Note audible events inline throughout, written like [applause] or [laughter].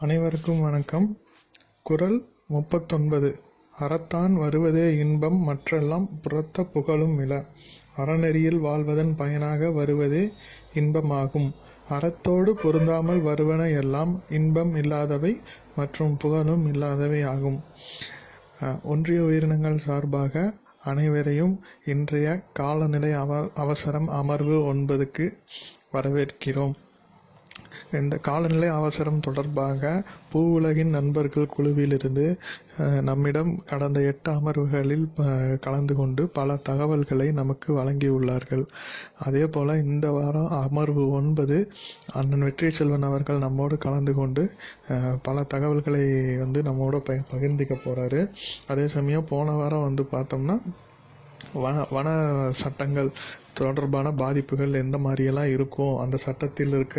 அனைவருக்கும் வணக்கம். குரல் முப்பத்தொன்பது. அறத்தான் வருவதே இன்பம் மற்றெல்லாம் புறத்த புகழும் இல அறநெறியில் வாழ்வதன் பயனாக வருவதே இன்பமாகும். அறத்தோடு பொருந்தாமல் வருவன எல்லாம் இன்பம் இல்லாதவை மற்றும் புகழும் இல்லாதவை ஆகும். ஒன்றிய உயிரினங்கள் சார்பாக அனைவரையும் இன்றைய காலநிலை அவ அவசரம் அமர்வு ஒன்பதுக்கு வரவேற்கிறோம். இந்த காலநிலை அவசரம் தொடர்பாக பூவுலகின் நண்பர்கள் குழுவிலிருந்து நம்மிடம் கடந்த எட்டு அமர்வுகளில் கலந்து கொண்டு பல தகவல்களை நமக்கு வழங்கியுள்ளார்கள். அதே போல் இந்த வாரம் அமர்வு ஒன்பது அண்ணன் வெற்றி செல்வன் அவர்கள் நம்மோடு கலந்து கொண்டு பல தகவல்களை வந்து நம்மோட ப பகிர்ந்துக்க போகிறாரு அதே சமயம் போன வாரம் வந்து பார்த்தோம்னா வன வன சட்டங்கள் தொடர்பான பாதிப்புகள் எந்த மாதிரியெல்லாம் இருக்கும் அந்த சட்டத்தில் இருக்க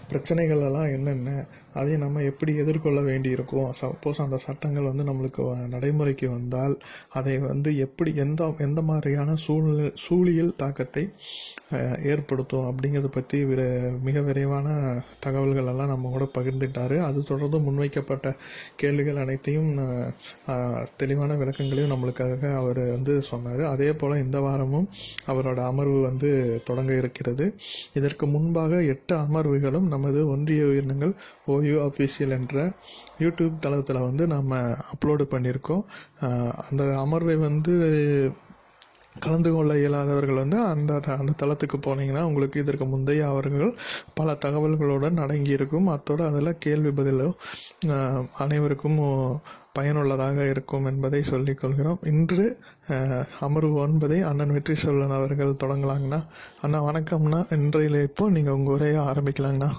பிரச்சனைகள் எல்லாம் என்னென்ன அதை நம்ம எப்படி எதிர்கொள்ள வேண்டியிருக்கும்? சப்போஸ் அந்த சட்டங்கள் வந்து நம்மளுக்கு நடைமுறைக்கு வந்தால் அதை வந்து எப்படி எந்த எந்த மாதிரியான சூழ்நிலை சூழியல் தாக்கத்தை ஏற்படுத்தும் அப்படிங்கிறத பற்றி விர மிக விரைவான தகவல்கள் எல்லாம் நம்ம கூட பகிர்ந்துட்டாரு. அது தொடர்ந்து முன்வைக்கப்பட்ட கேள்விகள் அனைத்தையும் தெளிவான விளக்கங்களையும் நம்மளுக்காக அவர் வந்து சொன்னார். அதே போல் இந்த வாரமும் அவரோட அமர்வு வந்து தொடங்க இருக்கிறது. இதற்கு முன்பாக எட்டு அமர்வுகளும் நமது ஒன்றிய உயிரினங்கள் ஓயு அஃபீஷியல் என்ற யூடியூப் தளத்தில் வந்து நம்ம அப்லோடு பண்ணியிருக்கோம். அந்த அமர்வை வந்து கலந்து கொள்ள இயலாதவர்கள் வந்து அந்த த- அந்த தளத்துக்கு போனீங்கன்னா உங்களுக்கு இதற்கு முந்தைய அவர்கள் பல தகவல்களுடன் அடங்கியிருக்கும். அத்தோடு அதில் கேள்வி பதிலும் அனைவருக்கும் பயனுள்ளதாக இருக்கும் என்பதை சொல்லிக் கொள்கிறோம். இன்று அமர்வு ஒன்பதை அண்ணன் வெற்றி சொல்லன் அவர்கள் தொடங்கலாங்கண்ணா. அண்ணா வணக்கம்ண்ணா. இன்றையில இப்போ நீங்கள் உங்கள் உரையை ஆரம்பிக்கலாங்கண்ணா.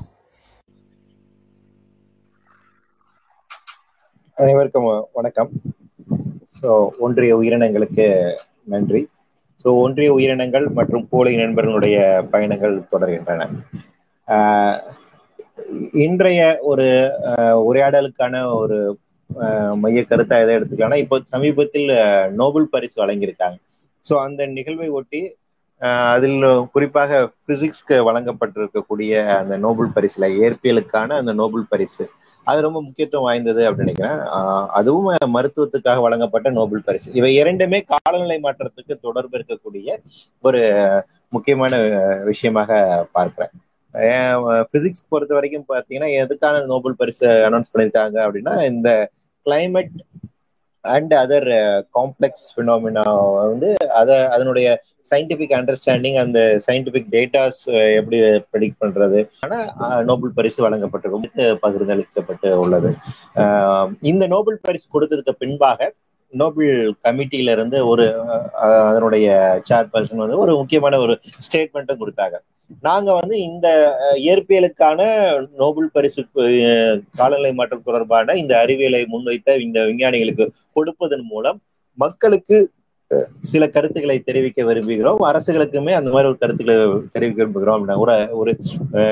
அனைவருக்கும் வணக்கம். ஸோ ஒன்றிய உயிரினங்களுக்கு நன்றி. ஸோ ஒன்றிய உயிரினங்கள் மற்றும் பூலை நண்பர்களுடைய பயணங்கள் தொடர்கின்றன. ஆஹ் இன்றைய ஒரு உரையாடலுக்கான ஒரு மைய கருத்தா எதை எடுத்துக்கலாம்னா இப்போ சமீபத்தில் நோபல் பரிசு வழங்கியிருக்காங்க. ஸோ அந்த நிகழ்வை ஒட்டி ஆஹ் அதில் குறிப்பாக பிசிக்ஸ்க்கு வழங்கப்பட்டிருக்கக்கூடிய அந்த நோபல் பரிசுல இயற்பியலுக்கான அந்த நோபல் பரிசு. அது ரொம்ப முக்கியத்துவம் வாய்ந்தது அப்படின்னு நினைக்கிறேன். அதுவும் மருத்துவத்துக்காக வழங்கப்பட்ட நோபல் பரிசு. இவை இரண்டுமே காலநிலை மாற்றத்துக்கு தொடர்பு இருக்கக்கூடிய ஒரு முக்கியமான விஷயமாக பார்க்கிறேன். பிசிக்ஸ் பொறுத்த வரைக்கும் பார்த்தீங்கன்னா எதுக்கான நோபல் பரிசு அனௌன்ஸ் பண்ணியிருக்காங்க அப்படின்னா இந்த climate and other complex phenomena வந்து அதை அதனுடைய சயின்டிபிக் அண்டர்ஸ்டாண்டிங் அந்த சயின்டிபிக் டேட்டாஸ் எப்படி ப்ரெடிக்ட் பண்றது? ஆனா நோபல் பரிசு வழங்கப்பட்டிருக்கும் பகிர்ந்தளிக்கப்பட்டு உள்ளது. இந்த நோபல் பரிசு கொடுத்ததுக்கு பின்பாக நோபல் கமிட்டியில இருந்து ஒரு அதனுடைய சேர்பர்சன் வந்து ஒரு முக்கியமான ஒரு ஸ்டேட்மெண்ட்டும் கொடுத்தாங்க. நாங்க வந்து இந்த இயற்பியலுக்கான நோபல் பரிசு காலநிலை மாற்றம் தொடர்பான இந்த அறிவியலை முன்வைத்த இந்த விஞ்ஞானிகளுக்கு கொடுப்பதன் மூலம் மக்களுக்கு சில கருத்துக்களை தெரிவிக்க விரும்புகிறோம். அரசுகளுக்குமே அந்த மாதிரி ஒரு கருத்துக்களை தெரிவிக்க விரும்புகிறோம். அப்படின்னா ஒரு ஒரு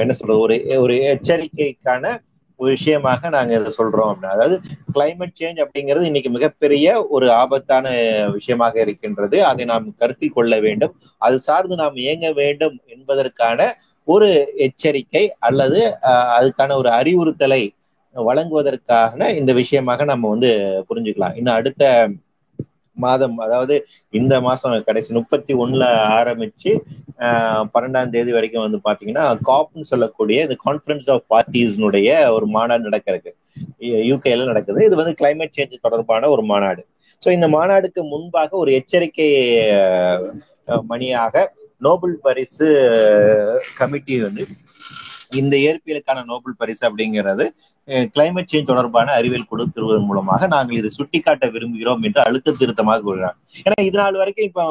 என்ன சொல்றது? ஒரு ஒரு எச்சரிக்கைக்கான ஒரு விஷயமாக நாங்க இதை சொல்றோம் அப்படின்னா அதாவது கிளைமேட் சேஞ்ச் அப்படிங்கிறது இன்னைக்கு மிகப்பெரிய ஒரு ஆபத்தான விஷயமாக இருக்கின்றது. அதை நாம் கருத்தில் கொள்ள வேண்டும். அது சார்ந்து நாம் இயங்க வேண்டும் என்பதற்கான ஒரு எச்சரிக்கை அல்லது அதுக்கான ஒரு அறிவுறுத்தலை வழங்குவதற்கான இந்த விஷயமாக நம்ம வந்து புரிஞ்சுக்கலாம். இன்னும் அடுத்த மாதம் அதாவது இந்த மாசம் கடைசி முப்பத்தி ஒண்ணுல ஆரம்பிச்சு ஆஹ் பன்னெண்டாம் தேதி வரைக்கும் வந்து பாத்தீங்கன்னா காப்னு சொல்லக்கூடிய இந்த கான்ஃபரன்ஸ் ஆஃப் பார்ட்டிஸ்னுடைய ஒரு மாநாடு நடக்கிறது. யூகேல நடக்குது. இது வந்து கிளைமேட் சேஞ்ச் தொடர்பான ஒரு மாநாடு. ஸோ இந்த மாநாடுக்கு முன்பாக ஒரு எச்சரிக்கை மணியாக நோபல் பரிசு கமிட்டி வந்து இந்த இயற்பியலுக்கான நோபல் பரிசு அப்படிங்கிறது கிளைமேட் சேஞ்ச் தொடர்பான அறிவியல் கொடுத்துருவதன் மூலமாக நாங்கள் இதை சுட்டிக்காட்ட விரும்புகிறோம் என்று அழுத்த திருத்தமாக கூறுகிறார். ஏன்னா இது நாள் வரைக்கும் இப்போ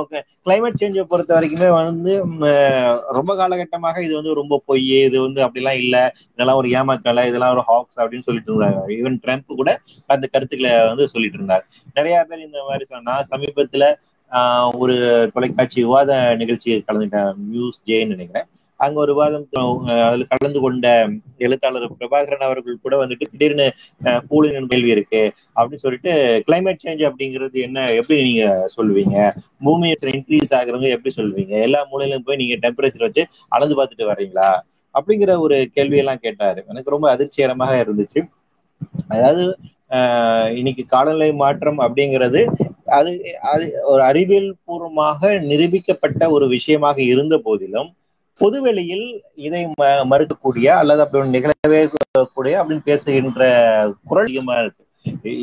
கிளைமேட் சேஞ்சை பொறுத்த வரைக்குமே வந்து ரொம்ப காலகட்டமாக இது வந்து ரொம்ப பொய் இது வந்து அப்படிலாம் இல்ல. இதெல்லாம் ஒரு ஏமாக்கலை இதெல்லாம் ஒரு ஹாக்ஸ் அப்படின்னு சொல்லிட்டு இருந்தாங்க. ஈவன் ட்ரம்ப் கூட அந்த கருத்துக்களை வந்து சொல்லிட்டு இருந்தார். நிறைய பேர் இந்த மாதிரி சொன்னா சமீபத்துல ஒரு தொலைக்காட்சி விவாத நிகழ்ச்சியை கலந்துட்டேன் நியூஸ் ஜேன்னு நினைக்கிறேன். அங்க ஒரு விவாதம் அதுல கலந்து கொண்ட எழுத்தாளர் பிரபாகரன் அவர்கள் கூட வந்துட்டு திடீர்னு அஹ், பூலின் கேள்வி இருக்கு அப்படின்னு சொல்லிட்டு கிளைமேட் சேஞ்ச் அப்படிங்கிறது என்ன? எப்படி நீங்க சொல்லுவீங்க? பூமி இன்க்ரீஸ் ஆகுறது எப்படி சொல்லுவீங்க? எல்லா மூலையிலும் போய் நீங்க டெம்பரேச்சர் வச்சு அளந்து பார்த்துட்டு வர்றீங்களா? அப்படிங்கிற ஒரு கேள்வியெல்லாம் கேட்டாரு. எனக்கு ரொம்ப அதிர்ச்சிகரமாக இருந்துச்சு. அதாவது இன்னைக்கு காலநிலை மாற்றம் அப்படிங்கிறது அது அது ஒரு அறிவியல் பூர்வமாக நிரூபிக்கப்பட்ட ஒரு விஷயமாக இருந்த போதிலும் பொதுவெளியில் இதை மறுக்கக்கூடிய அல்லது அப்படி நிகழவே கூடிய அப்படின்னு பேசுகின்ற குரல் அதிகமா இருக்கு.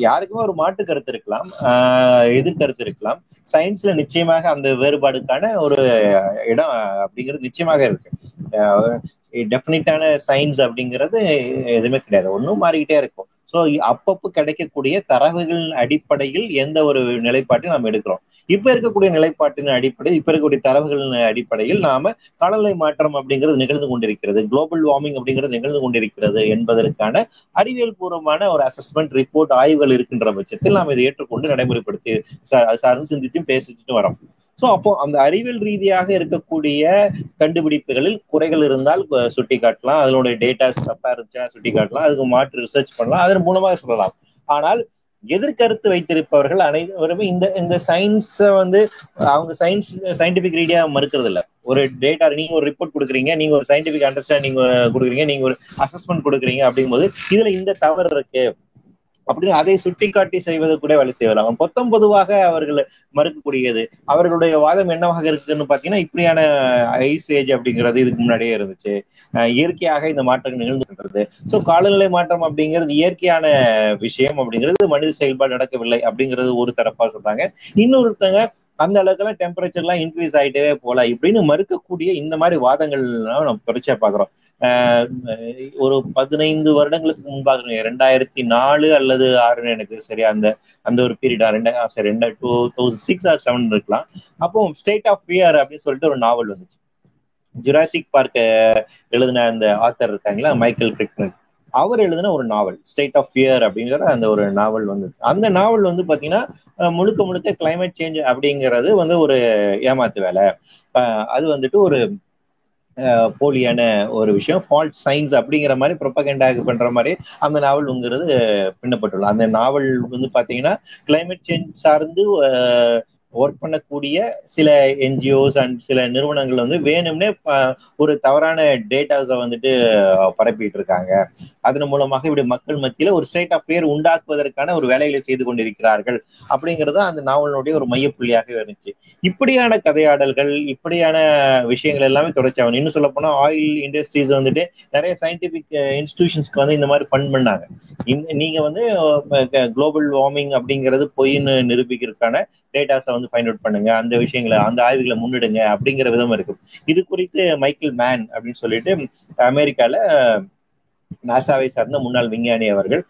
யாருக்குமே ஒரு மாட்டு கருத்து இருக்கலாம். எதிர்கருத்து இருக்கலாம். சயின்ஸ்ல நிச்சயமாக அந்த வேறுபாடுக்கான ஒரு இடம் அப்படிங்கிறது நிச்சயமாக இருக்கு. டெஃபினிட்டான சயின்ஸ் அப்படிங்கிறது எதுவுமே கிடையாது. ஒன்றும் மாறிக்கிட்டே இருக்கும். ஸோ அப்பப்போ கிடைக்கக்கூடிய தரவுகளின் அடிப்படையில் எந்த ஒரு நிலைப்பாட்டையும் நாம் எடுக்கிறோம். இப்ப இருக்கக்கூடிய நிலைப்பாட்டின் அடிப்படையில் இப்ப இருக்கக்கூடிய தரவுகளின் அடிப்படையில் நாம காலநிலை மாற்றம் அப்படிங்கிறது நிகழ்ந்து கொண்டிருக்கிறது. குளோபல் வார்மிங் அப்படிங்கிறது நிகழ்ந்து கொண்டிருக்கிறது என்பதற்கான அறிவியல் பூர்வமான ஒரு அசஸ்மெண்ட் ரிப்போர்ட் ஆய்வுகள் இருக்கின்ற பட்சத்தில் நாம் இதை ஏற்றுக்கொண்டு நடைமுறைப்படுத்தி அது சார்ந்து சிந்தித்தும் பேசிட்டு வரோம். சோ அப்போ அந்த அறிவியல் ரீதியாக இருக்கக்கூடிய கண்டுபிடிப்புகளில் குறைகள் இருந்தால் சுட்டி காட்டலாம் அதனுடைய டேட்டாஸ் தப்பா இருந்துச்சுன்னா சுட்டி காட்டலாம் அதுக்கு மாற்று ரிசர்ச் பண்ணலாம். அதன் மூலமாக சொல்லலாம். ஆனால் எதிர்கருத்து வைத்திருப்பவர்கள் அனைவருமே இந்த இந்த சயின்ஸை வந்து அவங்க சயின்ஸ் சயின்டிபிக் ரீதியா மறுக்கிறது இல்ல ஒரு டேட்டா நீங்க ஒரு ரிப்போர்ட் கொடுக்குறீங்க நீங்க ஒரு சயின்டிபிக் அண்டர்ஸ்டாண்டிங் கொடுக்குறீங்க நீங்க ஒரு அசஸ்மெண்ட் கொடுக்குறீங்க அப்படிங்கும்போது இதுல இந்த தவறு இருக்கு. அப்படின்னு அதை சுட்டிக்காட்டி செய்வது கூட வேலை செய்யலாம். பொத்தம் பொதுவாக அவர்கள் மறுக்கக்கூடியது. அவர்களுடைய வாதம் என்னவாக இருக்குன்னு பாத்தீங்கன்னா இப்படியான ஐஸ் ஏஜ் அப்படிங்கிறது இதுக்கு முன்னாடியே இருந்துச்சு. இயற்கையாக இந்த மாற்றம் நிகழ்ந்துகின்றது சோ காலநிலை மாற்றம் அப்படிங்கிறது இயற்கையான விஷயம் அப்படிங்கிறது மனித செயல்பாடு நடக்கவில்லை அப்படிங்கிறது ஒரு தரப்பா சொல்றாங்க. இன்னொருத்தங்க அந்த அளவுக்குலாம் டெம்பரேச்சர் எல்லாம் இன்க்ரீஸ் ஆயிட்டே போல. இப்படின்னு மறுக்கக்கூடிய இந்த மாதிரி வாதங்கள் நம்ம தொடர்ச்சியா பாக்குறோம் ஒரு பதினைந்து வருடங்களுக்கு முன்பாக ரெண்டாயிரத்தி நாலு அல்லது ஆறுன்னு எனக்கு சரியா அந்த அந்த ஒரு பீரியடா ரெண்டாயிரம் சரி ரெண்டா two thousand six or seven இருக்கலாம். அப்போ ஸ்டேட் ஆஃப் ஃபியர் அப்படின்னு சொல்லிட்டு ஒரு நாவல் வந்துச்சு. ஜுராசிக் பார்க்க எழுதின அந்த ஆத்தர் இருக்காங்களா? மைக்கேல் கிரிக்னர் அவர் எழுதின ஒரு நாவல் ஸ்டேட் ஆஃப் ஃபியர் அப்படிங்கிற அந்த ஒரு நாவல் வந்து அந்த நாவல் வந்து பாத்தீங்கன்னா முழுக்க முழுக்க கிளைமேட் சேஞ்ச் அப்படிங்கிறது வந்து ஒரு ஏமாத்து வேலை. அது வந்துட்டு ஒரு போலியான ஒரு விஷயம். ஃபால்ட் சயின்ஸ் அப்படிங்கிற மாதிரி ப்ரொப்பகண்டாக பண்ற மாதிரி அந்த நாவல்ங்கிறது பின்னப்பட்டுள்ள அந்த நாவல் வந்து பாத்தீங்கன்னா கிளைமேட் சேஞ்ச் சார்ந்து ஒர்க் பண்ணக்கூடிய சில என்ஜிஓஸ் அண்ட் சில நிறுவனங்கள் வந்து வேணும்னே ஒரு தவறான டேட்டாஸை வந்துட்டு பரப்பிட்டு இருக்காங்க அதன் மூலமாக இப்படி மக்கள் மத்தியில ஒரு ஸ்டேட் ஆஃப் பேர் உண்டாக்குவதற்கான ஒரு வேலைகளை செய்து கொண்டிருக்கிறார்கள் அப்படிங்கிறது அந்த நாவலினுடைய ஒரு மையப்புள்ளியாக இருந்துச்சு. இப்படியான கதையாடல்கள் இப்படியான விஷயங்கள் எல்லாமே தொடர்ச்சியாகும் இன்னும் சொல்ல போனா ஆயில் இண்டஸ்ட்ரீஸ் வந்துட்டு நிறைய சயின்டிபிக் இன்ஸ்டிடியூஷன்ஸ்க்கு வந்து இந்த மாதிரி ஃபண்ட் பண்ணாங்க. நீங்க வந்து குளோபல் வார்மிங் அப்படிங்கிறது பொய்ன்னு நிரூபிக்கிறதுக்கான டேட்டாஸை வந்து ஃபைண்ட் அவுட் பண்ணுங்க. அந்த விஷயங்களை அந்த ஆய்வுகளை முன்னிடுங்க அப்படிங்கிற விதம் இருக்கும் இது குறித்து மைக்கேல் மேன் அப்படின்னு சொல்லிட்டு அமெரிக்கால நாசாவை சார்ந்த முன்னாள் விஞ்ஞானி அவர்கள்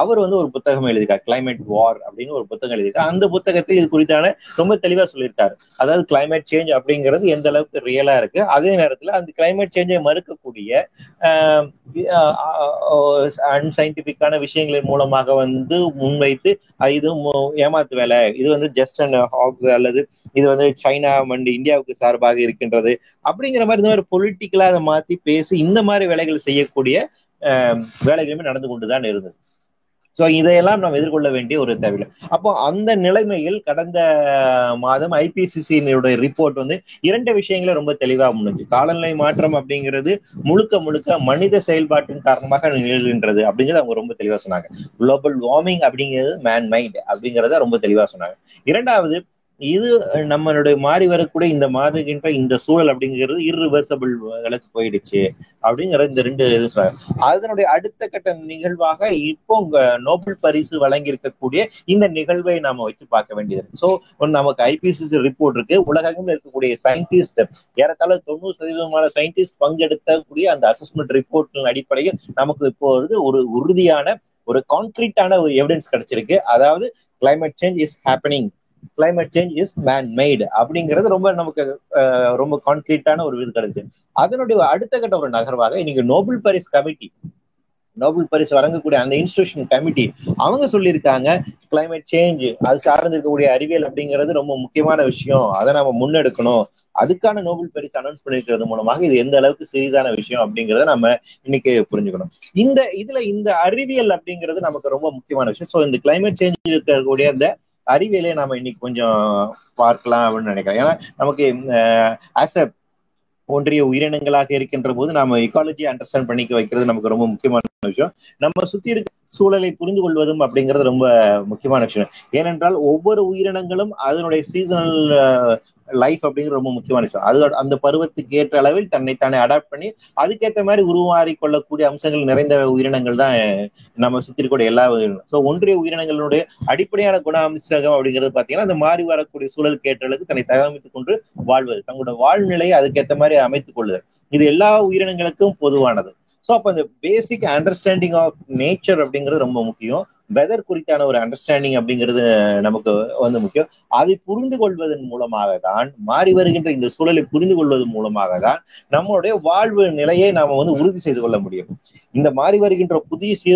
அவர் வந்து ஒரு புத்தகம் எழுதியிருக்கார் கிளைமேட் வார் அப்படின்னு ஒரு புத்தகம் எழுதியிருக்காரு. அந்த புத்தகத்தில் இது குறித்தான ரொம்ப தெளிவா சொல்லியிருக்காரு. அதாவது கிளைமேட் சேஞ்ச் அப்படிங்கிறது எந்த அளவுக்கு ரியலா இருக்கு? அதே நேரத்துல அந்த கிளைமேட் சேஞ்சை மறுக்கக்கூடிய அன்சைன்டிபிக்கான விஷயங்களின் மூலமாக வந்து முன்வைத்து இது ஏமாத்து வேலை. இது வந்து ஜஸ்ட் அண்ட் ஹாக்ஸ் அல்லது இது வந்து சைனா அண்ட் இந்தியாவுக்கு சார்பாக இருக்கின்றது அப்படிங்கிற மாதிரி இந்த மாதிரி பொலிட்டிக்கலா அதை மாத்தி பேசி இந்த மாதிரி வேலைகள் செய்யக்கூடிய வேலைகளுமே நடந்து கொண்டுதான் இருந்தது. சோ இதையெல்லாம் நாம் எதிர்கொள்ள வேண்டிய ஒரு தேவையில்லை. அப்போ அந்த நிலைமையில் கடந்த மாதம் ஐபிசிசியினுடைய ரிப்போர்ட் வந்து இரண்டு விஷயங்களை ரொம்ப தெளிவா முடிஞ்சு காலநிலை மாற்றம் அப்படிங்கிறது முழுக்க முழுக்க மனித செயல்பாட்டின் காரணமாக நிகழ்கின்றது அப்படிங்கிறது அவங்க ரொம்ப தெளிவா சொன்னாங்க. குளோபல் வார்மிங் அப்படிங்கிறது மேன் மைண்ட் அப்படிங்கிறத ரொம்ப தெளிவா சொன்னாங்க. இரண்டாவது இது நம்மளுடைய மாறி வரக்கூடிய இந்த மாறுகின்ற இந்த சூழல் அப்படிங்கிறது இர்ரிவர்சபிள் விலக்கு போயிடுச்சு அப்படிங்கிற இந்த ரெண்டு இது அதனுடைய அடுத்த கட்ட நிகழ்வாக இப்போ உங்க நோபல் பரிசு வழங்கி இருக்கக்கூடிய இந்த நிகழ்வை நாம வச்சு பார்க்க வேண்டியது. சோ நமக்கு ஐபிசிசி ரிப்போர்ட் இருக்கு. உலகத்தில் இருக்கக்கூடிய சயின்டிஸ்ட் ஏறத்தாழ தொண்ணூறு சதவீதமான சயின்டிஸ்ட் பங்கெடுத்தக்கூடிய அந்த அசஸ்மெண்ட் ரிப்போர்ட்டின் அடிப்படையில் நமக்கு இப்போது ஒரு உறுதியான ஒரு கான்கிரீட்டான ஒரு எவிடன்ஸ் கிடைச்சிருக்கு. அதாவது climate change is happening climate change is man made அப்படிங்கிறது ரொம்ப நமக்கு ரொம்ப கான்கிரீட்டான ஒரு இது கிடைச்சு அதனுடைய அடுத்த கட்ட ஒரு நகர்வாக இன்னைக்கு நோபல் பரிஸ் கமிட்டி நோபல் பரிசு வழங்கக்கூடிய அந்த இன்ஸ்டிடியூஷன் கமிட்டி அவங்க சொல்லியிருக்காங்க கிளைமேட் சேஞ்ச் அது சார்ந்து இருக்கக்கூடிய அறிவியல் அப்படிங்கிறது ரொம்ப முக்கியமான விஷயம். அதை நம்ம முன்னெடுக்கணும். அதுக்கான நோபல் பரிசு அனௌன்ஸ் பண்ணிருக்கிறது மூலமாக இது எந்த அளவுக்கு சீரியஸான விஷயம் அப்படிங்கறத நம்ம இன்னைக்கு புரிஞ்சுக்கணும். இந்த இதுல இந்த அறிவியல் அப்படிங்கிறது நமக்கு ரொம்ப முக்கியமான விஷயம். ஸோ இந்த கிளைமேட் சேஞ்ச் இருக்கக்கூடிய அந்த அறிவியலே நாம இன்னைக்கு கொஞ்சம் பார்க்கலாம் அப்படின்னு நினைக்கிறேன். ஏன்னா நமக்கு ஆஸ் அ ஒன்றிய உயிரினங்களாக இருக்கின்ற போது நாம எக்காலஜி அண்டர்ஸ்டாண்ட் பண்ணிக்க வைக்கிறது நமக்கு ரொம்ப முக்கியமான விஷயம். நம்ம சுத்தி இருக்க சூழலை புரிந்து கொள்வதும் அப்படிங்கிறது ரொம்ப முக்கியமான விஷயம். ஏனென்றால் ஒவ்வொரு உயிரினங்களும் அதனுடைய சீசனல் லைஃப் அப்படிங்கிறது ரொம்ப முக்கியமான விஷயம். அது அந்த பருவத்துக்கு ஏற்ற அளவில் தன்னை தானே அடாப்ட் பண்ணி அதுக்கேற்ற மாதிரி உருமாறி கொள்ளக்கூடிய அம்சங்கள் நிறைந்த உயிரினங்கள் தான் நம்ம சுத்தி இருக்கக்கூடிய எல்லா உயிரினம் ஸோ ஒன்றிய உயிரினங்களுடைய அடிப்படையான குண அம்சகம் அப்படிங்கிறது பாத்தீங்கன்னா அந்த மாறி வரக்கூடிய சூழலுக்கு ஏற்ற அளவுக்கு தன்னை தகவமைத்துக் கொண்டு வாழ்வது. தங்களோட வாழ்நிலையை அதுக்கேற்ற மாதிரி அமைத்துக் கொள்ளுதல். இது எல்லா உயிரினங்களுக்கும் பொதுவானது. ஸோ அப்போ அந்த பேசிக் அண்டர்ஸ்டாண்டிங் ஆஃப் நேச்சர் அப்படிங்கிறது ரொம்ப முக்கியம். வெதர் குறித்தான ஒரு அண்டர்ஸ்டாண்டிங் அப்படிங்கிறது நமக்கு வந்து முக்கியம். அதை புரிந்து கொள்வதன் மூலமாக தான் மாறி வருகின்ற இந்த சூழலை புரிந்து கொள்வதன் மூலமாக தான் நம்மளுடைய வாழ்வு நிலையை நாம வந்து உறுதி செய்து கொள்ள முடியும். இந்த மாறி வருகின்ற புதிய சீ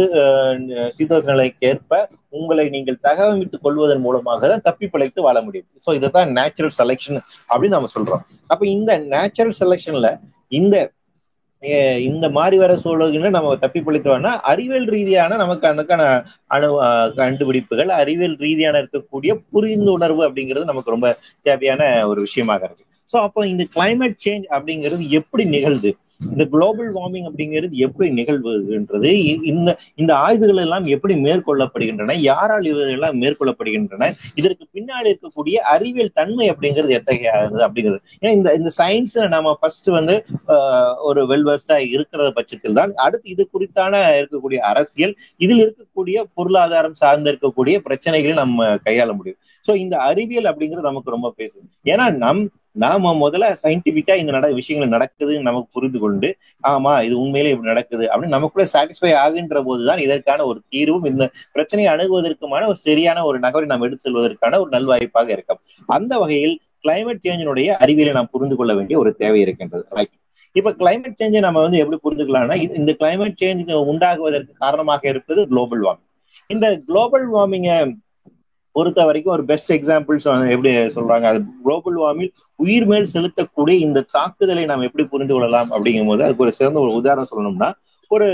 சீதோஷ நிலைக்கேற்ப உங்களை நீங்கள் தகவமைத்துக் கொள்வதன் மூலமாக தான் தப்பி பிழைத்து வாழ முடியும். ஸோ இதுதான் நேச்சுரல் செலெக்ஷன் அப்படின்னு நம்ம சொல்றோம். அப்ப இந்த நேச்சுரல் செலெக்ஷன்ல இந்த இந்த மாறி வர சூழல்களை நம்ம தப்பி பிழைத்தோம்னா அறிவியல் ரீதியான நமக்கு அதுக்கான அணு கண்டுபிடிப்புகள் அறிவியல் ரீதியான இருக்கக்கூடிய புரிந்துணர்வு அப்படிங்கிறது நமக்கு ரொம்ப தேவையான ஒரு விஷயமாக இருக்கு. ஸோ அப்போ இந்த கிளைமேட் சேஞ்ச் அப்படிங்கிறது எப்படி நிகழ்து இந்த குளோபல் வார்மிங் அப்படிங்கிறது எப்படி நிகழ்வுன்றது இந்த இந்த ஆய்வுகள் எல்லாம் எப்படி மேற்கொள்ளப்படுகின்றன யாரால் இவையெல்லாம் மேற்கொள்ளப்படுகின்றன இதற்கு பின்னாடி இருக்கக்கூடிய அறிவியல் தன்மை அப்படிங்கிறது எத்தகையது அப்படிங்கிறது. ஏன்னா இந்த இந்த சயின்ஸ்ல நம்ம ஃபர்ஸ்ட் வந்து ஒரு வெல்வர்ஸ்டா இருக்கிற பட்சத்தில் தான் அடுத்து இது குறித்தான இருக்கக்கூடிய அரசியல் இதில் இருக்கக்கூடிய பொருளாதாரம் சார்ந்து இருக்கக்கூடிய பிரச்சனைகளை நம்ம கையாள முடியும். ஸோ இந்த அறிவியல் அப்படிங்கிறது நமக்கு ரொம்ப பேசுது. ஏன்னா நம் நாம முதல்ல சயின்டிபிக்கா இந்த நட விஷயங்கள் நடக்குதுன்னு நமக்கு புரிந்து கொண்டு ஆமா இது உண்மையிலே இப்படி நடக்குது அப்படின்னு நமக்குள்ள சாட்டிஸ்ஃபை ஆகின்ற போதுதான் இதற்கான ஒரு தீர்வும் இந்த பிரச்சனையை அணுகுவதற்குமான ஒரு சரியான ஒரு நகரை நாம் எடுத்து செல்வதற்கான ஒரு நல்வாய்ப்பாக இருக்கும் அந்த வகையில் கிளைமேட் சேஞ்சினுடைய அறிவியலை நாம் புரிந்து கொள்ள வேண்டிய ஒரு தேவை இருக்கின்றது. ரைட் இப்ப கிளைமேட் சேஞ்சை நம்ம வந்து எப்படி புரிஞ்சுக்கலாம்னா இந்த கிளைமேட் சேஞ்ச் உண்டாகுவதற்கு காரணமாக இருப்பது குளோபல் வார்மிங் இந்த குளோபல் வார்மிங்கை பொறுத்த வரைக்கும் ஒரு பெஸ்ட் எக்ஸாம்பிள்ஸ் எப்படி சொல்றாங்க? அது குளோபல் வார்மிங் உயிர் மேல் செலுத்தக்கூடிய இந்த தாக்குதலை நாம் எப்படி புரிந்து கொள்ளலாம் அப்படிங்கும் போது அதுக்கு ஒரு சிறந்த ஒரு உதாரணம் சொல்லணும்னா ஒரு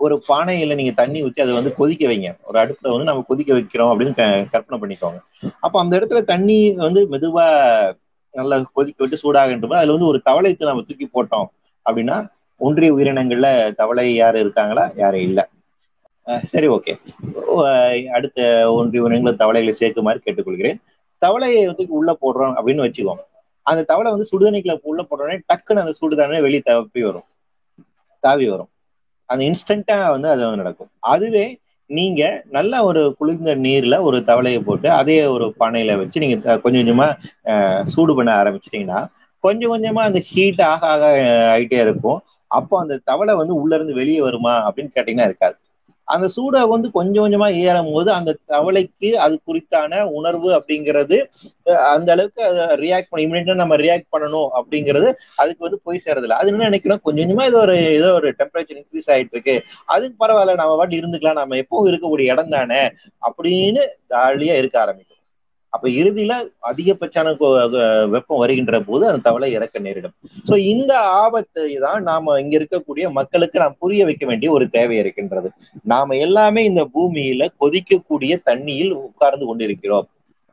ஒரு பானையில நீங்க தண்ணி ஊற்றி அதை வந்து கொதிக்க வைங்க. ஒரு அடுப்புல வந்து நம்ம கொதிக்க வைக்கிறோம் அப்படின்னு கற்பனை பண்ணிக்கோங்க. அப்போ அந்த இடத்துல தண்ணி வந்து மெதுவா நல்லா கொதிக்க விட்டு சூடாகின்ற அதுல வந்து ஒரு தவளைத்தை நம்ம தூக்கி போட்டோம் அப்படின்னா ஒன்றிய உயிரினங்கள்ல தவளை யாரு இருக்காங்களா? யாரும் இல்லை. சரி ஓகே. அடுத்த ஒன்று உயிரினங்களை தவளைகளை சேர்க்குமாறு கேட்டுக்கொள்கிறேன். தவளையை வந்து உள்ள போடுறோம் அப்படின்னு வச்சுக்கோங்க. அந்த தவளை வந்து சுடுதண்ணிக்குள்ள உள்ள போடுறோடனே டக்குன்னு அந்த சுடுதண்ணி வெளியே தப்பி வரும். தாவி வரும். அந்த இன்ஸ்டன்டா வந்து அது நடக்கும். அதுவே நீங்க நல்ல ஒரு குளிர்ந்த நீர்ல ஒரு தவளையை போட்டு அதே ஒரு பானையில வச்சு நீங்க கொஞ்சம் கொஞ்சமா சூடு பண்ண ஆரம்பிச்சிட்டீங்கன்னா கொஞ்சம் கொஞ்சமா அந்த ஹீட் ஆக ஆக ஆகிட்டே இருக்கும். அப்போ அந்த தவளை வந்து உள்ள இருந்து வெளியே வருமா அப்படின்னு கேட்டீங்கன்னா இருக்காது. அந்த சூடாக வந்து கொஞ்சம் கொஞ்சமா ஏறும் போது அந்த தவளைக்கு அது குறித்தான உணர்வு அப்படிங்கிறது அந்த அளவுக்கு அதை ரியாக்ட் பண்ண இமீடியட்டா நம்ம ரியாக்ட் பண்ணணும் அப்படிங்கிறது அதுக்கு வந்து போய் சேரதில்லை அது என்ன நினைக்கணும் கொஞ்சம் கொஞ்சமா இது ஒரு ஏதோ ஒரு டெம்பரேச்சர் இன்க்ரீஸ் ஆயிட்டு இருக்கு. அதுக்கு பரவாயில்ல நம்ம பாட்டு இருந்துக்கலாம். நம்ம எப்பவும் இருக்கக்கூடிய இடம் தானே அப்படின்னு ஜாலியா இருக்க ஆரம்பிக்கும். அப்ப இறுதியில அதிகபட்சான வெப்பம் வருகின்ற போது அந்த தவளை இறக்க நேரிடும். சோ இந்த ஆபத்தை தான் நாம இங்க இருக்கக்கூடிய மக்களுக்கு நாம் புரிய வைக்க வேண்டிய ஒரு தேவை இருக்கின்றது. நாம எல்லாமே இந்த பூமியில கொதிக்கக்கூடிய தண்ணியில் உட்கார்ந்து கொண்டிருக்கிறோம்.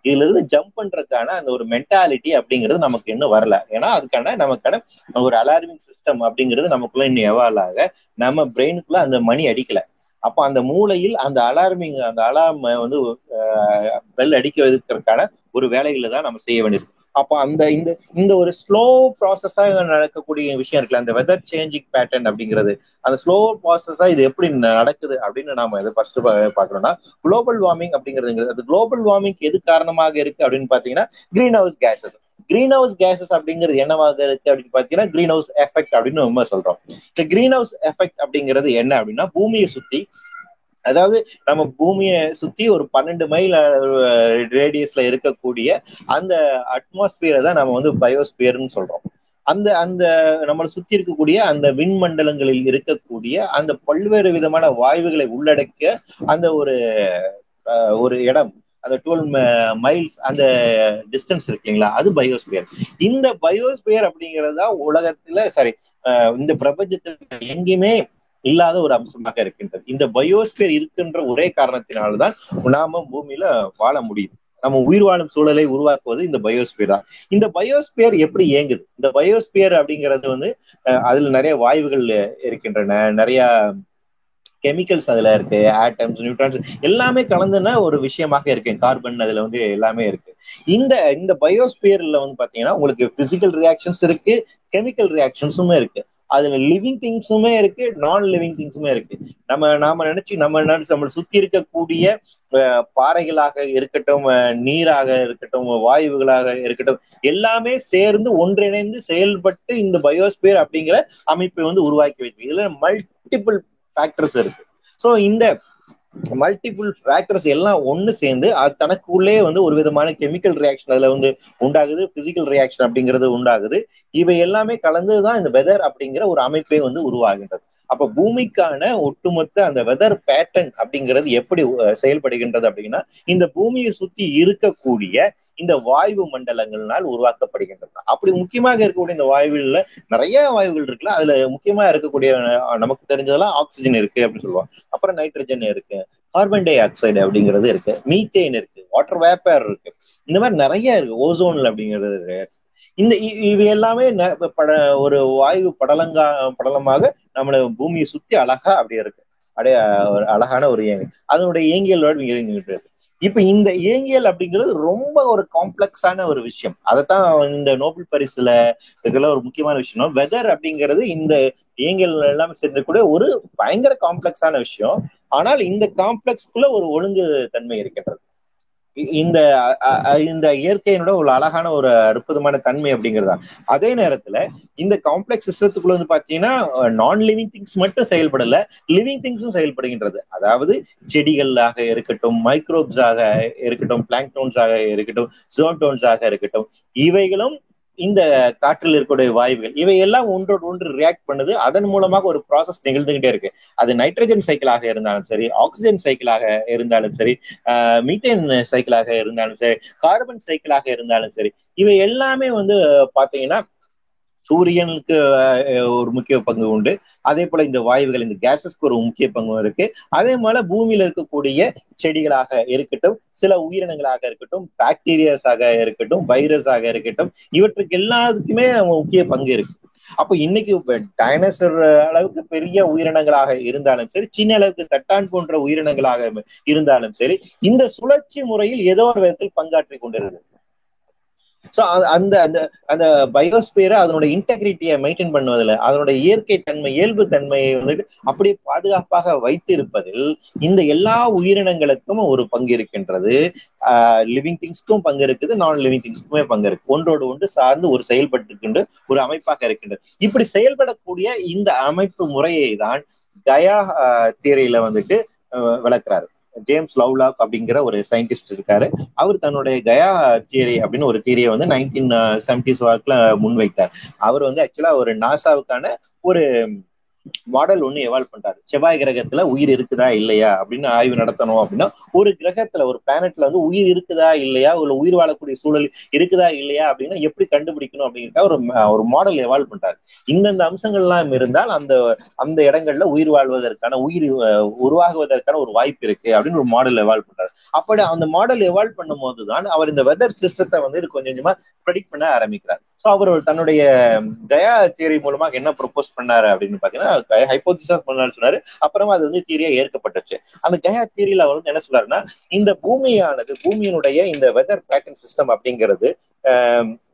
இதுல இருந்து ஜம்ப் பண்றதுக்கான அந்த ஒரு மென்டாலிட்டி அப்படிங்கிறது நமக்கு இன்னும் வரல. ஏன்னா அதுக்கான நமக்கான ஒரு அலார்மிங் சிஸ்டம் அப்படிங்கிறது நமக்குள்ள இன்னும் எவால் ஆக நம்ம பிரெயினுக்குள்ள அந்த மணி அடிக்கல. அப்ப அந்த மூளையில் அந்த அலார்மிங் அந்த அலார்ம் வந்து பெல் அடிக்க வைக்கிறதுக்கான ஒரு வேலைகளை தான் நம்ம செய்ய வேண்டியது. அப்போ அந்த இந்த இந்த ஒரு ஸ்லோ ப்ராசஸா நடக்கக்கூடிய விஷயம் இருக்குல்ல அந்த வெதர் சேஞ்சிங் பேட்டர்ன் அப்படிங்கிறது அந்த ஸ்லோ ப்ராசஸா இது எப்படி நடக்குது அப்படின்னு நாம இதை ஃபர்ஸ்ட் பாக்குறோம்னா குளோபல் வார்மிங் அப்படிங்கிறது அது குளோபல் வார்மிங் எது காரணமாக இருக்கு அப்படின்னு பாத்தீங்கன்னா greenhouse gases greenhouse gases அப்படிங்கிறது என்னவாக இருக்கு அப்படின்னு பாத்தீங்கன்னா கிரீன் ஹவுஸ் எஃபெக்ட் அப்படின்னு நம்ம சொல்றோம். இந்த கிரீன் ஹவுஸ் எஃபெக்ட் அப்படிங்கிறது என்ன அப்படின்னா பூமியை சுத்தி அதாவது நம்ம பூமியை சுத்தி ஒரு பன்னெண்டு மைல் ரேடியஸ்ல இருக்கக்கூடிய அந்த அட்மாஸ்பியரை தான் நம்ம வந்து பயோஸ்பியர்னு சொல்றோம். அந்த அந்த நம்மளை சுத்தி இருக்கக்கூடிய அந்த விண்மண்டலங்களில் இருக்கக்கூடிய அந்த பல்வேறு விதமான வாயுகளை உள்ளடக்கிய அந்த ஒரு ஒரு இடம் அந்த டுவெல் மைல்ஸ் அந்த டிஸ்டன்ஸ் இருக்குங்களா அது பயோஸ்பியர் இந்த பயோஸ்பியர் அப்படிங்கறதா உலகத்துல சாரி இந்த பிரபஞ்சத்துல எங்கேயுமே இல்லாத ஒரு அம்சமாக இருக்கின்றது. இந்த பயோஸ்பியர் இருக்கின்ற ஒரே காரணத்தினால்தான் நாம பூமியில வாழ முடியுது நம்ம உயிர் வாழும் சூழலை உருவாக்குவது இந்த பயோஸ்பியர் தான். இந்த பயோஸ்பியர் எப்படி இயங்குது? இந்த பயோஸ்பியர் அப்படிங்கிறது வந்து அதுல நிறைய வாயுகள் இருக்கின்றன. நிறைய கெமிக்கல்ஸ் அதுல இருக்கு. ஆட்டம்ஸ் நியூட்ரான்ஸ் எல்லாமே கலந்துன ஒரு விஷயமாக இருக்கு. கார்பன் அதுல வந்து எல்லாமே இருக்கு. இந்த இந்த பயோஸ்பியர்ல வந்து பாத்தீங்கன்னா உங்களுக்கு பிசிக்கல் ரியாக்ஷன்ஸ் இருக்கு கெமிக்கல் ரியாக்ஷன்ஸும் இருக்கு. அதுல லிவிங் திங்ஸுமே இருக்கு நான் லிவிங் திங்ஸுமே இருக்கு. நம்ம நாம நினைச்சு நம்ம நினைச்சு நம்ம சுத்தி இருக்கக்கூடிய பாறைகளாக இருக்கட்டும் நீராக இருக்கட்டும் வாயுகளாக இருக்கட்டும் எல்லாமே சேர்ந்து ஒன்றிணைந்து செயல்பட்டு இந்த பயோஸ்பியர் அப்படிங்கிற அமைப்பை வந்து உருவாக்கி வைக்கும். இதுல மல்டிபிள் ஃபேக்டர்ஸ் இருக்கு. ஸோ இந்த மல்டிபிள் ஃபேக்டர்ஸ் எல்லாம் ஒன்னு சேர்ந்து அது தனக்குள்ளே வந்து ஒரு விதமான கெமிக்கல் ரியாக்ஷன் அதுல வந்து உண்டாகுது பிசிக்கல் ரியாக்ஷன் அப்படிங்கிறது உண்டாகுது. இவை எல்லாமே கலந்துதான் இந்த வெதர் அப்படிங்கிற ஒரு அமைப்பே வந்து உருவாகின்றது. அப்ப பூமிக்கான ஒட்டுமொத்த அந்த வெதர் பேட்டர்ன் அப்படிங்கிறது எப்படி செயல்படுகின்றது அப்படின்னா இந்த பூமியை சுத்தி இருக்கக்கூடிய இந்த வாயு மண்டலங்கள்னால் உருவாக்கப்படுகின்றது. அப்படி முக்கியமாக இருக்கக்கூடிய இந்த வாயுவில் நிறைய வாயுகள் இருக்குல்ல அதுல முக்கியமா இருக்கக்கூடிய நமக்கு தெரிஞ்சதெல்லாம் ஆக்சிஜன் இருக்கு அப்படின்னு சொல்லுவாங்க. அப்புறம் நைட்ரஜன் இருக்கு கார்பன் டை ஆக்சைடு அப்படிங்கிறது இருக்கு மீத்தேன் இருக்கு வாட்டர் வேப்பர் இருக்கு. இந்த மாதிரி நிறைய இருக்கு ஓசோன்ல அப்படிங்கிறது இருக்கு. இந்த இவை எல்லாமே பட ஒரு வாயு படலங்கா படலமாக நம்மள பூமியை சுத்தி அழகா அப்படியே இருக்கு. அப்படியே ஒரு அழகான ஒரு இயங்கியல் அதனுடைய இயங்கியலோடு இயங்கிட்டு இருக்கு இப்ப இந்த இயங்கியல் அப்படிங்கிறது ரொம்ப ஒரு காம்ப்ளெக்ஸான ஒரு விஷயம். அதைத்தான் இந்த நோபல் பரிசுல இதெல்லாம் ஒரு முக்கியமான விஷயம் வெதர் அப்படிங்கிறது இந்த இயங்கியல் எல்லாமே சேர்ந்தக்கூடிய ஒரு பயங்கர காம்ப்ளெக்ஸான விஷயம். ஆனால் இந்த காம்ப்ளெக்ஸ்க்குள்ள ஒரு ஒழுங்கு தன்மை இருக்கின்றது. இந்த இந்த இயற்கையினோட ஒரு அழகான ஒரு அற்புதமான தன்மை அப்படிங்கிறதா. அதே நேரத்துல இந்த காம்ப்ளெக்ஸ் சிஸ்டத்துக்குள்ள வந்து பாத்தீங்கன்னா நான் லிவிங் திங்ஸ் மட்டும் செயல்படல லிவிங் திங்ஸும் செயல்படுகின்றது. அதாவது செடிகளாக இருக்கட்டும் மைக்ரோப்ஸாக இருக்கட்டும் பிளாங்டோன்ஸாக இருக்கட்டும் ஜோன்டோன்ஸாக இருக்கட்டும் இவைகளும் இந்த காற்றில் இருக்கக்கூடிய வாயுகள் இவை எல்லாம் ஒன்றோடு ஒன்று ரியாக்ட் பண்ணுது. அதன் மூலமாக ஒரு ப்ராசஸ் நிகழ்ந்துகிட்டே இருக்கு. அது நைட்ரஜன் சைக்கிளாக இருந்தாலும் சரி ஆக்சிஜன் சைக்கிளாக இருந்தாலும் சரி மீத்தேன் சைக்கிளாக இருந்தாலும் சரி கார்பன் சைக்கிளாக இருந்தாலும் சரி இவை எல்லாமே வந்து பாத்தீங்கன்னா சூரியனுக்கு ஒரு முக்கிய பங்கு உண்டு. அதே போல இந்த வாயுகள் இந்த கேசஸ்க்கு ஒரு முக்கிய பங்கு இருக்கு. அதே போல பூமியில இருக்கக்கூடிய செடிகளாக இருக்கட்டும் சில உயிரினங்களாக இருக்கட்டும் பாக்டீரியாஸாக இருக்கட்டும் வைரஸாக இருக்கட்டும் இவற்றுக்கு எல்லாத்துக்குமே நம்ம முக்கிய பங்கு இருக்கு. அப்போ இன்னைக்கு டைனோசர் அளவுக்கு பெரிய உயிரினங்களாக இருந்தாலும் சரி சின்ன அளவுக்கு தட்டான் போன்ற உயிரினங்களாக இருந்தாலும் சரி இந்த சுழற்சி முறையில் ஏதோ ஒரு விதத்தில் பங்காற்றி கொண்டிருக்கு சோ அந்த அந்த அந்த பயோஸ்பியரை அதனுடைய இன்டெகிரிட்டியை மெயின்டைன் பண்ணுவதில் அதனுடைய இயற்கை தன்மை இயல்பு தன்மையை வந்துட்டு அப்படியே பாதுகாப்பாக வைத்திருப்பதில் இந்த எல்லா உயிரினங்களுக்கும் ஒரு பங்கு இருக்கின்றது. லிவிங் திங்ஸ்க்கும் பங்கு இருக்குது நான் லிவிங் திங்ஸ்க்குமே பங்கு இருக்கு. ஒன்றோடு ஒன்று சார்ந்து ஒரு செயல்பட்டு ஒரு அமைப்பாக இருக்கின்றது. இப்படி செயல்படக்கூடிய இந்த அமைப்பு முறையை தான் கயா தியரியில வந்துட்டு விளக்குறாரு. ஜேம்ஸ் லவ்லாக் அப்படிங்கிற ஒரு சயின்டிஸ்ட் இருக்காரு. அவர் தன்னுடைய கயா தியரி அப்படின்னு ஒரு தியரியை வந்து நைன்டீன் செவன்டிஸ் வாக்கில் முன்வைத்தார். அவர் வந்து ஆக்சுவலா ஒரு நாசாவுக்கான ஒரு மாடல் ஒண்ணு எவால்வ் பண்றாரு செவ்வாய் கிரகத்துல உயிர் இருக்குதா இல்லையா அப்படின்னு ஆய்வு நடத்தணும் அப்படின்னா ஒரு கிரகத்துல ஒரு பிளானட்ல வந்து உயிர் இருக்குதா இல்லையா? ஒரு உயிர் வாழக்கூடிய சூழல் இருக்குதா இல்லையா அப்படின்னா எப்படி கண்டுபிடிக்கணும் அப்படிங்கிறத ஒரு ஒரு மாடல் எவால்வ் பண்றாரு இந்தந்த அம்சங்கள் எல்லாம் இருந்தால் அந்த அந்த இடங்கள்ல உயிர் வாழ்வதற்கான உயிர் உருவாகுவதற்கான ஒரு வாய்ப்பு இருக்கு அப்படின்னு ஒரு மாடல் எவால்வ் பண்றாரு அப்படி அந்த மாடல் எவால்வ் பண்ணும் போதுதான் அவர் இந்த வெதர் சிஸ்டத்தை வந்து கொஞ்சம் கொஞ்சமா ப்ரெடிக்ட் பண்ண ஆரம்பிக்கிறார். ஸோ அவர் தன்னுடைய கயா தியரி மூலமாக என்ன ப்ரொபோஸ் பண்ணாரு அப்படின்னு பாத்தீங்கன்னா ஹைப்போதிசா பண்ணாரு சொன்னாரு. அப்புறமா அது வந்து தியரியா ஏற்கப்பட்டுச்சு அந்த கயா தியரியில அவர் வந்து என்ன சொல்றாருன்னா இந்த பூமியானது பூமியினுடைய இந்த வெதர் பேட்டர்ன் சிஸ்டம் அப்படிங்கிறது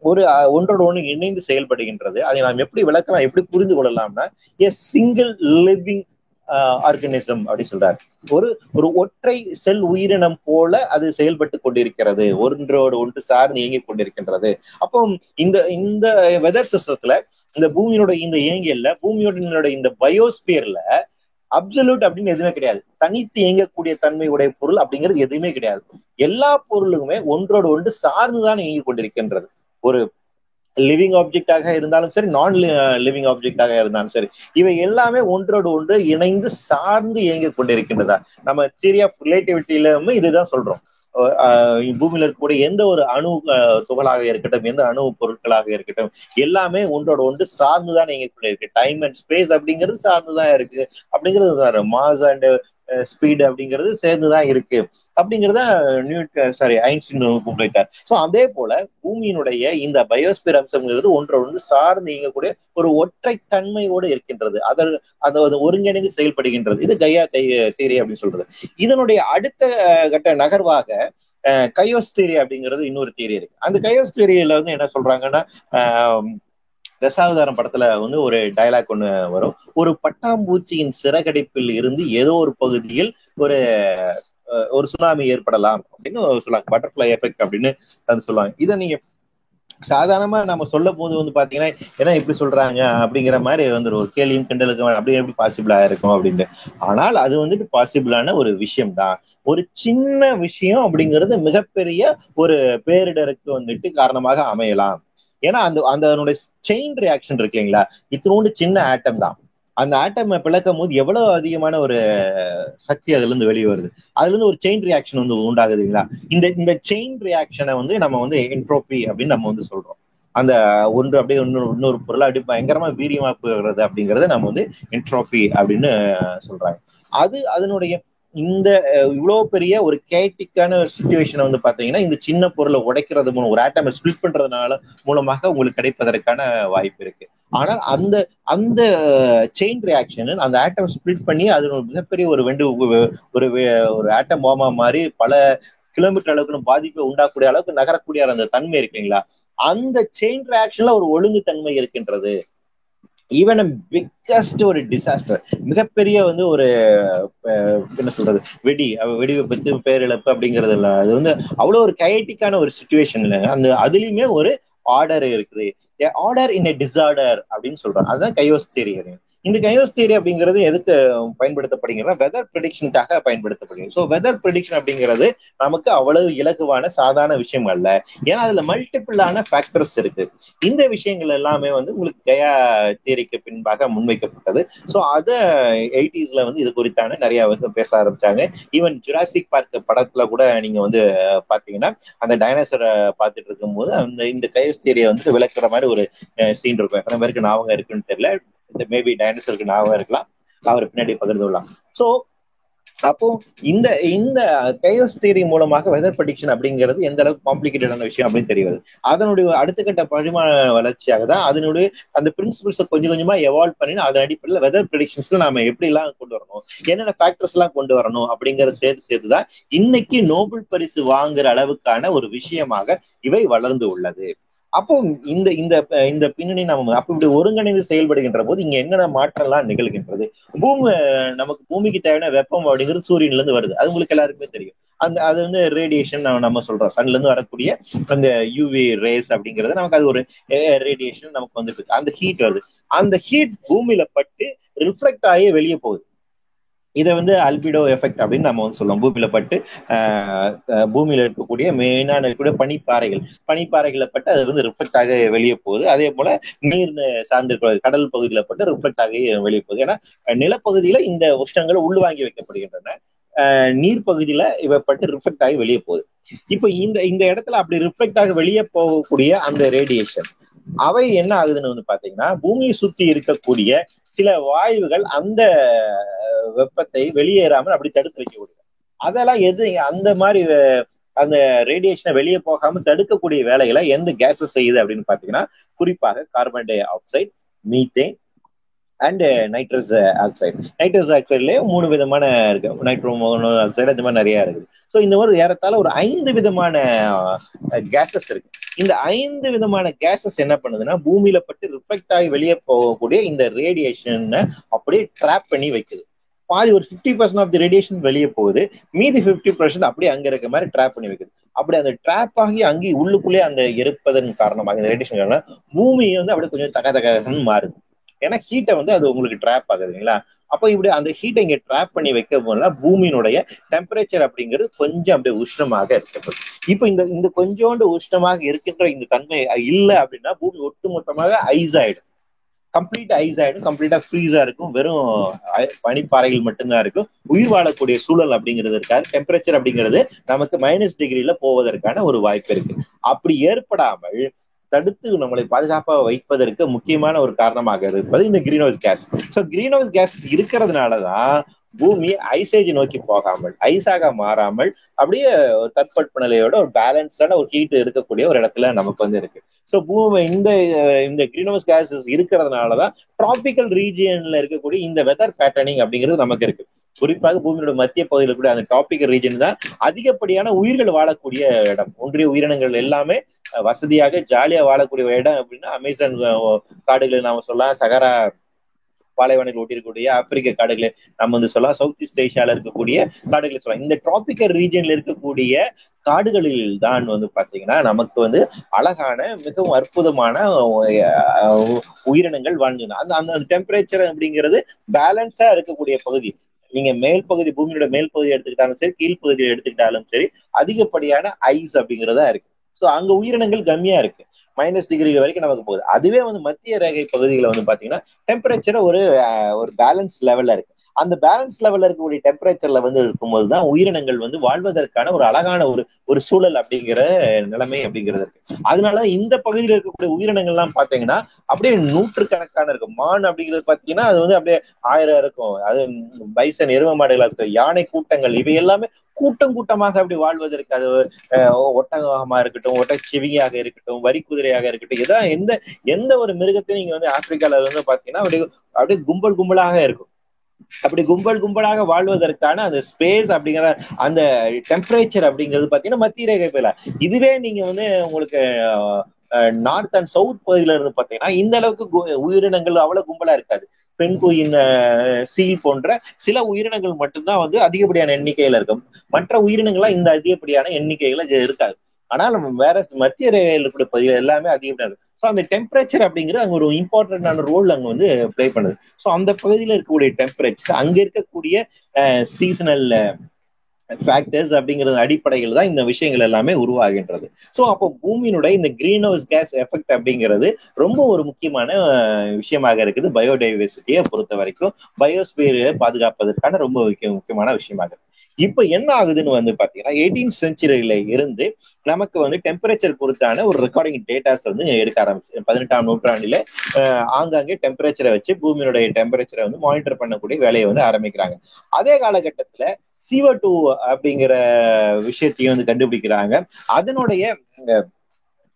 ஒரு ஒன்றோடு ஒன்று இணைந்து செயல்படுகின்றது. அதை நாம் எப்படி விளக்கலாம் எப்படி புரிந்து கொள்ளலாம்னா எ சிங்கிள் லிவிங் ஆர்கனிசம் அப்படி சொல்றாரு. ஒரு ஒரு ஒற்றை செல் உயிரினம் போல அது செயல்பட்டு கொண்டிருக்கிறது. ஒன்றோடு ஒன்று சார்ந்து இயங்கிக் கொண்டிருக்கின்றது. அப்போ இந்த இந்த வெதர் சிஸ்டத்துல இந்த பூமியோட இந்த இயங்கியல்ல பூமியோட இந்த பயோஸ்பியர்ல அப்சல்யூட் அப்படின்னு எதுவுமே கிடையாது. தனித்து இயங்கக்கூடிய தன்மை உடைய பொருள் அப்படிங்கிறது எதுவுமே கிடையாது. எல்லா பொருளுமே ஒன்றோடு ஒன்று சார்ந்துதான் இயங்கிக் கொண்டிருக்கின்றது. ஒரு லிவிங் ஆப்ஜெக்டாக இருந்தாலும் சரி நான் லிவிங் ஆப்ஜெக்டாக இருந்தாலும் சரி இவை எல்லாமே ஒன்றோடு ஒன்று இணைந்து சார்ந்து இயங்கிக் கொண்டிருக்கின்றதா? நம்ம தியரி ஆஃப் ரிலேட்டிவிட்டியிலுமே இதுதான் சொல்றோம். பூமியில இருக்கக்கூடிய எந்த ஒரு அணு துகளாக இருக்கட்டும் எந்த அணு பொருட்களாக இருக்கட்டும் எல்லாமே ஒன்றோட ஒன்று சார்ந்துதான் இயங்கிக் கொண்டிருக்கு. டைம் அண்ட் ஸ்பேஸ் அப்படிங்கிறது சார்ந்துதான் இருக்கு. அப்படிங்கிறது மாஸ் அண்ட் ஸ்பீடு அப்படிங்கிறது சேர்ந்துதான் இருக்கு. அப்படிங்கிறத நியூட் சாரி ஐன்ஸ்டீன் முன்வைத்தார் ஸோ அதே போல பூமியினுடைய இந்த பயோஸ்பியர் அம்சம்ங்கிறது ஒன்றை ஒன்று சார்ந்து இயங்கக்கூடிய ஒரு ஒற்றை தன்மையோடு இருக்கின்றது. அதை அதாவது ஒருங்கிணைந்து செயல்படுகின்றது. இது கையா கை தீரி அப்படின்னு சொல்றது. இதனுடைய அடுத்த கட்ட நகர்வாக கையோஸ் தீரி அப்படிங்கிறது இன்னொரு தீரி இருக்கு. அந்த கையோஸ் தீரியில வந்து என்ன சொல்றாங்கன்னா தசாவதாரம் படத்துல வந்து ஒரு டைலாக் ஒண்ணு வரும். ஒரு பட்டாம்பூச்சியின் சிறகடிப்பில் இருந்து ஏதோ ஒரு பகுதியில் ஒரு ஒரு சுனாமி ஏற்படலாம் அப்படின்னு சொல்லுவாங்க. பட்டர்ஃபிளை எஃபெக்ட் அப்படின்னு அது சொல்லுவாங்க. இதை நீங்க சாதாரணமா நம்ம சொல்ல போது வந்து பாத்தீங்கன்னா ஏன்னா இப்படி சொல்றாங்க அப்படிங்கிற மாதிரி வந்து ஒரு கேள்வியும் கிண்டலுக்கு அப்படி எப்படி பாசிபிளா இருக்கும் அப்படின்ட்டு. ஆனால் அது வந்துட்டு பாசிபிளான ஒரு விஷயம் தான் ஒரு சின்ன விஷயம் அப்படிங்கிறது மிகப்பெரிய ஒரு பேரிடருக்கு வந்துட்டு காரணமாக அமையலாம். ஏன்னா அந்த அந்த அதனுடைய செயின் ரியாக்ஷன் இருக்கு இல்லைங்களா? இத்தினோண்டு சின்ன ஆட்டம் தான். அந்த ஆட்டமை பிளக்கும் போது எவ்வளவு அதிகமான ஒரு சக்தி அதுல இருந்து வெளியே வருது? அதுல இருந்து ஒரு செயின் ரியாக்ஷன் வந்து உண்டாகுதுங்களா இந்த இந்த செயின் ரியாக்ஷனை வந்து நம்ம வந்து என்ட்ரோபி அப்படின்னு நம்ம வந்து சொல்றோம். அந்த ஒன்று அப்படியே இன்னொரு இன்னொரு பொருளை அப்படி பயங்கரமா வீரியமா போகிறது அப்படிங்கறத நம்ம வந்து என்ட்ரோபி அப்படின்னு சொல்றாங்க. அது அதனுடைய இந்த இவ்வளவு பெரிய ஒரு கேட்டிக்கான சுச்சுவேஷனை வந்து பாத்தீங்கன்னா இந்த சின்ன பொருளை உடைக்கிறது மூலம் ஒரு ஆட்டமை ஸ்பிளிட் பண்றதுனால மூலமாக உங்களுக்கு கிடைப்பதற்கான வாய்ப்பு இருக்கு. ஆனால் அந்த அந்த செயின் ரியாக்ஷன் அந்த ஆட்டம் ஸ்பிளிட் பண்ணி அது ஒரு மிகப்பெரிய ஒரு வெண்டு ஒரு ஒரு ஆட்டம் பாமா மாதிரி பல கிலோமீட்டர் அளவுக்கு பாதிப்பை உண்டாக்கூடிய அளவுக்கு நகரக்கூடிய அந்த தன்மை இருக்குங்களா அந்த செயின் ரியாக்ஷன்ல ஒரு ஒழுங்கு தன்மை இருக்கின்றது ஈவன் பிக்கஸ்ட் ஒரு டிசாஸ்டர் மிகப்பெரிய வந்து ஒரு என்ன சொல்றது? வெடி வெடி விபத்து பேரிழப்பு அப்படிங்கிறது இல்ல. அது வந்து அவ்வளவு ஒரு கயட்டிக்கான ஒரு சுச்சுவேஷன் இல்லைங்க அந்த அதுலயுமே ஒரு ஆர்டர் இருக்குது. ஆர்டர் இன் எ டிசார்டர் அப்படின்னு சொல்றாங்க. அதுதான் கையோஸ் தேரி இந்த கையோஸ் தியரி அப்படிங்கிறது எதுக்கு பயன்படுத்தப்படுகிறது வெதர் ப்ரிடிக்ஷனுக்காக பயன்படுத்தப்படுகிறது. ஸோ வெதர் ப்ரிடிக்ஷன் அப்படிங்கிறது நமக்கு அவ்வளவு இலகுவான சாதாரண விஷயம் அல்ல. ஏன்னா அதுல மல்டிபிளான ஃபேக்டர்ஸ் இருக்கு. இந்த விஷயங்கள் எல்லாமே வந்து உங்களுக்கு கயா தியரிக்கு பின்பாக முன்வைக்கப்பட்டது. ஸோ அதை எயிட்டிஸ்ல வந்து இது குறித்தான நிறைய வந்து பேச ஆரம்பிச்சாங்க. ஈவன் ஜுராசிக் பார்க் படத்துல கூட நீங்க வந்து பாத்தீங்கன்னா அந்த டைனோசரை பார்த்துட்டு இருக்கும்போது அந்த இந்த கையோஸ் தியரியை வந்து விளக்குற மாதிரி ஒரு சீன் இருக்கும். எத்தனை பேருக்கு ஞாபகம் இருக்குன்னு தெரியல. இந்த மேபி டைனோசருக்கு ஞாபகம் இருக்கலாம். அவர் பின்னாடி பகிர்ந்து விடலாம் ஸோ அப்போ இந்த இந்த கையோஸ் தியரி மூலமாக வெதர் ப்ரடிக்ஷன் அப்படிங்கிறது எந்த அளவுக்கு காம்ப்ளிகேட்டடான விஷயம் அப்படின்னு தெரியாது அதனுடைய அடுத்த கட்ட பரிமாண வளர்ச்சியாக தான் அதனுடைய அந்த பிரின்சிபிள்ஸை கொஞ்சம் கொஞ்சமா எவால்வ் பண்ணி அதன் அடிப்படையில் வெதர் ப்ரடிக்ஷன்ஸ்ல நாம எப்படி எல்லாம் கொண்டு வரணும் என்னென்ன ஃபேக்டர்ஸ் எல்லாம் கொண்டு வரணும் அப்படிங்கிற சேர்த்து சேர்த்து தான் இன்னைக்கு நோபல் பரிசு வாங்குற அளவுக்கான ஒரு விஷயமாக இவை வளர்ந்து உள்ளது. அப்போ இந்த இந்த இந்த பின்னணி நம்ம அப்ப இப்படி ஒருங்கிணைந்து செயல்படுகின்ற போது இங்க என்னென்ன மாற்றம்லாம் நிகழ்கின்றது? பூமி நமக்கு பூமிக்கு தேவையான வெப்பம் அப்படிங்கிறது சூரியன்ல இருந்து வருது. அது உங்களுக்கு எல்லாருக்குமே தெரியும். அந்த அது வந்து ரேடியேஷன் நம்ம சொல்றோம். சன்ல இருந்து வரக்கூடிய அந்த யூவி ரேஸ் அப்படிங்கிறது நமக்கு அது ஒரு ரேடியேஷன் நமக்கு வந்துருக்கு அந்த ஹீட் வருது. அந்த ஹீட் பூமியில பட்டு ரிஃப்ளெக்ட் ஆகி வெளியே போகுது. இதை வந்து அல்பிடோ எஃபெக்ட் அப்படின்னு நம்ம வந்து சொல்லுவோம். பூமியில பட்டு பூமியில இருக்கக்கூடிய மெயினான இருக்கக்கூடிய பனிப்பாறைகள். பனிப்பாறைகளை பட்டு அது வந்து ரிஃப்ளெக்ட் ஆக வெளியே போகுது. அதே போல நீர் சார்ந்திருக்கிற கடல் பகுதியில பட்டு ரிஃப்ளெக்ட் ஆகி வெளியே போகுது. ஏன்னா நிலப்பகுதியில இந்த உஷ்ணங்கள் உள்வாங்கி வைக்கப்படுகின்றன. நீர் பகுதியில இவை பட்டு ரிஃப்ளெக்ட் ஆகி வெளியே போகுது. இப்போ இந்த இந்த இடத்துல அப்படி ரிஃப்ளெக்ட் ஆக வெளியே போகக்கூடிய அந்த ரேடியேஷன் அவை என்ன ஆகுதுன்னு வந்து பாத்தீங்கன்னா பூமியை சுத்தி இருக்கக்கூடிய சில வாயுகள் அந்த வெப்பத்தை வெளியேறாமல் அப்படி தடுத்து வைக்க முடியும் அதெல்லாம் எது அந்த மாதிரி அந்த ரேடியேஷனை வெளியே போகாம தடுக்கக்கூடிய வேலைகளை எந்த கேசஸ் செய்யுது அப்படின்னு பாத்தீங்கன்னா குறிப்பாக carbon dioxide methane and nitrous oxide nitrous ஆக்சைட்லயே மூணு விதமான இருக்கு. நைட்ரோ ஆக்சைடு அது மாதிரி நிறைய இருக்குது ஸோ இந்த மாதிரி ஏறத்தால ஒரு ஐந்து விதமான கேசஸ் இருக்கு. இந்த ஐந்து விதமான கேசஸ் என்ன பண்ணுதுன்னா பூமியில பட்டு ரிஃப்ளெக்ட் ஆகி வெளியே போகக்கூடிய இந்த ரேடியேஷனை அப்படியே ட்ராப் பண்ணி வைக்குது. பாதி ஒரு fifty percent of the radiation வெளியே போகுது. மீதி ஃபிஃப்டி பர்சன்ட் அப்படியே அங்க இருக்க மாதிரி ட்ராப் பண்ணி வைக்குது. அப்படி அந்த ட்ராப் ஆகி அங்கே உள்ளுக்குள்ளே அந்த இருப்பதன் காரணமாக இந்த ரேடியேஷன் காரணம் பூமி வந்து அப்படியே கொஞ்சம் தக தகன்னு மாறுது. ஏன்னா ஹீட்டை வந்து அது உங்களுக்கு ட்ராப் ஆகுதுங்களா அப்போ இப்படி அந்த ஹீட்டை இங்க ட்ராப் பண்ணி வைக்க போனா பூமியினுடைய டெம்பரேச்சர் அப்படிங்கிறது கொஞ்சம் அப்படியே உஷ்ணமாக இருக்கப்படுது இப்போ இந்த இந்த கொஞ்சோண்டு உஷ்ணமாக இருக்கின்ற இந்த தன்மை இல்லை அப்படின்னா பூமி ஒட்டுமொத்தமாக ஐஸ் ஆயிடும். கம்ப்ளீட் ஐஸ் ஆயிடும் கம்ப்ளீட்டா ஃப்ரீஸா இருக்கும் வெறும் பனிப்பாறைகள் மட்டும்தான் இருக்கும். உயிர் வாழக்கூடிய சூழல் அப்படிங்கிறது இருக்காது. டெம்பரேச்சர் அப்படிங்கிறது நமக்கு மைனஸ் டிகிரில போவதற்கான ஒரு வாய்ப்பு இருக்கு. அப்படி ஏற்படாமல் தடுத்து நம்மளை பாதுகாப்பாக வைப்பதற்கு முக்கியமான ஒரு காரணமாக இருப்பது இந்த greenhouse gas so greenhouse gas இருக்கிறதுனாலதான் பூமி ஐசேஜ் நோக்கி போகாமல் ஐஸாக மாறாமல் அப்படியே ஒரு தட்பட்ப நிலையோட ஒரு பேலன்ஸ்டான ஒரு ஹீட் இருக்கக்கூடிய ஒரு இடத்துல நமக்கு வந்து இருக்கு. ஸோ பூமி இந்த இந்த கிரீன் ஹவுஸ் கேஸஸ் இருக்கிறதுனாலதான் டிராபிக்கல் ரீஜியன்ல இருக்கக்கூடிய இந்த வெதர் பேட்டர்னிங் அப்படிங்கிறது நமக்கு இருக்கு. குறிப்பாக பூமியோட மத்திய பகுதியில் கூட அந்த டாபிக் ரீஜன் தான் அதிகப்படியான உயிர்கள் வாழக்கூடிய இடம். ஒன்றிய உயிரினங்கள் எல்லாமே வசதியாக ஜாலியா வாழக்கூடிய இடம் அப்படின்னா அமேசான் காடுகளை நாம சொல்லலாம். சகரா பாலைவனங்கள் ஒட்டியிருக்கக்கூடிய ஆப்பிரிக்க காடுகளை நம்ம வந்து சொல்லலாம். சவுத் ஈஸ்ட் ஏஷியால இருக்கக்கூடிய காடுகளை சொல்லலாம். இந்த டிராபிக்கல் ரீஜன்ல இருக்கக்கூடிய காடுகளில் தான் வந்து பாத்தீங்கன்னா நமக்கு வந்து அழகான மிகவும் அற்புதமான உயிரினங்கள் வாழ்ந்து அந்த அந்த டெம்பரேச்சர் அப்படிங்கிறது பேலன்ஸா இருக்கக்கூடிய பகுதி. நீங்க மேல் பகுதி பூமியோட மேல் பகுதி எடுத்துக்கிட்டாலும் சரி கீழ்ப்பகுதியை எடுத்துக்கிட்டாலும் சரி அதிகப்படியான ஐஸ் அப்படிங்கிறதா இருக்கு. ஸோ அங்க உயிரினங்கள் கம்மியா இருக்கு. மைனஸ் டிகிரி வரைக்கும் நமக்கு போகுது. அதுவே வந்து மத்திய ரேகை பகுதிகளை வந்து பாத்தீங்கன்னா டெம்பரேச்சர் ஒரு ஒரு பேலன்ஸ் லெவல்ல இருக்கு. அந்த பேலன்ஸ் லெவல்ல இருக்கக்கூடிய டெம்பரேச்சர்ல வந்து இருக்கும்போது தான் உயிரினங்கள் வந்து வாழ்வதற்கான ஒரு அழகான ஒரு ஒரு சூழல் அப்படிங்கிற நிலைமை அப்படிங்கிறது இருக்கு. அதனால இந்த பகுதியில் இருக்கக்கூடிய உயிரினங்கள் எல்லாம் பாத்தீங்கன்னா அப்படியே நூற்றுக்கணக்கான இருக்கும். மான் அப்படிங்கிறது பாத்தீங்கன்னா அது வந்து அப்படியே ஆயிரம் இருக்கும். அது பைசன் எரும மாடுகளா இருக்கும் யானை கூட்டங்கள் இவை எல்லாமே கூட்டம் கூட்டமாக அப்படி வாழ்வதற்கு அது ஒட்டகமாக இருக்கட்டும் ஒட்டச்சிவியாக இருக்கட்டும் வரி குதிரையாக இருக்கட்டும் இதான் எந்த எந்த ஒரு மிருகத்தையும் நீங்க வந்து ஆப்பிரிக்கால வந்து பாத்தீங்கன்னா அப்படியே அப்படியே கும்பல் கும்பலாக இருக்கும். அப்படி கும்பல் கும்பலாக வாழ்வதற்கான அந்த ஸ்பேஸ் அப்படிங்கிற அந்த டெம்பரேச்சர் அப்படிங்கிறது பாத்தீங்கன்னா மத்திய ரேகை போயில இதுவே நீங்க வந்து உங்களுக்கு நார்த் அண்ட் சவுத் பகுதியில இருந்து பாத்தீங்கன்னா இந்த அளவுக்கு உயிரினங்கள் அவ்வளவு கும்பலா இருக்காது. பெண் குயின் சீல் போன்ற சில உயிரினங்கள் மட்டும்தான் வந்து அதிகப்படியான எண்ணிக்கையில இருக்கும். மற்ற உயிரினங்கள்லாம் இந்த அதிகப்படியான எண்ணிக்கைகள இருக்காது. ஆனால் நம்ம வேற மத்திய ரேகையில் கூட பகுதிகள் எல்லாமே அதிகப்படியான ஸோ அந்த டெம்பரேச்சர் அப்படிங்கிறது அங்கே ஒரு இம்பார்ட்டன்டான ரோல் அங்கே வந்து பிளே பண்ணுது. ஸோ அந்த பகுதியில் இருக்கக்கூடிய டெம்பரேச்சர் அங்கே இருக்கக்கூடிய சீசனல் ஃபேக்டர்ஸ் அப்படிங்கிறது அடிப்படையில் தான் இந்த விஷயங்கள் எல்லாமே உருவாகின்றது. ஸோ அப்போ பூமியினுடைய இந்த கிரீன் ஹவுஸ் கேஸ் எஃபெக்ட் அப்படிங்கிறது ரொம்ப ஒரு முக்கியமான விஷயமாக இருக்குது. பயோடைவர்சிட்டியை பொறுத்த வரைக்கும் பயோஸ்பியரை பாதுகாப்பதற்கான ரொம்ப முக்கியமான விஷயமாக இருக்கு. இப்ப என்ன ஆகுதுன்னு வந்து பாத்தீங்கன்னா எயிட்டீன் செஞ்சுரியில இருந்து நமக்கு வந்து டெம்பரேச்சர் பொறுத்தான ஒரு ரெக்கார்டிங் டேட்டாஸ் வந்து எடுக்க ஆரம்பிச்சு பதினெட்டாம் நூற்றாண்டுல ஆங்காங்கே டெம்பரேச்சரை வச்சு பூமியினுடைய டெம்பரேச்சரை வந்து மானிட்டர் பண்ணக்கூடிய வேலையை வந்து ஆரம்பிக்கிறாங்க. அதே காலகட்டத்துல சிவ டூ அப்படிங்கிற விஷயத்தையும் வந்து கண்டுபிடிக்கிறாங்க. அதனுடைய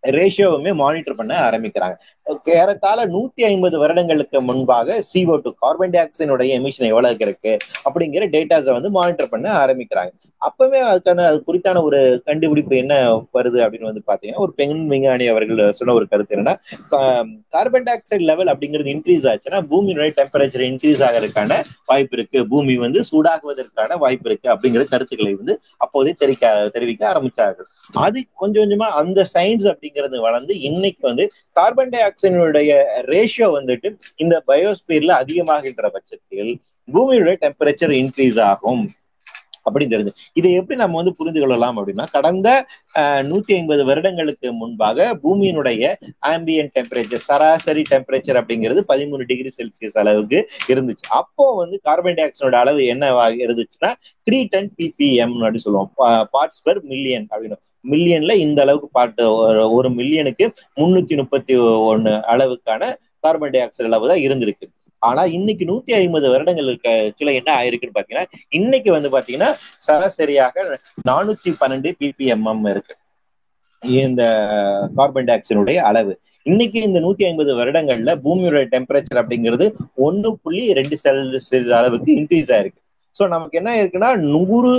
ரேஷியோவுமே மானிட்டர் பண்ண ஆரம்பிக்கிறாங்க. ஏறத்தாழ நூத்தி ஐம்பது வருடங்களுக்கு முன்பாக சிஓ டூ கார்பன் டை ஆக்சைடுடைய எமிஷன் எவ்வளவு இருக்கு? அப்படிங்கிற டேட்டாஸை வந்து மானிட்டர் பண்ண ஆரம்பிக்கிறாங்க. அப்பவே அதுக்கான அது குறித்தான ஒரு கண்டுபிடிப்பு என்ன வருது அப்படின்னு வந்து பாத்தீங்கன்னா ஒரு பெண் விஞ்ஞானி அவர்கள் சொன்ன ஒரு கருத்து என்னன்னா கார்பன் டை ஆக்சைடு லெவல் அப்படிங்கிறது இன்க்ரீஸ் ஆச்சுன்னா பூமியினுடைய டெம்பரேச்சர் இன்க்ரீஸ் ஆகிறதுக்கான வாய்ப்பு இருக்கு. பூமி வந்து சூடாகுவதற்கான வாய்ப்பு இருக்கு அப்படிங்கிற கருத்துக்களை வந்து அப்போதே தெரிவிக்க தெரிவிக்க ஆரம்பிச்சார்கள். அது கொஞ்சம் கொஞ்சமா அந்த சயின்ஸ் அப்படிங்கிறது வளர்ந்து இன்னைக்கு வந்து கார்பன் டை ஆக்சைடினுடைய ரேஷியோ வந்துட்டு இந்த பயோஸ்பியர்ல அதிகமாகின்ற பட்சத்தில் பூமியுடைய டெம்பரேச்சர் இன்க்ரீஸ் ஆகும். அப்படின்னு தெரிஞ்சு. இதை எப்படி நம்ம வந்து புரிந்து கொள்ளலாம் அப்படின்னா கடந்த நூத்தி ஐம்பது வருடங்களுக்கு முன்பாக பூமியினுடைய ஆம்பியன் டெம்பரேச்சர் சராசரி டெம்பரேச்சர் அப்படிங்கிறது பதிமூணு டிகிரி செல்சியஸ் அளவுக்கு இருந்துச்சு. அப்போ வந்து கார்பன் டை ஆக்சைடோட அளவு என்ன இருந்துச்சுன்னா த்ரீ டென் பிபிஎம் சொல்லுவோம். பார்ட்ஸ் பர் மில்லியன் அப்படின்னு. மில்லியன்ல இந்த அளவுக்கு பாட்டு ஒரு மில்லியனுக்கு முன்னூத்தி முப்பத்தி ஒன்னு அளவுக்கான கார்பன் டை ஆக்சைடு அளவு தான் இருந்திருக்கு. ஆனா இன்னைக்கு நூத்தி ஐம்பது வருடங்களுக்கு கீழே என்ன ஆயிருக்குன்னு பாத்தீங்கன்னா இன்னைக்கு வந்து பாத்தீங்கன்னா சராசரியாக நானூத்தி பன்னெண்டு பிபிஎம்எம் இருக்கு. இந்த கார்பன் டை ஆக்சைடுடைய அளவு. இன்னைக்கு இந்த நூத்தி ஐம்பது வருடங்கள்ல பூமியோட டெம்பரேச்சர் அப்படிங்கிறது ஒன்னு புள்ளி ரெண்டு செல்சியஸ் அளவுக்கு இன்க்ரீஸ் ஆயிருக்கு. ஸோ நமக்கு என்ன இருக்குன்னா நூறு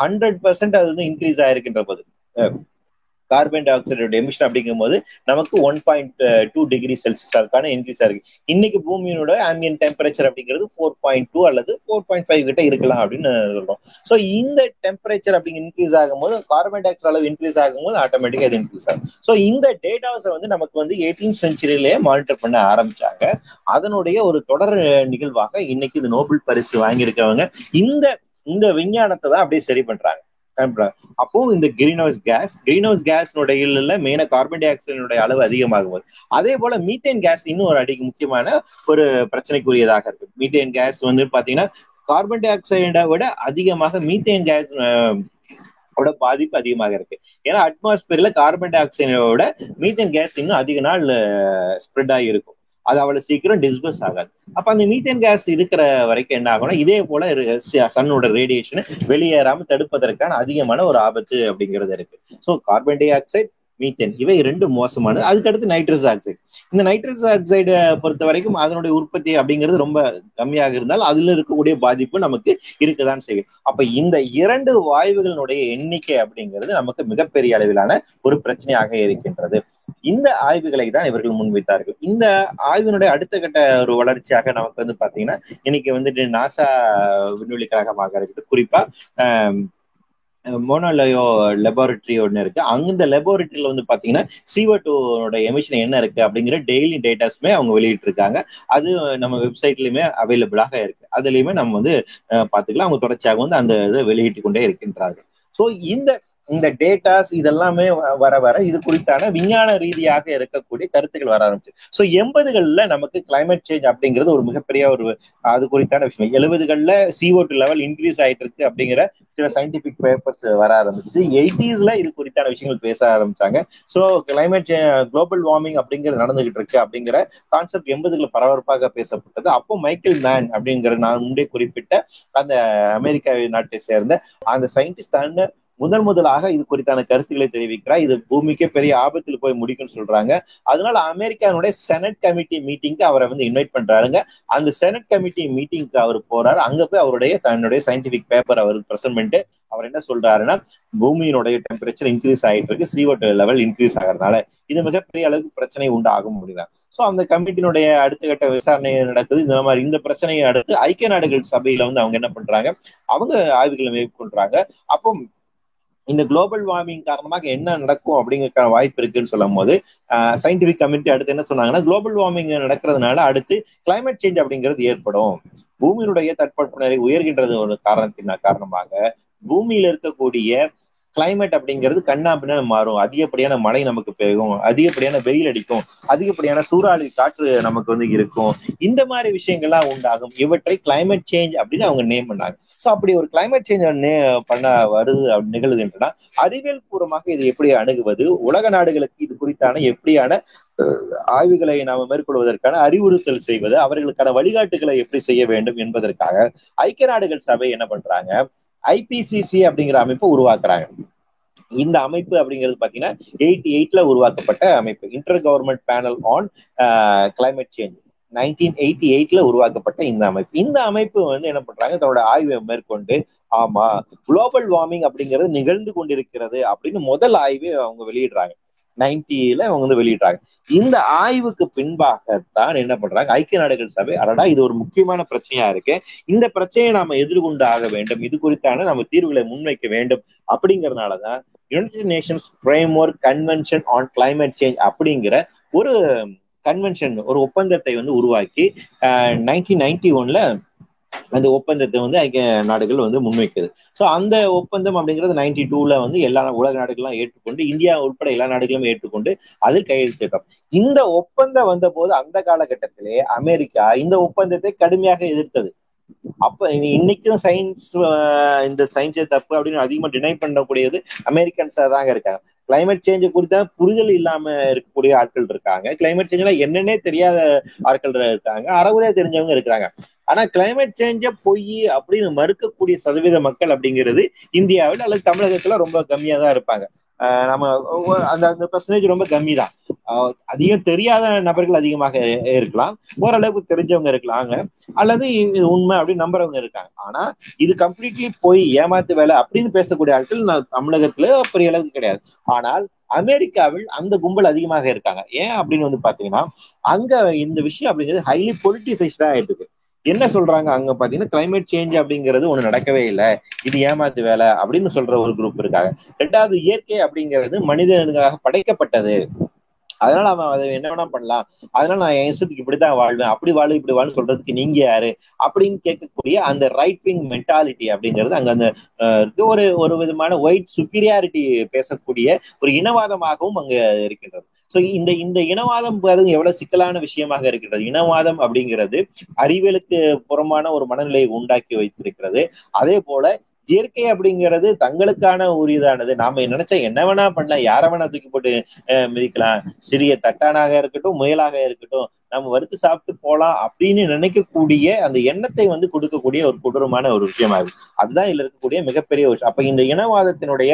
ஹண்ட்ரட் பர்சன்ட் அது வந்து இன்க்ரீஸ் ஆயிருக்குன்ற போது. கார்பன் டை ஆக்சைடோட எமிஷன் அப்படிங்கும் போது நமக்கு one point two degree Celsius அதுக்கான இன்க்ரீஸ் இருக்கு. இன்னைக்கு பூமியோட ஆம்பியன் டெம்பரேச்சர் அப்படிங்கிறது ஃபோர் பாயிண்ட் டூ அல்லது ஃபோர் பாயிண்ட் ஃபைவ் கிட்ட இருக்கலாம் அப்படின்னு சொல்றோம். ஸோ இந்த டெம்பரேச்சர் அப்படிங்க இன்க்ரீஸ் ஆகும்போது கார்பன் டை ஆக்சைட் அளவு இன்க்ரீஸ் ஆகும்போது ஆட்டோமேட்டிக்கா இது இன்க்ரீஸ் ஆகும். ஸோ இந்த டேட்டாஸை வந்து நமக்கு வந்து எயிட்டீன் செஞ்சுரியிலேயே மானிட்டர் பண்ண ஆரம்பிச்சாங்க. அதனுடைய ஒரு தொடர் நிகழ்வாக இன்னைக்கு இது நோபல் பரிசு வாங்கியிருக்கவங்க இந்த இந்த விஞ்ஞானத்தை தான் அப்படியே சரி பண்றாங்க. அப்போ இந்த green house gas green house கேஸ்னுடைய மெயினா கார்பன் டை ஆக்சைடினுடைய அளவு அதிகமாகும் அதே போல மீத்தேன் கேஸ் இன்னும் ஒரு அடி முக்கியமான ஒரு பிரச்சனைக்குரியதாக இருக்கு. மீத்தேன் கேஸ் வந்து பாத்தீங்கன்னா கார்பன் டை ஆக்சைடை விட அதிகமாக மீத்தேன் கேஸ் ஓட பாதிப்பு அதிகமாக இருக்கு. ஏன்னா அட்மாஸ்பியர்ல கார்பன் டை ஆக்சைடோட மீத்தேன் கேஸ் இன்னும் அதிக நாள் ஸ்ப்ரெட் ஆகி இருக்கும். அது அவ்வளவு சீக்கிரம் டிஸ்பர்ஸ் ஆகாது. அப்ப அந்த மீத்தேன் கேஸ் இருக்கிற வரைக்கும் என்ன ஆகும்னா இதே போல சன்னோட ரேடியேஷன் வெளியேறாம தடுப்பதற்கான அதிகமான ஒரு ஆபத்து அப்படிங்கிறது இருக்கு. So carbon dioxide methane இவை ரெண்டு மோசமானது. அதுக்கடுத்து நைட்ரஸ் ஆக்சைடு இந்த நைட்ரஸ் ஆக்சைடை பொறுத்த வரைக்கும் அதனுடைய உற்பத்தி அப்படிங்கிறது ரொம்ப கம்மியாக இருந்தால் அதுல இருக்கக்கூடிய பாதிப்பு நமக்கு இருக்கதான் செய்யும். அப்ப இந்த இரண்டு வாயுகளினுடைய எண்ணிக்கை அப்படிங்கிறது நமக்கு மிகப்பெரிய அளவிலான ஒரு பிரச்சனையாக இருக்கின்றது. இந்த ஆய்வுகளை தான் இவர்கள் முன்வைத்தார்கள். இந்த ஆய்வினுடைய அடுத்த கட்ட ஒரு வளர்ச்சியாக நமக்கு வந்து பாத்தீங்கன்னா இன்னைக்கு வந்துட்டு நாசா விண்வெளி கழகமாக இருக்குது. குறிப்பா மோனோலயோ லெபார்டரி ஒன்று இருக்கு. அந்த லெபார்டரியில வந்து பாத்தீங்கன்னா சிஓ டூனோட எமிஷன் என்ன இருக்கு அப்படிங்கிற டெய்லி டேட்டாஸ்மே அவங்க வெளியிட்டு இருக்காங்க அது நம்ம வெப்சைட்லயுமே அவைலபிளாக இருக்கு. அதுலயுமே நம்ம வந்து பாத்துக்கலாம் அவங்க தொடர்ச்சியாக வந்து அந்த இதை வெளியிட்டு கொண்டே இருக்கின்றார்கள். ஸோ இந்த இந்த டேட்டாஸ் இதெல்லாமே வர வர இது குறித்தான விஞ்ஞான ரீதியாக இருக்கக்கூடிய கருத்துக்கள் வர ஆரம்பிச்சு. ஸோ எண்பதுகள்ல நமக்கு கிளைமேட் சேஞ்ச் அப்படிங்கிறது ஒரு மிகப்பெரிய ஒரு அது குறித்தான விஷயம். எழுபதுகள்ல சிஓ டூ லெவல் இன்க்ரீஸ் ஆயிட்டு இருக்கு அப்படிங்கிற சில சயின்டிபிக் பேப்பர்ஸ் வர ஆரம்பிச்சு. எயிட்டிஸ்ல இது குறித்தான விஷயங்கள் பேச ஆரம்பிச்சாங்க. ஸோ கிளைமேட் குளோபல் வார்மிங் அப்படிங்கிறது நடந்துகிட்டு இருக்கு அப்படிங்கிற கான்செப்ட் எண்பதுல பரபரப்பாக பேசப்பட்டது. அப்போ மைக்கேல் மேன் அப்படிங்கிற நான் முன்னே குறிப்பிட்ட அந்த அமெரிக்கா நாட்டை சேர்ந்த அந்த சயின்டிஸ்ட் முதன் முதலாக இது குறித்தான கருத்துக்களை தெரிவிக்கிறார். இது பூமிக்கே பெரிய ஆபத்தில் போய் முடிக்கும்னு சொல்றாங்க. அதனால அமெரிக்கானுடைய செனட் கமிட்டி மீட்டிங்க்கு அவரை வந்து இன்வைட் பண்றாருங்க. அந்த செனட் கமிட்டி மீட்டிங்க்கு அவர் போறாரு. அங்க போய் அவருடைய தன்னுடைய சயின்டிபிக் பேப்பர் அவர் பிரசன்ட் பண்ணிட்டு அவர் என்ன சொல்றாருன்னா பூமியினுடைய டெம்பரேச்சர் இன்க்ரீஸ் ஆகிட்டு இருக்கு. சிஓ லெவல் இன்க்ரீஸ் ஆகிறதுனால இது மிகப்பெரிய அளவுக்கு பிரச்சனை உண்டாகும் அப்படின்னா. சோ அந்த கமிட்டியினுடைய அடுத்த கட்ட விசாரணை நடக்குது. இந்த மாதிரி இந்த பிரச்சனையை அடுத்து ஐக்கிய நாடுகள் சபையில வந்து அவங்க என்ன பண்றாங்க? அவங்க ஆய்வுகளை மேற்கொள்றாங்க. அப்போ இந்த குளோபல் வார்மிங் காரணமாக என்ன நடக்கும் அப்படிங்கிற வாய்ப்பு இருக்குன்னு சொல்லும் போது சயின்டிபிக் கமிட்டி அடுத்து என்ன சொன்னாங்கன்னா குளோபல் வார்மிங் நடக்கிறதுனால அடுத்து கிளைமேட் சேஞ்ச் அப்படிங்கிறது ஏற்படும். பூமியினுடைய தட்பவெப்பநிலை உயர்கின்றது ஒரு காரணத்தின் காரணமாக பூமியில இருக்கக்கூடிய கிளைமேட் அப்படிங்கிறது கண்ணா பின்னா மாறும். அதிகப்படியான மழை நமக்கு பெய்யும். அதிகப்படியான வெயில் அடிக்கும். அதிகப்படியான சூறாவளி காற்று நமக்கு வந்து இருக்கும். இந்த மாதிரி விஷயங்கள்லாம் உண்டாகும். இவற்றை கிளைமேட் சேஞ்ச் அப்படின்னு அவங்க நேம் பண்ணாங்க. ஸோ அப்படி ஒரு கிளைமேட் சேஞ்ச் பண்ண வருது நிகழுதுன்றா அறிவியல் பூர்வமாக இது எப்படி அணுகுவது? உலக நாடுகளுக்கு இது குறித்தான எப்படியான ஆய்வுகளை நாம மேற்கொள்வதற்கான அறிவுறுத்தல் செய்வது? அவர்களுக்கான வழிகாட்டுகளை எப்படி செய்ய வேண்டும் என்பதற்காக ஐக்கிய நாடுகள் சபை என்ன பண்றாங்க? ஐபிசிசி அப்படிங்கிற அமைப்பை உருவாக்குறாங்க. இந்த அமைப்பு அப்படிங்கிறது பாத்தீங்கன்னா எயிட்டி எயிட்ல உருவாக்கப்பட்ட அமைப்பு. Inter government panel on climate change nineteen eighty எயிட்ல உருவாக்கப்பட்ட இந்த அமைப்பு. இந்த அமைப்பு வந்து என்ன பண்றாங்க? தன்னோட ஆய்வை மேற்கொண்டு ஆமா குளோபல் வார்மிங் அப்படிங்கிறது நிகழ்ந்து கொண்டிருக்கிறது அப்படின்னு முதல் ஆய்வை அவங்க வெளியிடுறாங்க. நைன்டில அவங்க வந்து வெளியிடுறாங்க. இந்த ஆய்வுக்கு பின்பாகத்தான் என்ன பண்றாங்க? ஐக்கிய நாடுகள் சபை அடடா இது ஒரு முக்கியமான பிரச்சனையா இருக்கு. இந்த பிரச்சனையை நாம எதிர்கொண்டு ஆக வேண்டும். இது குறித்தான நம்ம தீர்வுகளை முன்வைக்க வேண்டும். அப்படிங்கறதுனாலதான் United Nations framework convention on climate change அப்படிங்கிற ஒரு கன்வென்ஷன் ஒரு ஒப்பந்தத்தை வந்து உருவாக்கி நைன்டீன் நைன்டி ஒன்ல அந்த ஒப்பந்தத்தை வந்து ஐக்கிய நாடுகள் வந்து முன்வைக்குது. ஸோ அந்த ஒப்பந்தம் அப்படிங்கிறது நைன்டி டூல வந்து எல்லா உலக நாடுகளும் ஏற்றுக்கொண்டு இந்தியா உட்பட எல்லா நாடுகளும் ஏற்றுக்கொண்டு அதில் கையெழுத்திட்டோம். இந்த ஒப்பந்தம் வந்த போது அந்த காலகட்டத்திலே அமெரிக்கா இந்த ஒப்பந்தத்தை கடுமையாக எதிர்த்தது. அப்ப இன்னைக்கும் சயின்ஸ் இந்த சயின்ஸே தப்பு அப்படின்னு அதிகமா டினை பண்ணக்கூடியது அமெரிக்கன்ஸா தாங்க இருக்காங்க. கிளைமேட் சேஞ்ச குறித்த புரிதல் இல்லாம இருக்கக்கூடிய ஆட்கள் இருக்காங்க. கிளைமேட் சேஞ்ச்னா என்னன்னே தெரியாத ஆட்கள் இருக்காங்க. அறகுறையா தெரிஞ்சவங்க இருக்கிறாங்க. ஆனா கிளைமேட் சேஞ்ச பொய் அப்படின்னு மறுக்கக்கூடிய சதவீத மக்கள் அப்படிங்கிறது இந்தியாவில் அல்லது தமிழகத்துல ரொம்ப கம்மியா தான் இருப்பாங்க. நம்ம அந்த அந்த பர்சன்டேஜ் ரொம்ப கம்மி தான் அதிகம் தெரியாத நபர்கள் அதிகமாக இருக்கலாம். ஓரளவுக்கு தெரிஞ்சவங்க இருக்கலாங்க. அல்லது உண்மை அப்படின்னு நம்புறவங்க இருக்காங்க. ஆனா இது கம்ப்ளீட்லி போய் ஏமாத்து வேலை அப்படின்னு பேசக்கூடிய ஆட்கள் தமிழகத்துல பெரிய அளவுக்கு கிடையாது. ஆனால் அமெரிக்காவில் அந்த கும்பல் அதிகமாக இருக்காங்க. ஏன் அப்படின்னு வந்து பாத்தீங்கன்னா அங்க இந்த விஷயம் அப்படிங்கிறது ஹைலி பொலிட்டிசைஸ்டா ஆயிட்டு என்ன சொல்றாங்க? அங்க பாத்தீங்கன்னா கிளைமேட் சேஞ்ச் அப்படிங்கிறது ஒண்ணு நடக்கவே இல்லை. இது ஏமாத்து வேலை அப்படின்னு சொல்ற ஒரு குரூப் இருக்காங்க. ரெண்டாவது இயற்கை அப்படிங்கிறது மனிதனுக்காக படைக்கப்பட்டது. அதனால அவன் அதை என்ன வேணா பண்ணலாம். அதனால நான் என் இஷ்டத்துக்கு இப்படிதான் வாழ்வேன். அப்படி வாழு இப்படி வாழு சொல்றதுக்கு நீங்க யாரு? அப்படின்னு கேட்கக்கூடிய அந்த ரைட் விங் மென்டாலிட்டி அப்படிங்கிறது அங்க அந்த ஒரு ஒரு விதமான ஒயிட் சுப்பீரியாரிட்டி பேசக்கூடிய ஒரு இனவாதமாகவும் அங்க இருக்கின்றது. சோ இந்த இந்த இனவாதம் எவ்வளவு சிக்கலான விஷயமாக இருக்கிறது. இனவாதம் அப்படிங்கிறது அறிவியலுக்கு புறமான ஒரு மனநிலையை உண்டாக்கி வைத்திருக்கிறது. அதே போல இயற்கை அப்படிங்கிறது தங்களுக்கான உரியதானது நாம நினைச்சா என்ன வேணா பண்ணலாம் யார வேணா தூக்கி போட்டு மிதிக்கலாம். சிறிய தட்டானாக இருக்கட்டும் முயலாக இருக்கட்டும் நம்ம வறுத்து சாப்பிட்டு போலாம் அப்படின்னு நினைக்கக்கூடிய அந்த எண்ணத்தை வந்து கொடுக்கக்கூடிய ஒரு கொடூரமான ஒரு விஷயமா இருக்கு. அதுதான் இதுல இருக்கக்கூடிய மிகப்பெரிய விஷயம். அப்ப இந்த இனவாதத்தினுடைய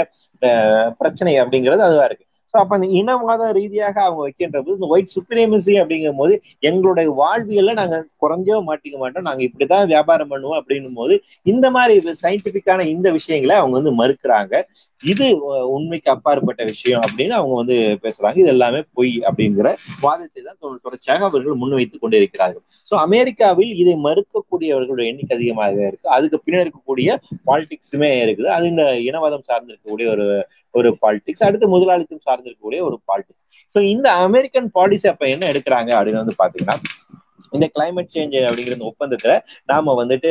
பிரச்சனை அப்படிங்கிறது அதுவா இருக்கு. அப்ப அந்த இனவாத ரீதியாக அவங்க வைக்கின்ற போது இந்த ஒயிட் சுப்ரீமசி அப்படிங்கும் போது எங்களுடைய வாழ்வியல்ல நாங்க குறைஞ்சோ மாட்டிக்க மாட்டோம். நாங்க இப்படிதான் வியாபாரம் பண்ணுவோம் அப்படின்னும் போது இந்த மாதிரி சயின்டிபிக்கான இந்த விஷயங்களை அவங்க வந்து மறுக்கிறாங்க. இது உண்மைக்கு அப்பாற்பட்ட விஷயம் அப்படின்னு அவங்க வந்து பேசுறாங்க. இது எல்லாமே பொய் அப்படிங்கிற வாதத்தை தான் தொடர்ச்சியாக அவர்கள் முன்வைத்துக் கொண்டிருக்கிறார்கள். ஸோ அமெரிக்காவில் இதை மறுக்கக்கூடியவர்களுடைய எண்ணிக்கை அதிகமாக இருக்கு. அதுக்கு பின்னாடி இருக்கக்கூடிய பாலிடிக்ஸுமே இருக்குது. அது இந்த இனவாதம் சார்ந்திருக்கக்கூடிய ஒரு ஒரு பாலிடிக்ஸ் அடுத்து முதலாளித்துவம் சார்ந்திருக்கக்கூடிய ஒரு பாலிடிக்ஸ் ஸோ இந்த அமெரிக்கன் பாலிசி அப்ப என்ன எடுக்கிறாங்க அப்படின்னு வந்து பாத்தீங்கன்னா இந்த கிளைமேட் சேஞ்ச் அப்படிங்கிற ஒப்பந்தத்துல நாம வந்துட்டு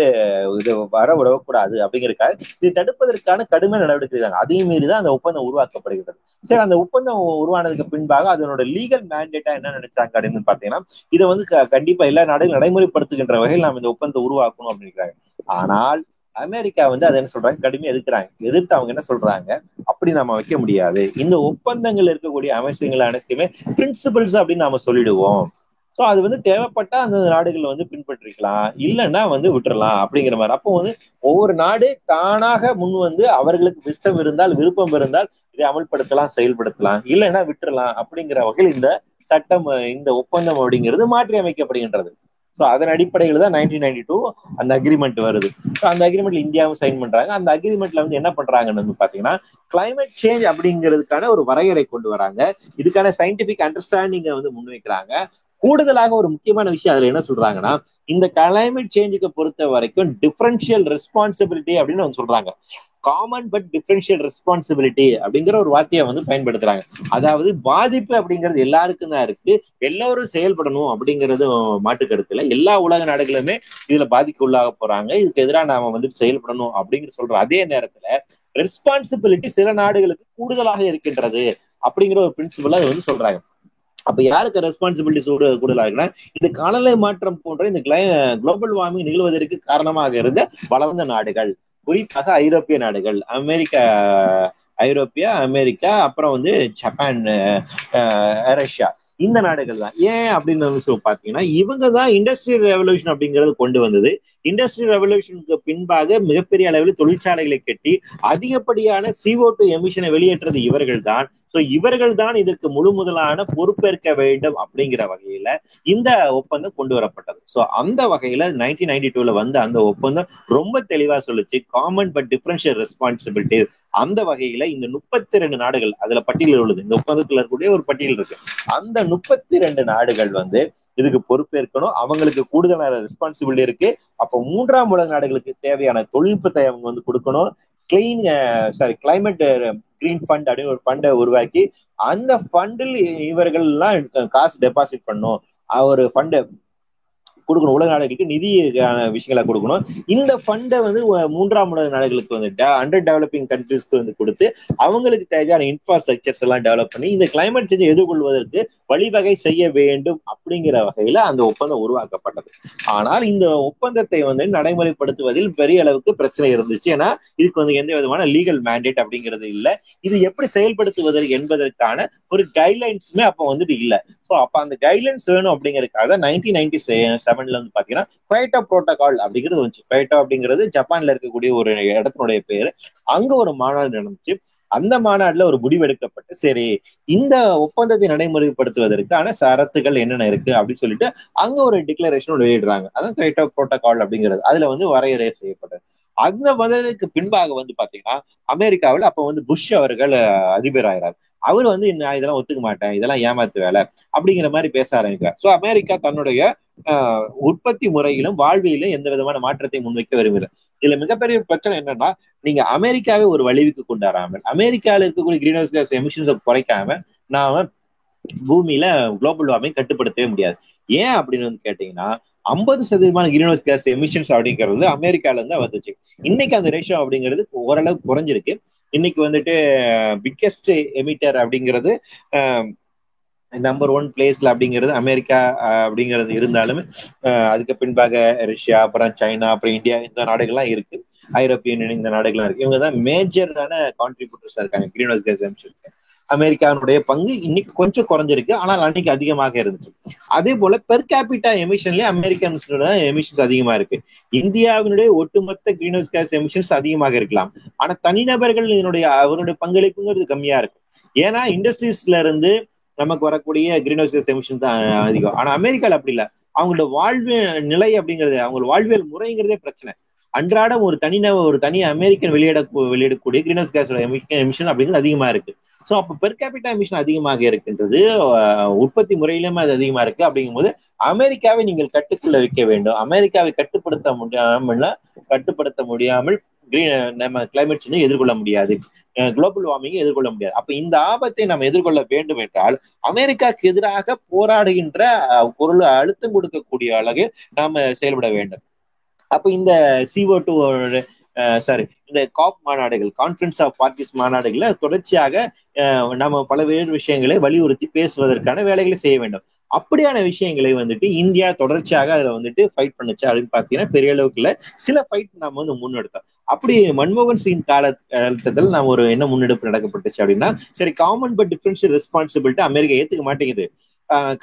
இது வர விடக்கூடாது அப்படிங்கிறக்காக இது தடுப்பதற்கான கடுமை நடவடிக்கை இருக்காங்க. அதையும் மீறி தான் அந்த ஒப்பந்தம் உருவாக்கப்படுகிறது. சரி அந்த ஒப்பந்தம் உருவானதுக்கு பின்பாக அதனோட லீகல் மேண்டேட்டா என்ன நினைச்சாங்க அப்படின்னு பாத்தீங்கன்னா இதை வந்து கண்டிப்பா எல்லா நாடுகளும் நடைமுறைப்படுத்துகின்ற வகையில் நாம் இந்த ஒப்பந்தம் உருவாக்கணும் அப்படிங்கிறாங்க. ஆனால் அமெரிக்கா வந்து அதை என்ன சொல்றாங்க? கடுமையா எதிர்க்கிறாங்க. எதிர்த்து அவங்க என்ன சொல்றாங்க? அப்படி நாம வைக்க முடியாது. இந்த ஒப்பந்தங்கள் இருக்கக்கூடிய அமைச்சங்கள் அனைத்துமே பிரின்சிபிள்ஸ் அப்படின்னு நாம சொல்லிடுவோம். ஸோ அது வந்து தேவைப்பட்டா அந்த நாடுகள் வந்து பின்பற்றிக்கலாம். இல்லைன்னா வந்து விட்டுறலாம் அப்படிங்கிற மாதிரி. அப்போ வந்து ஒவ்வொரு நாடு தானாக முன் வந்து அவர்களுக்கு இஷ்டம் இருந்தால் விருப்பம் இருந்தால் இதை அமல்படுத்தலாம் செயல்படுத்தலாம். இல்லைன்னா விட்டுறலாம் அப்படிங்கிற வகையில் இந்த சட்டம் இந்த ஒப்பந்தம் அப்படிங்கிறது மாற்றி அமைக்கப்படுகின்றது. ஸோ அதன் அடிப்படையில் தான் நைன்டீன் நைன்டி டூ அந்த அக்ரிமெண்ட் வருது. ஸோ அந்த அக்ரிமெண்ட்ல இந்தியாவும் சைன் பண்றாங்க. அந்த அக்ரிமெண்ட்ல வந்து என்ன பண்றாங்கன்னு வந்து பாத்தீங்கன்னா கிளைமேட் சேஞ்ச் அப்படிங்கிறதுக்கான ஒரு வரையறை கொண்டு வராங்க. இதுக்கான சயின்டிபிக் அண்டர்ஸ்டாண்டிங்கை வந்து முன்வைக்கிறாங்க. கூடுதலாக ஒரு முக்கியமான விஷயம் அதுல என்ன சொல்றாங்கன்னா இந்த கிளைமேட் சேஞ்சுக்கு பொறுத்த வரைக்கும் டிஃபரன்ஷியல் ரெஸ்பான்சிபிலிட்டி அப்படின்னு அவங்க சொல்றாங்க. காமன் பட் டிஃபரன்ஷியல் ரெஸ்பான்சிபிலிட்டி அப்படிங்கிற ஒரு வார்த்தையை வந்து பயன்படுத்துறாங்க. அதாவது பாதிப்பு அப்படிங்கிறது எல்லாருக்கும் தான் இருக்கு. எல்லாரும் செயல்படணும் அப்படிங்கிறது மாட்டு கருத்துல. எல்லா உலக நாடுகளுமே இதுல பாதிக்க உள்ளாக போறாங்க. இதுக்கு எதிராக நாம வந்துட்டு செயல்படணும் அப்படிங்கிற சொல்ற அதே நேரத்துல ரெஸ்பான்சிபிலிட்டி சில நாடுகளுக்கு கூடுதலாக இருக்கின்றது அப்படிங்கிற ஒரு பிரின்சிபல் அது வந்து சொல்றாங்க. அப்ப யாருக்கு ரெஸ்பான்சிபிலிட்டி கூடுதலா இருக்குன்னா இந்த காலநிலை மாற்றம் போன்ற இந்த குளோபல் வார்மிங் நிகழ்வதற்கு காரணமாக இருந்த வளர்ந்த நாடுகள். குறிப்பாக ஐரோப்பிய நாடுகள். அமெரிக்கா ஐரோப்பியா அமெரிக்கா அப்புறம் வந்து ஜப்பான் ரஷ்யா. இந்த நாடுகள் தான். ஏன் அப்படின்னு சொல்லி பாத்தீங்கன்னா இவங்க தான் இண்டஸ்ட்ரியல் ரெவல்யூஷன் அப்படிங்கறது கொண்டு வந்தது. இண்டஸ்ட்ரியல் ரெவல்யூஷனுக்கு பின்பாக மிகப்பெரிய அளவில் தொழிற்சாலைகளை கட்டி அதிகப்படியான சிஓ டூ எமிஷனை வெளியேற்றது இவர்கள் தான் ஸோ இவர்கள் தான் இதற்கு முழு முதலான பொறுப்பேற்க வேண்டும் அப்படிங்கிற வகையில இந்த ஒப்பந்தம் கொண்டு வரப்பட்டது. ஸோ அந்த வகையில நைன்டீன் நைன்டி டூல வந்து அந்த ஒப்பந்தம் ரொம்ப தெளிவா சொல்லுச்சு. காமன் பட் டிஃபரன்ஷியல் ரெஸ்பான்சிபிலிட்டி அந்த வகையில இந்த முப்பத்தி ரெண்டு நாடுகள் அதுல பட்டியல் உள்ளது. இந்த ஒப்பந்தத்தில் இருக்கக்கூடிய ஒரு பட்டியல் இருக்கு. அந்த முப்பத்தி ரெண்டு நாடுகள் வந்து இதுக்கு பொறுப்பேற்கணும். அவங்களுக்கு கூடுதலான ரெஸ்பான்சிபிலிட்டி இருக்கு. அப்ப மூன்றாம் உலக நாடுகளுக்கு தேவையான தொழில்நுட்பத்தை அவங்க வந்து கொடுக்கணும். Clean sorry climate green fund அப்படின்னு ஒரு ஃபண்டை உருவாக்கி அந்த ஃபண்டில் இவர்கள்லாம் காசு டெபாசிட் பண்ணும் ஒரு ஃபண்டை கொடுக்கணும். உலக நாடுகளுக்கு நிதியான விஷயங்களை கொடுக்கணும். இந்த ஃபண்டை வந்து மூன்றாம் உலக நாடுகளுக்கு வந்து அண்டர் டெவலப்பிங் கண்ட்ரிஸ்க்கு வந்து கொடுத்து அவங்களுக்கு தேவையான இன்ஃப்ராஸ்ட்ரக்சர்ஸ் எல்லாம் டெவலப் பண்ணி இந்த கிளைமேட் சேஞ்சை எதிர்கொள்வதற்கு வழிவகை செய்ய வேண்டும் அப்படிங்கிற வகையில அந்த ஒப்பந்தம் உருவாக்கப்பட்டது. ஆனால் இந்த ஒப்பந்தத்தை வந்து நடைமுறைப்படுத்துவதில் பெரிய அளவுக்கு பிரச்சனை இருந்துச்சு. ஏன்னா இதுக்கு வந்து எந்த விதமான லீகல் மேண்டேட் அப்படிங்கிறது இல்லை. இது எப்படி செயல்படுத்துவதற்கு என்பதற்கான ஒரு கைட்லைன்ஸுமே அப்போ வந்துட்டு இல்லை. ஸோ அப்ப அந்த கைட்லைன்ஸ் வேணும் அப்படிங்கிறதுக்காக நைன்டீன் நைன்டி செவன்ல வந்து பாத்தீங்கன்னா குவைட்டோ புரோட்டோகால் அப்படிங்கிறது வந்துச்சு. குவைட்டோ அப்படிங்கிறது ஜப்பான்ல இருக்கக்கூடிய ஒரு இடத்தினுடைய பேரு. அங்க ஒரு மாநாடு நடந்துச்சு. அந்த மாநாடுல ஒரு முடிவெடுக்கப்பட்டு சரி இந்த ஒப்பந்தத்தை நடைமுறைப்படுத்துவதற்கான சரத்துகள் என்னென்ன இருக்கு அப்படின்னு சொல்லிட்டு அங்க ஒரு டிக்ளரேஷன் வெளியிடுறாங்க. அதான் குவைட்டோ புரோட்டோகால் அப்படிங்கிறது. அதுல வந்து வரையறை செய்யப்பட்டது. அந்த பதிலுக்கு பின்பாக வந்து பாத்தீங்கன்னா அமெரிக்காவில் அப்ப வந்து புஷ் அவர்கள் அதிபர் ஆகிறார் அவர் வந்து நான் இதெல்லாம் ஒத்துக்க மாட்டேன். இதெல்லாம் ஏமாத்து வேலை. அப்படிங்கிற மாதிரி பேச ஆரம்பிக்கிறார் ஸோ அமெரிக்கா தன்னுடைய உற்பத்தி முறையிலும் வாழ்வியிலும் எந்த விதமான மாற்றத்தை முன்வைக்க விரும்புகிறது இதுல மிகப்பெரிய பிரச்சனை என்னன்னா நீங்க அமெரிக்காவே ஒரு வழிவுக்கு கொண்டாடாமல் அமெரிக்காவில் இருக்கக்கூடிய கிரீன் ஹவுஸ் கேஸ் எமிஷன்ஸை குறைக்காம நாம பூமியில குளோபல் வார்மிங் கட்டுப்படுத்தவே முடியாது. ஏன் அப்படின்னு வந்து கேட்டீங்கன்னா ஐம்பது சதவீதமான கிரீன் ஹவுஸ் கேஸ் எமிஷன்ஸ் அப்படிங்கிறது அமெரிக்கால இருந்து வந்துச்சு. இன்னைக்கு அந்த ரேஷியோ அப்படிங்கிறது ஓரளவு குறைஞ்சிருக்கு. இன்னைக்கு வந்துட்டு பிக்கெஸ்ட் எமிட்டர் அப்படிங்கிறது நம்பர் ஒன் பிளேஸ்ல அப்படிங்கிறது அமெரிக்கா அப்படிங்கிறது இருந்தாலும் அதுக்கு பின்பாக ரஷ்யா அப்புறம் சைனா அப்புறம் இந்தியா இந்த நாடுகள்லாம் இருக்கு. ஐரோப்பிய யூனியன் இந்த நாடுகள்லாம் இருக்கு. இவங்க தான் மேஜரான கான்ட்ரிபியூட்டர்ஸா இருக்காங்க. கிரீன் ஹவுஸ் கேஸ் அமெரிக்காவினுடைய பங்கு இன்னைக்கு கொஞ்சம் குறைஞ்சிருக்கு. ஆனால் அன்னைக்கு அதிகமாக இருந்துச்சு. அதே போல பெர் கேபிட்டா எமிஷன்லயே அமெரிக்கன்ஸோட எமிஷன்ஸ் அதிகமா இருக்கு இந்தியாவினுடைய ஒட்டுமொத்த கிரீன் ஹவுஸ் கேஸ் எமிஷன்ஸ் அதிகமாக இருக்கலாம். ஆனா தனிநபர்கள் இதனுடைய அவருடைய பங்களிப்புங்கிறது கம்மியா இருக்கும் ஏன்னா இண்டஸ்ட்ரீஸ்ல இருந்து நமக்கு வரக்கூடிய கிரீன் ஹவுஸ் கேஸ் எமிஷன் தான் அதிகம். ஆனா அமெரிக்கால அப்படி இல்லை. அவங்களோட வாழ்வு நிலை அப்படிங்கிறது அவங்களோட வாழ்வியல் முறைங்கிறதே பிரச்சனை. அன்றாடம் ஒரு தனி ஒரு தனி அமெரிக்கன் வெளியிட வெளியிடக்கூடிய கிரீன் ஹவுஸ் கேஸோட எமிஷன் அப்படிங்கிறது அதிகமா இருக்கு. ஸோ அப்போ பெர் கேபிட்டா எமிஷன் அதிகமாக இருக்கின்றது உற்பத்தி முறையிலுமே அது அதிகமா இருக்கு. அப்படிங்கும்போது அமெரிக்காவை நீங்கள் கட்டுக்குள்ள வைக்க வேண்டும். அமெரிக்காவை கட்டுப்படுத்த முடியாமல் கட்டுப்படுத்த முடியாமல் நம்ம கிளைமேட் சேஞ்சை எதிர்கொள்ள முடியாது. குளோபல் வார்மிங்கை எதிர்கொள்ள முடியாது. அப்ப இந்த ஆபத்தை நம்ம எதிர்கொள்ள வேண்டும் என்றால் அமெரிக்காவுக்கு எதிராக போராடுகின்ற பொருள் அழுத்தம் கொடுக்கக்கூடிய அளவில் நாம செயல்பட வேண்டும். அப்ப இந்த சிஓ டூ சாரி இந்த காப் மாநாடுகள் கான்ஃபரன்ஸ் ஆஃப் பார்ட்டிஸ் மாநாடுகள்ல தொடர்ச்சியாக நம்ம பல்வேறு விஷயங்களை வலியுறுத்தி பேசுவதற்கான வேலைகளை செய்ய வேண்டும். அப்படியான விஷயங்களை வந்துட்டு இந்தியா தொடர்ச்சியாக அதுல வந்துட்டு ஃபைட் பண்ணுச்சு அப்படின்னு பாத்தீங்கன்னா பெரிய அளவுக்குல சில ஃபைட் நாம வந்து முன்னெடுத்தோம். அப்படி மன்மோகன் சிங் கால காலத்தில் நம்ம ஒரு என்ன முன்னெடுப்பு நடக்கப்பட்டுச்சு அப்படின்னா சரி common but differential responsibility America ஏத்துக்க மாட்டேங்குது.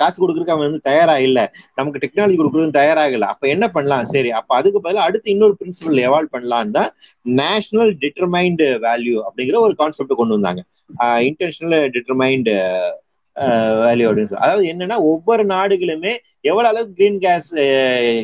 காசு கொடுக்கறதுக்கு அவன் வந்து தயாரா இல்ல. நமக்கு டெக்னாலஜி கொடுக்கறது தயாராக அப்ப என்ன பண்ணலாம்? சரி அப்ப அதுக்கு பதிலாக அடுத்து இன்னொரு பிரின்சிபல் எவால்வ் பண்ணலாம் தான் நேஷனல் டிட்டர்மைண்ட் வேல்யூ அப்படிங்கிற ஒரு கான்செப்ட் கொண்டு வந்தாங்க. இன்டர்நேஷனல் டிட்டர்மைண்ட் வேல்யூ அப்படின்னு அதாவது என்னன்னா ஒவ்வொரு நாடுகளுமே எவ்வளவு அளவுக்கு கிரீன் கேஸ்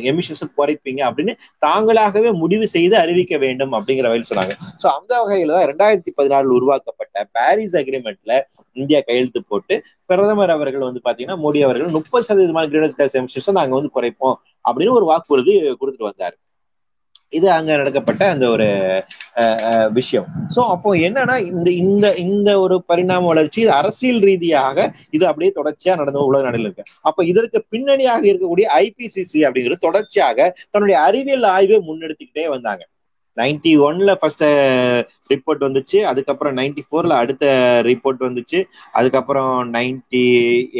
எமிஷன்ஸ் குறைப்பீங்க அப்படின்னு தாங்களாகவே முடிவு செய்து அறிவிக்க வேண்டும் அப்படிங்கிற வகையில் சொன்னாங்க. ஸோ அந்த வகையில தான் ரெண்டாயிரத்தி பதினாறில் உருவாக்கப்பட்ட பாரிஸ் அக்ரிமெண்ட்ல இந்தியா கையெழுத்து போட்டு பிரதமர் அவர்கள் வந்து பாத்தீங்கன்னா மோடி அவர்கள் முப்பது சதவீதமான கிரீன் கேஸ் எமிஷன்ஸ் நாங்க வந்து குறைப்போம் அப்படின்னு ஒரு வாக்குறுதி கொடுத்துட்டு வந்தாரு. இது அங்க நடக்கப்பட்ட அந்த ஒரு விஷயம். சோ அப்போ என்னன்னா இந்த இந்த இந்த ஒரு பரிணாம வளர்ச்சி அரசியல் ரீதியாக இது அப்படியே தொடர்ச்சியா நடந்த உலக நாடுகள் இருக்கு. அப்ப இதற்கு பின்னணியாக இருக்கக்கூடிய ஐபிசிசி அப்படிங்கிறது தொடர்ச்சியாக தன்னுடைய அறிவியல் ஆய்வை முன்னெடுத்துக்கிட்டே வந்தாங்க. நைன்டி ஒன்ல ஃபர்ஸ்ட் ரிப்போர்ட் வந்துச்சு. அதுக்கப்புறம் நைன்டி ஃபோர்ல அடுத்த ரிப்போர்ட் வந்துச்சு. அதுக்கப்புறம் நைன்டி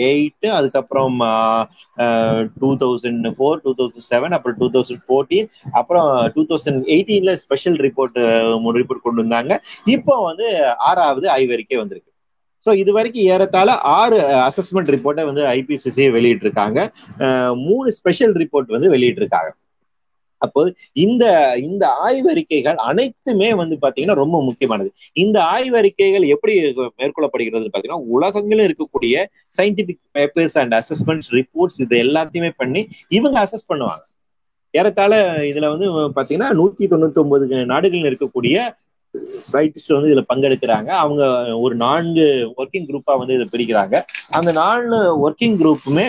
எயிட் அதுக்கப்புறம் two thousand four two thousand seven அப்புறம் டூ தௌசண்ட் ஃபோர்டீன் அப்புறம் டூ தௌசண்ட் எயிட்டீன்ல ஸ்பெஷல் ரிப்போர்ட் ரிப்போர்ட் கொண்டு வந்தாங்க. இப்போ வந்து ஆறாவது ஆய்வறிக்கை வந்திருக்கு. ஸோ இது வரைக்கும் ஏறத்தாழ ஆறு அசஸ்மெண்ட் ரிப்போர்ட்டை வந்து ஐபிசிசி வெளியிட்டிருக்காங்க. மூணு ஸ்பெஷல் ரிப்போர்ட் வந்து வெளியிட்டிருக்காங்க. அப்போ இந்த இந்த ஆய்வறிக்கைகள் அனைத்துமே வந்து பாத்தீங்கன்னா ரொம்ப முக்கியமானது. இந்த ஆய்வறிக்கைகள் எப்படி மேற்கொள்ளப்படுகிறது பாத்தீங்கன்னா உலகங்களும் இருக்கக்கூடிய scientific papers and assessment reports இது எல்லாத்தையுமே பண்ணி இவங்க அசஸ் பண்ணுவாங்க. ஏறத்தாழ இதுல வந்து பாத்தீங்கன்னா நூத்தி தொண்ணூத்தி ஒன்பது நாடுகள் இருக்கக்கூடிய சயின்டிஸ்ட் வந்து இதுல பங்கெடுக்கிறாங்க. அவங்க ஒரு நான்கு ஒர்க்கிங் குரூப்பா வந்து இதை பிரிக்கிறாங்க. அந்த நாலு ஒர்க்கிங் குரூப்புமே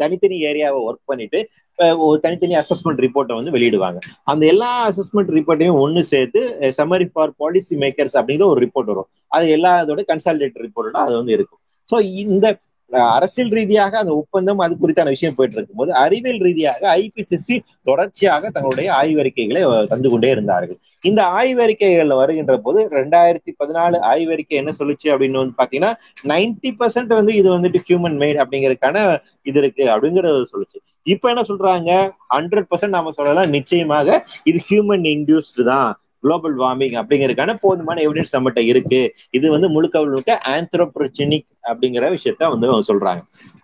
தனித்தனி ஏரியாவை ஒர்க் பண்ணிட்டு ஒரு தனித்தனி அசஸ்மெண்ட் ரிப்போர்ட்டை வந்து வெளியிடுவாங்க. அந்த எல்லா அசஸ்மெண்ட் ரிப்போர்ட்டையும் ஒன்று சேர்த்து சம்மரி ஃபார் பாலிசி மேக்கர்ஸ் அப்படிங்கிற ஒரு ரிப்போர்ட் வரும். அது எல்லா இதோட கன்சாலிடேட் ரிப்போர்ட்டோட அது வந்து இருக்கும். ஸோ இந்த அரசியல் ரீதியாக அந்த ஒப்பந்தம் அது குறித்தான விஷயம் போயிட்டு இருக்கும்போது அறிவியல் ரீதியாக ஐபிசிசி தொடர்ச்சியாக தங்களுடைய ஆய்வறிக்கைகளை தந்து கொண்டே இருந்தார்கள். இந்த ஆய்வறிக்கைகள் வருகின்ற போது ரெண்டாயிரத்தி பதினாலு ஆய்வறிக்கை என்ன சொல்லுச்சு அப்படின்னு வந்து பாத்தீங்கன்னா நைன்டி பர்சன்ட் வந்து இது வந்துட்டு ஹியூமன் மேட் அப்படிங்கறதுக்கான இது இருக்கு அப்படிங்கறத சொல்லுச்சு. இப்ப என்ன சொல்றாங்க? ஹண்ட்ரட் பர்சன்ட் நாம சொல்லலாம் நிச்சயமாக இது ஹியூமன் இன்டியூஸ்டு தான். குளோபல் வார்மிங் அப்படிங்கிறதுக்கான போதுமான எவிடன்ஸ் நம்மகிட்ட இருக்கு. இது வந்து முழுக்க முழுக்க ஆந்த்ரோப்ரோஜெனிக் அப்படிங்கிற விஷயத்த வந்து அவங்க சொல்றாங்க.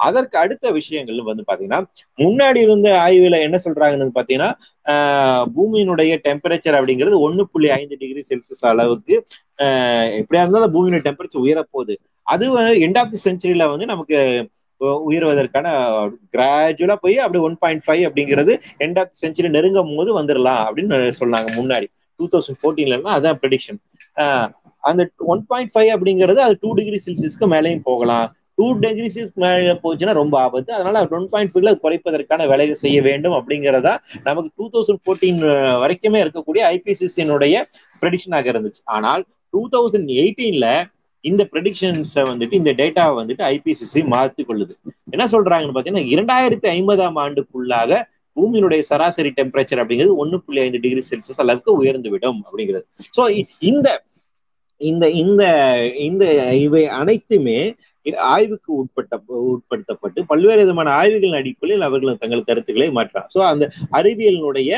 அதற்கு அடுத்த விஷயங்கள் வந்து பாத்தீங்கன்னா முன்னாடி இருந்த ஆய்வுல என்ன சொல்றாங்கன்னு பாத்தீங்கன்னா பூமியினுடைய டெம்பரேச்சர் அப்படிங்கிறது ஒன்னு புள்ளி ஐந்து டிகிரி செல்சியஸ் அளவுக்கு எப்படியா இருந்தாலும் பூமியோட டெம்பரேச்சர் உயரப்போகுது. அது எண்ட் ஆஃப் தி செஞ்சுரியில வந்து நமக்கு உயர்வதற்கான கிராஜுவலா போய் அப்படி ஒன் பாயிண்ட் ஃபைவ் அப்படிங்கிறது எண்ட் ஆஃப் செஞ்சுரி நெருங்கும் போது வந்துடலாம் அப்படின்னு சொன்னாங்க முன்னாடி. டூ தௌசண்ட் ஃபோர்டீன்லன்னா அதான் ப்ரெடிக்ஷன் அந்த ஒன் பாயிண்ட் ஃபைவ் அப்படிங்கிறது அது டூ டிகிரி செல்சியஸ்க்கு மேலேயும் போகலாம். டூ டிகிரி செல்சியஸ் மேலே போச்சுன்னா ரொம்ப ஆபத்து. அதனால ஒன் பாயிண்ட் ஃபைவ்ல குறைப்பதற்கான வேலையை செய்ய வேண்டும் அப்படிங்கிறதா நமக்கு டூ தௌசண்ட் ஃபோர்டீன் வரைக்குமே இருக்கக்கூடிய ஐபிசிசியினுடைய ப்ரெடிக்ஷனாக இருந்துச்சு. ஆனால் டூ தௌசண்ட் எயிட்டீன்ல இந்த ப்ரெடிக்ஷன்ஸை வந்துட்டு இந்த டேட்டாவை வந்துட்டு ஐபிசிசி மாற்றி கொள்ளுது என்ன சொல்றாங்கன்னு பாத்தீங்கன்னா இரண்டாயிரத்தி ஐம்பதாம் ஆண்டுக்குள்ளாக பூமியினுடைய சராசரி டெம்பரேச்சர் அப்படிங்கிறது ஒன்னு புள்ளி ஐந்து டிகிரி செல்சியஸ் அளவுக்கு உயர்ந்து விடும் அப்படிங்கிறது ஸோ இந்த இந்த இந்த இந்த இவை அனைத்துமே ஆய்வுக்கு உட்பட்ட உட்படுத்தப்பட்டு பல்வேறு விதமான ஆய்வுகளின் அடிப்படையில் அவர்கள் தங்கள் கருத்துக்களை மாற்றாங்க ஸோ அந்த அறிவியலினுடைய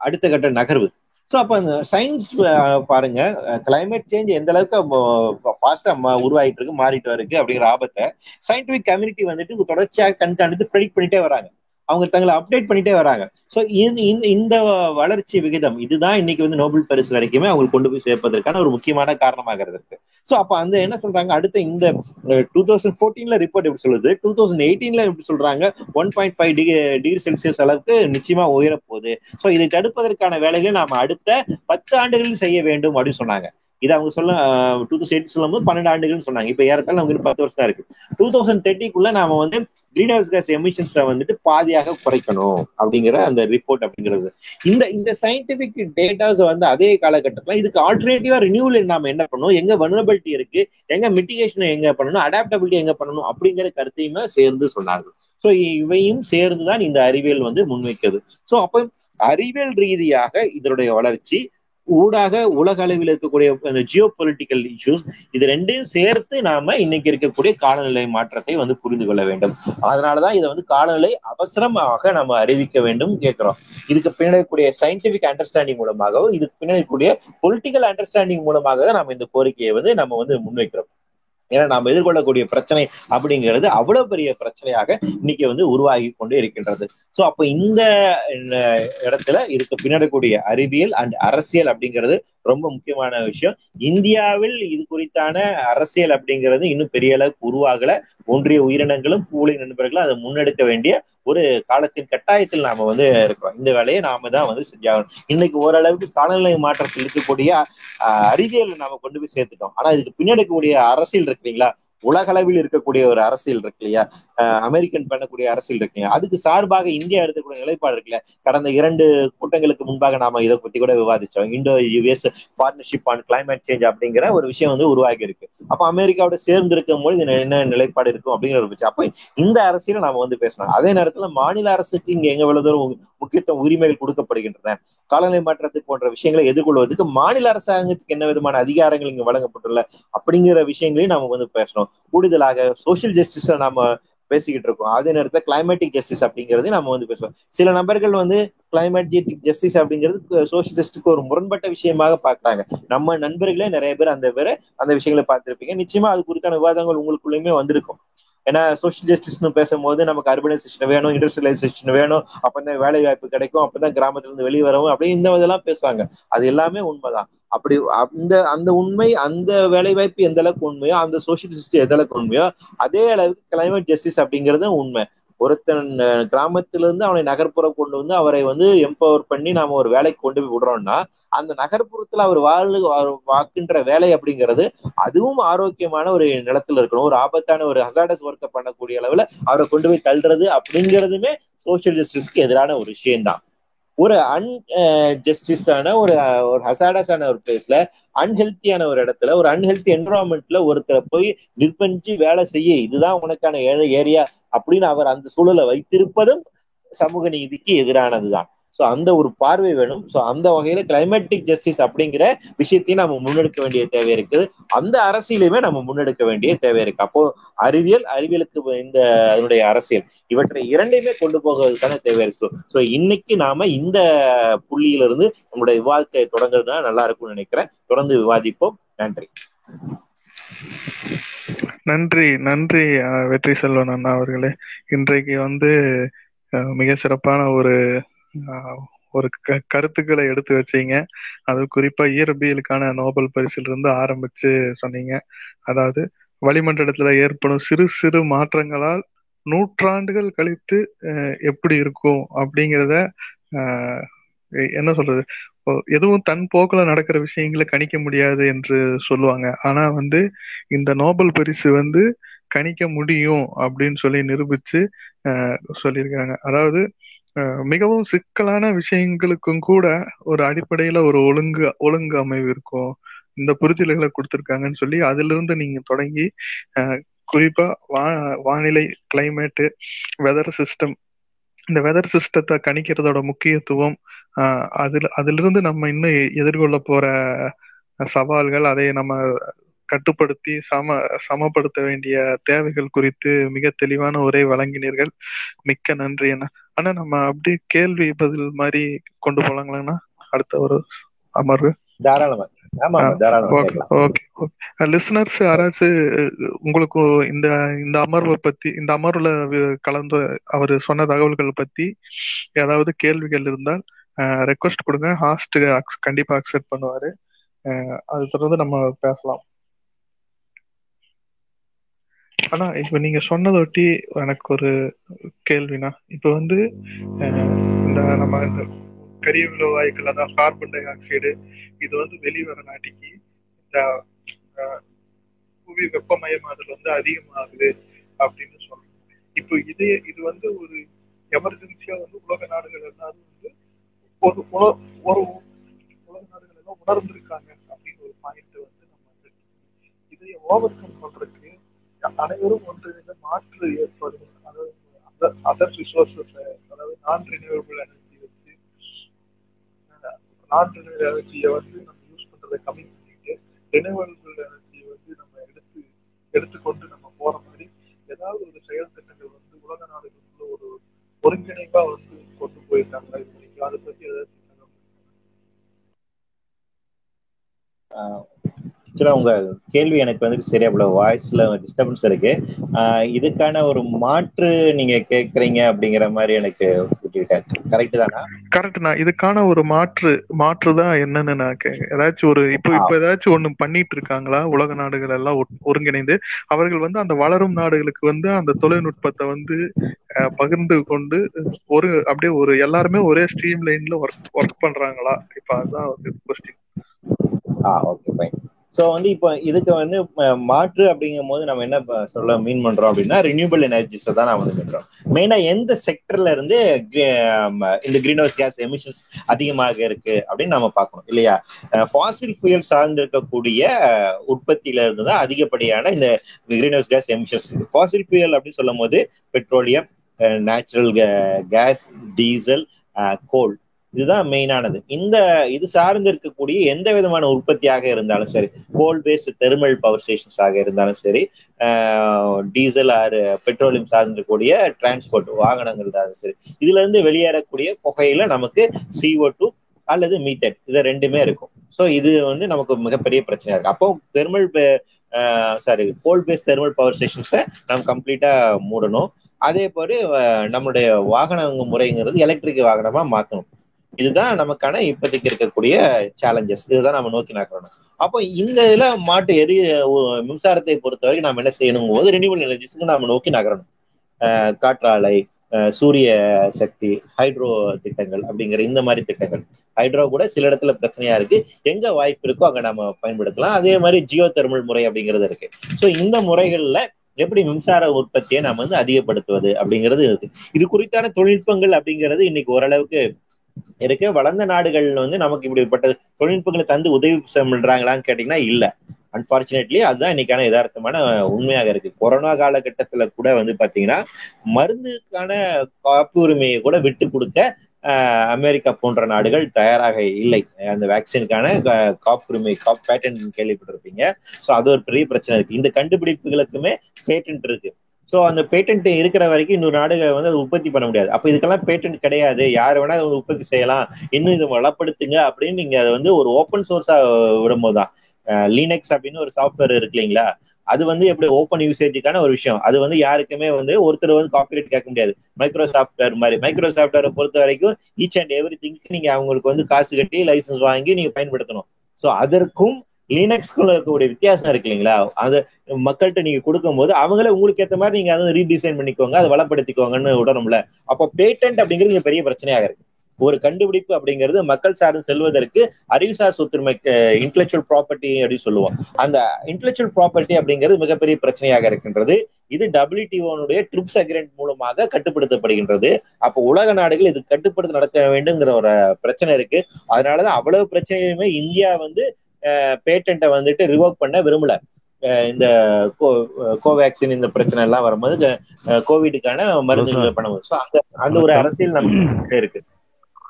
அடுத்த கட்ட நகர்வு. ஸோ அப்போ அந்த சயின்ஸ் பாருங்க கிளைமேட் சேஞ்ச் எந்த அளவுக்கு ஃபாஸ்டா உருவாயிட்டு இருக்கு மாறிட்டு இருக்கு அப்படிங்கிற ஆபத்தை சயின்டிபிக் கம்யூனிட்டி வந்துட்டு தொடர்ச்சியாக கண்காணித்து ப்ரெடிக்ட் பண்ணிட்டே வராங்க. அவங்க தங்களை அப்டேட் பண்ணிட்டே வராங்க. ஸோ இந்த வளர்ச்சி விகிதம் இதுதான் இன்னைக்கு வந்து நோபல் பரிசு வரைக்குமே அவங்களுக்கு கொண்டு போய் சேர்ப்பதற்கான ஒரு முக்கியமான காரணமாக இருக்கு. ஸோ அப்ப அந்த என்ன சொல்றாங்க? அடுத்த இந்த டூ தௌசண்ட் ஃபோர்டீன்ல ரிப்போர்ட் எப்படி சொல்லுது? டூ தௌசண்ட் எயிட்டீன்ல எப்படி சொல்றாங்க? One point five degree degree Celsius அளவுக்கு நிச்சயமா உயர போகுது ஸோ இதை தடுப்பதற்கான வேலைகளை நாம அடுத்த பத்து ஆண்டுகளில் செய்ய வேண்டும் அப்படின்னு சொன்னாங்க. இது அவங்க சொல்ல டூ தௌசண்ட் எயிட் சொல்லும் போது பன்னெண்டு ஆண்டுகள்னு சொன்னாங்க. இப்ப ஏறத்தாலும் நமக்கு பத்து வருஷம் தான் இருக்கு. டூ தௌசண்ட் தேர்ட்டிக்குள்ள நாம வந்து கிரீன் ஹவுஸ் கேஸ் எமிஷன்ஸை வந்துட்டு பாதியாக குறைக்கணும் அப்படிங்கிற அந்த ரிப்போர்ட் அப்படிங்கிறது. இந்த இந்த சயின்டிபிக் டேட்டாஸ் வந்து அதே காலகட்டத்தில் இதுக்கு ஆல்டர்னேட்டிவா ரினியூவல் நாம என்ன பண்ணணும்? எங்க வனபிலிட்டி இருக்கு? எங்க மிட்டிகேஷன் எங்க பண்ணணும்? அடாப்டபிலிட்டி எங்க பண்ணணும்? அப்படிங்கிற கருத்தையுமே சேர்ந்து சொன்னாங்க ஸோ இவையும் சேர்ந்துதான் இந்த அறிவியல் வந்து முன்வைக்கிறது. ஸோ அப்போ அறிவியல் ரீதியாக இதனுடைய வளர்ச்சி ஊடாக உலக அளவில் இருக்கக்கூடிய அந்த ஜியோ பொலிட்டிக்கல் இஷ்யூஸ் இது ரெண்டையும் சேர்த்து நாம இன்னைக்கு இருக்கக்கூடிய காலநிலை மாற்றத்தை வந்து புரிந்து கொள்ள வேண்டும். அதனாலதான் இதை வந்து காலநிலை அவசரமாக நம்ம அறிவிக்க வேண்டும் கேட்கிறோம். இதுக்கு பின்னாடி கூடிய சயின்டிபிக் அண்டர்ஸ்டாண்டிங் மூலமாகவும் இதுக்கு பின்னாடி கூடிய பொலிட்டிக்கல் அண்டர்ஸ்டாண்டிங் மூலமாக தான் நம்ம இந்த கோரிக்கையை வந்து நம்ம வந்து முன்வைக்கிறோம். ஏன்னா நாம் எதிர்கொள்ளக்கூடிய பிரச்சனை அப்படிங்கிறது அவ்வளவு பெரிய பிரச்சனையாக இன்னைக்கு வந்து உருவாகி கொண்டு இருக்கின்றது. சோ அப்ப இந்த இடத்துல இதுக்கு பின்னடக்கூடிய அறிவியல் அண்ட் அரசியல் அப்படிங்கிறது ரொம்ப முக்கியமான விஷயம். இந்தியாவில் இது குறித்தான அரசியல் அப்படிங்கிறது இன்னும் பெரிய அளவுக்கு உருவாகல. ஒன்றிய உயிரினங்களும் கூலி நண்பர்களும் அதை முன்னெடுக்க வேண்டிய ஒரு காலத்தின் கட்டாயத்தில் நாம வந்து இருக்கிறோம். இந்த வேலையை நாம தான் வந்து செஞ்சாகணும். இன்னைக்கு ஓரளவுக்கு காலநிலை மாற்றத்தில் இருக்கக்கூடிய அறிவியல் நாம கொண்டு போய் சேர்த்துட்டோம். ஆனா இதுக்கு பின்னாடி அரசியல் இருக்கு இல்லைங்களா? உலகளவில் இருக்கக்கூடிய ஒரு அரசியல் இருக்கு இல்லையா? அமெரிக்கன் பண்ணக்கூடிய அரசியல் இருக்குங்க. அதுக்கு சார்பாக இந்தியா எடுத்துக்கூடிய நிலைப்பாடு இருக்குல்ல. கடந்த இரண்டு கூட்டங்களுக்கு முன்பாக நாம இதை பத்தி கூட விவாதிச்சோம். Indo US partnership on climate change அப்படிங்கிற ஒரு விஷயம் வந்து உருவாகி இருக்கு. அப்ப அமெரிக்காவோட சேர்ந்து இருக்கும் போது என்ன நிலைப்பாடு இருக்கும் அப்படிங்கிற ஒரு விஷயம் அப்ப இந்த அரசியல நாம வந்து பேசணும் அதே நேரத்துல மாநில அரசுக்கு இங்க எங்க எவ்வளவு தூரம் முக்கியத்துவம் உரிமைகள் கொடுக்கப்படுகின்றன. காலநிலை மாற்றத்தை போன்ற விஷயங்களை எதிர்கொள்வதற்கு மாநில அரசாங்கத்துக்கு என்ன விதமான அதிகாரங்கள் இங்க வழங்கப்பட்டுள்ள அப்படிங்கிற விஷயங்களையும் நாம வந்து பேசணும். கூடுதலாக சோசியல் ஜஸ்டிஸ் நாம பேசிக்கிட்டு இருக்கோம். அதே நேரத்தில் கிளைமேட்டிக் ஜஸ்டிஸ் அப்படிங்கிறது நம்ம வந்து பேசுவோம். சில நபர்கள் வந்து கிளைமேட்டிக் ஜஸ்டிஸ் அப்படிங்கிறது சோசியலிஸ்டுக்கு ஒரு முரண்பட்ட விஷயமாக பாக்குறாங்க நம்ம நண்பர்களே நிறைய பேர் அந்த பேரை அந்த விஷயங்களை பார்த்திருப்பீங்க. நிச்சயமா அது குறித்தான விவாதங்கள் உங்களுக்குள்ளயுமே வந்திருக்கும். ஏன்னா சோசியல் ஜஸ்டிஸ்னு பேசும்போது நமக்கு அர்பனைசேஷன் வேணும் இண்டஸ்ட்ரியலைசேஷன் வேணும் அப்பதான் வேலை வாய்ப்பு கிடைக்கும் அப்பதான் கிராமத்துல இருந்து வெளியே வரவும் அப்படி இந்த இதெல்லாம் பேசுவாங்க. அது எல்லாமே உண்மைதான். அப்படி அந்த அந்த உண்மை அந்த வேலை வாய்ப்பு எந்த அளவுக்கு உண்மையோ அந்த சோசியல் ஜஸ்டிஸ் எந்த அளவுக்கு உண்மையோ அதே அளவுக்கு கிளைமேட் ஜஸ்டிஸ் அப்படிங்கிறது உண்மை. ஒருத்தன் கிராமத்திலிருந்து அவனை நகர்ப்புறம் கொண்டு வந்து அவரை வந்து எம்பவர் பண்ணி நாம ஒரு வேலைக்கு கொண்டு போய் விடுறோம்னா அந்த நகர்ப்புறத்துல அவர் வாழ் வாக்குன்ற வேலை அப்படிங்கிறது அதுவும் ஆரோக்கியமான ஒரு நிலத்துல இருக்கணும். ஒரு ஆபத்தான ஒரு ஹசாடஸ் ஒர்க்கை பண்ணக்கூடிய அளவுல அவரை கொண்டு போய் தள்ளுறது அப்படிங்கிறதுமே சோசியல் ஜஸ்டிஸ்க்கு எதிரான ஒரு விஷயம்தான். ஒரு அன் ஜஸ்டிஸான eh, ஒரு ஒரு ஹசாடஸான ஒரு பிளேஸ்ல அன்ஹெல்த்தியான ஒரு இடத்துல ஒரு அன்ஹெல்த்தி என்வரான்மெண்ட்ல ஒருத்தரை போய் நிர்பந்திச்சு வேலை செய்ய இதுதான் உனக்கான ஏரியா அப்படின்னு அவர் அந்த சூழலை வைத்திருப்பதும் சமூக நீதிக்கு எதிரானதுதான். ஸோ அந்த ஒரு பார்வை வேணும். ஸோ அந்த வகையில கிளைமேட்டிக் ஜஸ்டிஸ் அப்படிங்கிற விஷயத்தையும் நம்ம முன்னெடுக்க வேண்டிய தேவை இருக்குது. அந்த அரசியலுமே நம்ம முன்னெடுக்க வேண்டிய தேவை இருக்கு. அப்போ அறிவியல் அறிவியலுக்கு இந்த அதனுடைய அரசியல் இவற்றை இரண்டையுமே கொண்டு போகிறதுக்கான தேவை இருக்கு. ஸோ இன்னைக்கு நாம இந்த புள்ளியிலிருந்து நம்மளுடைய விவாதத்தை தொடங்குறது தான் நல்லா இருக்கும்னு நினைக்கிறேன். தொடர்ந்து விவாதிப்போம். நன்றி. நன்றி நன்றி வெற்றி செல்வன் அண்ணா அவர்களே. இன்றைக்கு வந்து மிக சிறப்பான ஒரு ஒரு கருத்துக்களை எடுத்து வச்சீங்க. அது குறிப்பா இயற்பியலுக்கான நோபல் பரிசில் இருந்து ஆரம்பிச்சு சொன்னீங்க. அதாவது வளிமண்டலத்துல ஏற்படும் சிறு சிறு மாற்றங்களால் நூற்றாண்டுகள் கழித்து எப்படி இருக்கும் அப்படிங்கிறத என்ன சொல்றது? எதுவும் தன் போக்குல நடக்கிற விஷயங்களை கணிக்க முடியாது என்று சொல்லுவாங்க. ஆனா வந்து இந்த நோபல் பரிசு வந்து கணிக்க முடியும் அப்படின்னு சொல்லி நிரூபிச்சு சொல்லியிருக்காங்க அதாவது மிகவும் சிக்கலான விஷயங்களுக்கும் கூட ஒரு அடிப்படையில ஒரு ஒழுங்கு ஒழுங்கு அமைவு இருக்கும். இந்த புரிதல்களை கொடுத்துருக்காங்கன்னு சொல்லி அதுல இருந்து நீங்க தொடங்கி குறிப்பா வா வானிலை கிளைமேட்டு வெதர் சிஸ்டம் இந்த வெதர் சிஸ்டத்தை கணிக்கிறதோட முக்கியத்துவம் அதுல அதுல இருந்து நம்ம இன்னும் எதிர்கொள்ள போற சவால்கள் அதை நம்ம கட்டுப்படுத்தி சம சமப்படுத்த வேண்டிய தேவைகள் குறித்து மிக தெளிவான உரை வழங்கினீர்கள். மிக்க நன்றி அண்ணா. ஆனா நம்ம அப்படியே கேள்வி பதில் மாதிரி கொண்டு போலாங்களாண்ணா அடுத்த ஒரு அமர்வு. தாராளமா. லிசனர்ஸ் யாராச்சும் உங்களுக்கு இந்த இந்த அமர்வை பத்தி இந்த அமர்வுல கலந்து அவர் சொன்ன தகவல்கள் பத்தி ஏதாவது கேள்விகள் இருந்தால் ரெக்வஸ்ட் கொடுங்க. ஹாஸ்ட் கண்டிப்பா அக்செப்ட் பண்ணுவாரு. அது தொடர்ந்து நம்ம பேசலாம். ஆனா இப்ப நீங்க சொன்னதொட்டி எனக்கு ஒரு கேள்வினா இப்ப வந்து இந்த நம்ம இந்த கரிய வாயுக்கள் அதான் கார்பன் டை ஆக்சைடு இது வந்து வெளிவர நாட்டிக்கு இந்த புவி வெப்பமயமாதல் வந்து அதிகமாகுது அப்படின்னு சொல்றோம். இப்போ இது இது வந்து ஒரு எமர்ஜென்சியா வந்து உலக நாடுகள் எல்லாரும் வந்து ஒரு ஒரு உலக நாடுகள் எல்லாம் உணர்ந்திருக்காங்க அப்படின்னு ஒரு பாயிண்ட் வந்து நம்ம வந்து இதை ஓவர் கம் பண்றதுக்கு அனைவரும் ஒன்றிணைந்த மாற்று ஏற்படும். அதாவது அதர் ரிசோர்சஸ் அதாவது நான் ரினியூவபிள் எனர்ஜி வச்சு நான் ரினியூவல் எனர்ஜியை வந்து நம்ம யூஸ் பண்றதை கம்மி பண்ணிட்டு ரினியூவபிள் எனர்ஜியை வந்து நம்ம எடுத்து எடுத்துக்கொண்டு நம்ம போற மாதிரி ஏதாவது ஒரு செயல் திட்டங்கள் வந்து உலக நாடுகளுக்குள்ள ஒரு ஒருங்கிணைப்பா வந்து கொண்டு போயிருக்காங்க. இது வரைக்கும் அதை பத்தி ஏதாவது ஆக்சுவலா உங்க கேள்வி எனக்கு வந்துட்டு சரியா போல. வாய்ஸ்ல டிஸ்டர்பன்ஸ் இருக்கு. இதுக்கான ஒரு மாற்று நீங்க கேக்குறீங்க அப்படிங்கிற மாதிரி எனக்கு கரெக்ட் தானா? கரெக்ட்ண்ணா இதுக்கான ஒரு மாற்று மாற்று தான் என்னன்னு நான் ஏதாச்சும் ஒரு இப்போ இப்போ ஏதாச்சும் ஒண்ணு பண்ணிட்டு இருக்காங்களா உலக நாடுகள் எல்லாம் ஒருங்கிணைந்து. அவர்கள் வந்து அந்த வளரும் நாடுகளுக்கு வந்து அந்த தொழில்நுட்பத்தை வந்து பகிர்ந்து கொண்டு ஒரு அப்படியே ஒரு எல்லாருமே ஒரே ஸ்ட்ரீம் லைன்ல ஒர்க் ஒர்க் பண்றாங்களா? இப்ப அதுதான் ஒரு கொஸ்டின் ஆ ஓகே ஃபைன் ஸோ வந்து இப்போ இதுக்கு வந்து மாற்று அப்படிங்கும் போது நம்ம என்ன சொல்ல மீன் பண்றோம் அப்படின்னா ரினியூபிள் எனர்ஜிஸை தான் நான் வந்து பண்றோம். மெயினா எந்த செக்டர்ல இருந்து இந்த கிரீன் ஹவுஸ் கேஸ் எமிஷன்ஸ் அதிகமாக இருக்கு அப்படின்னு நம்ம பார்க்கணும் இல்லையா? ஃபாசில் ஃபியூயல் சார்ந்து இருக்கக்கூடிய உற்பத்தியில இருந்து தான் அதிகப்படியான இந்த கிரீன் ஹவுஸ் கேஸ் எமிஷன்ஸ் இருக்கு. ஃபாசில் ஃபியூயல் அப்படின்னு சொல்லும் போது petroleum natural gas diesel coal இதுதான் மெயினானது இந்த இது சார்ந்து இருக்கக்கூடிய எந்த விதமான உற்பத்தியாக இருந்தாலும் சரி coal based thermal power stations ஆக இருந்தாலும் சரி டீசல் ஆறு பெட்ரோலியம் சார்ந்திருக்கக்கூடிய டிரான்ஸ்போர்ட் வாகனங்கள் இருந்தாலும் சரி. இதுல இருந்து வெளியேறக்கூடிய புகையில நமக்கு சிஓ டூ அல்லது மீத்தன் இது ரெண்டுமே இருக்கும். ஸோ இது வந்து நமக்கு மிகப்பெரிய பிரச்சனையா இருக்கு. அப்போ thermal sorry coal based thermal power ஸ்டேஷன்ஸை நம்ம கம்ப்ளீட்டா மூடணும். அதே போல நம்மளுடைய வாகன முறைங்கிறது எலக்ட்ரிக் வாகனமா மாற்றணும் இதுதான் நமக்கான இப்போதைக்கு இருக்கக்கூடிய சேலஞ்சஸ் இதுதான் நம்ம நோக்கி நகரணும். அப்போ இந்த இதுல மாட்டு எரி மின்சாரத்தை பொறுத்த வரைக்கும் நம்ம என்ன செய்யணும் போது ரினியூவல் எனர்ஜிஸ்க்கு நம்ம நோக்கி நகரணும். காற்றாலை சூரிய சக்தி ஹைட்ரோ திட்டங்கள் அப்படிங்கிற இந்த மாதிரி திட்டங்கள். ஹைட்ரோ கூட சில இடத்துல பிரச்சனையா இருக்கு. எங்க வாய்ப்பு இருக்கோ அங்க நம்ம பயன்படுத்தலாம். அதே மாதிரி ஜியோ தெர்மல் முறை அப்படிங்கிறது இருக்கு. ஸோ இந்த முறைகள்ல எப்படி மின்சார உற்பத்தியை நம்ம வந்து அதிகப்படுத்துவது அப்படிங்கிறது இருக்கு. இது குறித்தான தொழில்நுட்பங்கள் அப்படிங்கிறது இன்னைக்கு ஓரளவுக்கு இருக்கு. வளர்ந்த நாடுகள் வந்து நமக்கு இப்படிப்பட்ட தொழில்நுட்பங்களை தந்து உதவி பண்றாங்களான்னு கேட்டீங்கன்னா இல்ல. அன்பார்ச்சுனேட்லி அதுதான் இன்னைக்கான யதார்த்தமான உண்மையாக இருக்கு. கொரோனா காலகட்டத்துல கூட வந்து பாத்தீங்கன்னா மருந்துக்கான காப்புரிமையை கூட விட்டு கொடுக்க ஆஹ், அமெரிக்கா போன்ற நாடுகள் தயாராக இல்லை. அந்த வேக்சினுக்கான காப்புரிமை காப் பேட்டன் கேள்விப்பட்டிருப்பீங்க. ஸோ அது ஒரு பெரிய பிரச்சனை இருக்கு. இந்த கண்டுபிடிப்புகளுக்குமே பேட்டன்ட் இருக்கு. ஸோ அந்த பேட்டன்ட் இருக்கிற வரைக்கும் இன்னொரு நாடுகள் வந்து அதை உற்பத்தி பண்ண முடியாது. அப்போ இதுக்கெல்லாம் பேட்டன்ட் கிடையாது. யார் வேணா அதை உற்பத்தி செய்யலாம். இன்னும் இதை வளப்படுத்துங்க அப்படின்னு நீங்க அதை வந்து ஒரு ஓப்பன் சோர்ஸா விடும்போது தான் லீனக்ஸ் அப்படின்னு ஒரு சாஃப்ட்வேர் இருக்கு இல்லைங்களா? அது வந்து எப்படி ஓப்பன் யூசேஜுக்கான ஒரு விஷயம். அது வந்து யாருக்குமே வந்து ஒருத்தர் வந்து காப்பிரைட் கேட்க முடியாது. மைக்ரோ சாஃப்ட்வேர் மாதிரி. மைக்ரோ சாஃப்ட்வேரை பொறுத்த வரைக்கும் ஈச் அண்ட் எவ்ரி திங்க்கு நீங்க அவங்களுக்கு வந்து காசு கட்டி லைசன்ஸ் வாங்கி நீங்க பயன்படுத்தணும். ஸோ அதற்கும் லினக்ஸ்குள்ள இருக்கக்கூடிய வித்தியாசம் இருக்கு இல்லைங்களா? அது மக்கள்கிட்ட நீங்க கொடுக்கும்போது அவங்களே உங்களுக்கு ஏத்த மாதிரி நீங்க அதை ரீடிசைன் பண்ணிக்கோங்க அதை வளப்படுத்திக்கோங்கன்னு விடணும்ல அப்போ பேட்டன்ட் அப்படிங்கிறது இங்க பெரிய பிரச்சனையாக இருக்கு. ஒரு கண்டுபிடிப்பு அப்படிங்கிறது மக்கள் சார்ந்து செல்வதற்கு அறிவுசார் சொத்துரிமை இன்டலெக்சுவல் ப்ராப்பர்ட்டி அப்படின்னு சொல்லுவோம். அந்த இன்டலெக்சுவல் ப்ராப்பர்ட்டி அப்படிங்கிறது மிகப்பெரிய பிரச்சனையாக இருக்கின்றது. இது டபிள்யூடிஓனுடைய ட்ரிப்ஸ் அக்ரிமெண்ட் மூலமாக கட்டுப்படுத்தப்படுகின்றது. அப்போ உலக நாடுகள் இது கட்டுப்படுத்த நடக்க வேண்டுங்கிற ஒரு பிரச்சனை இருக்கு. அதனாலதான் அவ்வளவு பிரச்சனையுமே இந்தியா வந்து பேட்டன்ட்டை வந்துட்டு ரிவோக் பண்ண விரும்பல. இந்த கோவேக்சின் இந்த பிரச்சனை எல்லாம் வரும்போது கோவிடுக்கான மருந்துகள் பண்ணும்போது ஸோ அந்த அந்த ஒரு அரசியல் நம்ம இருக்கு.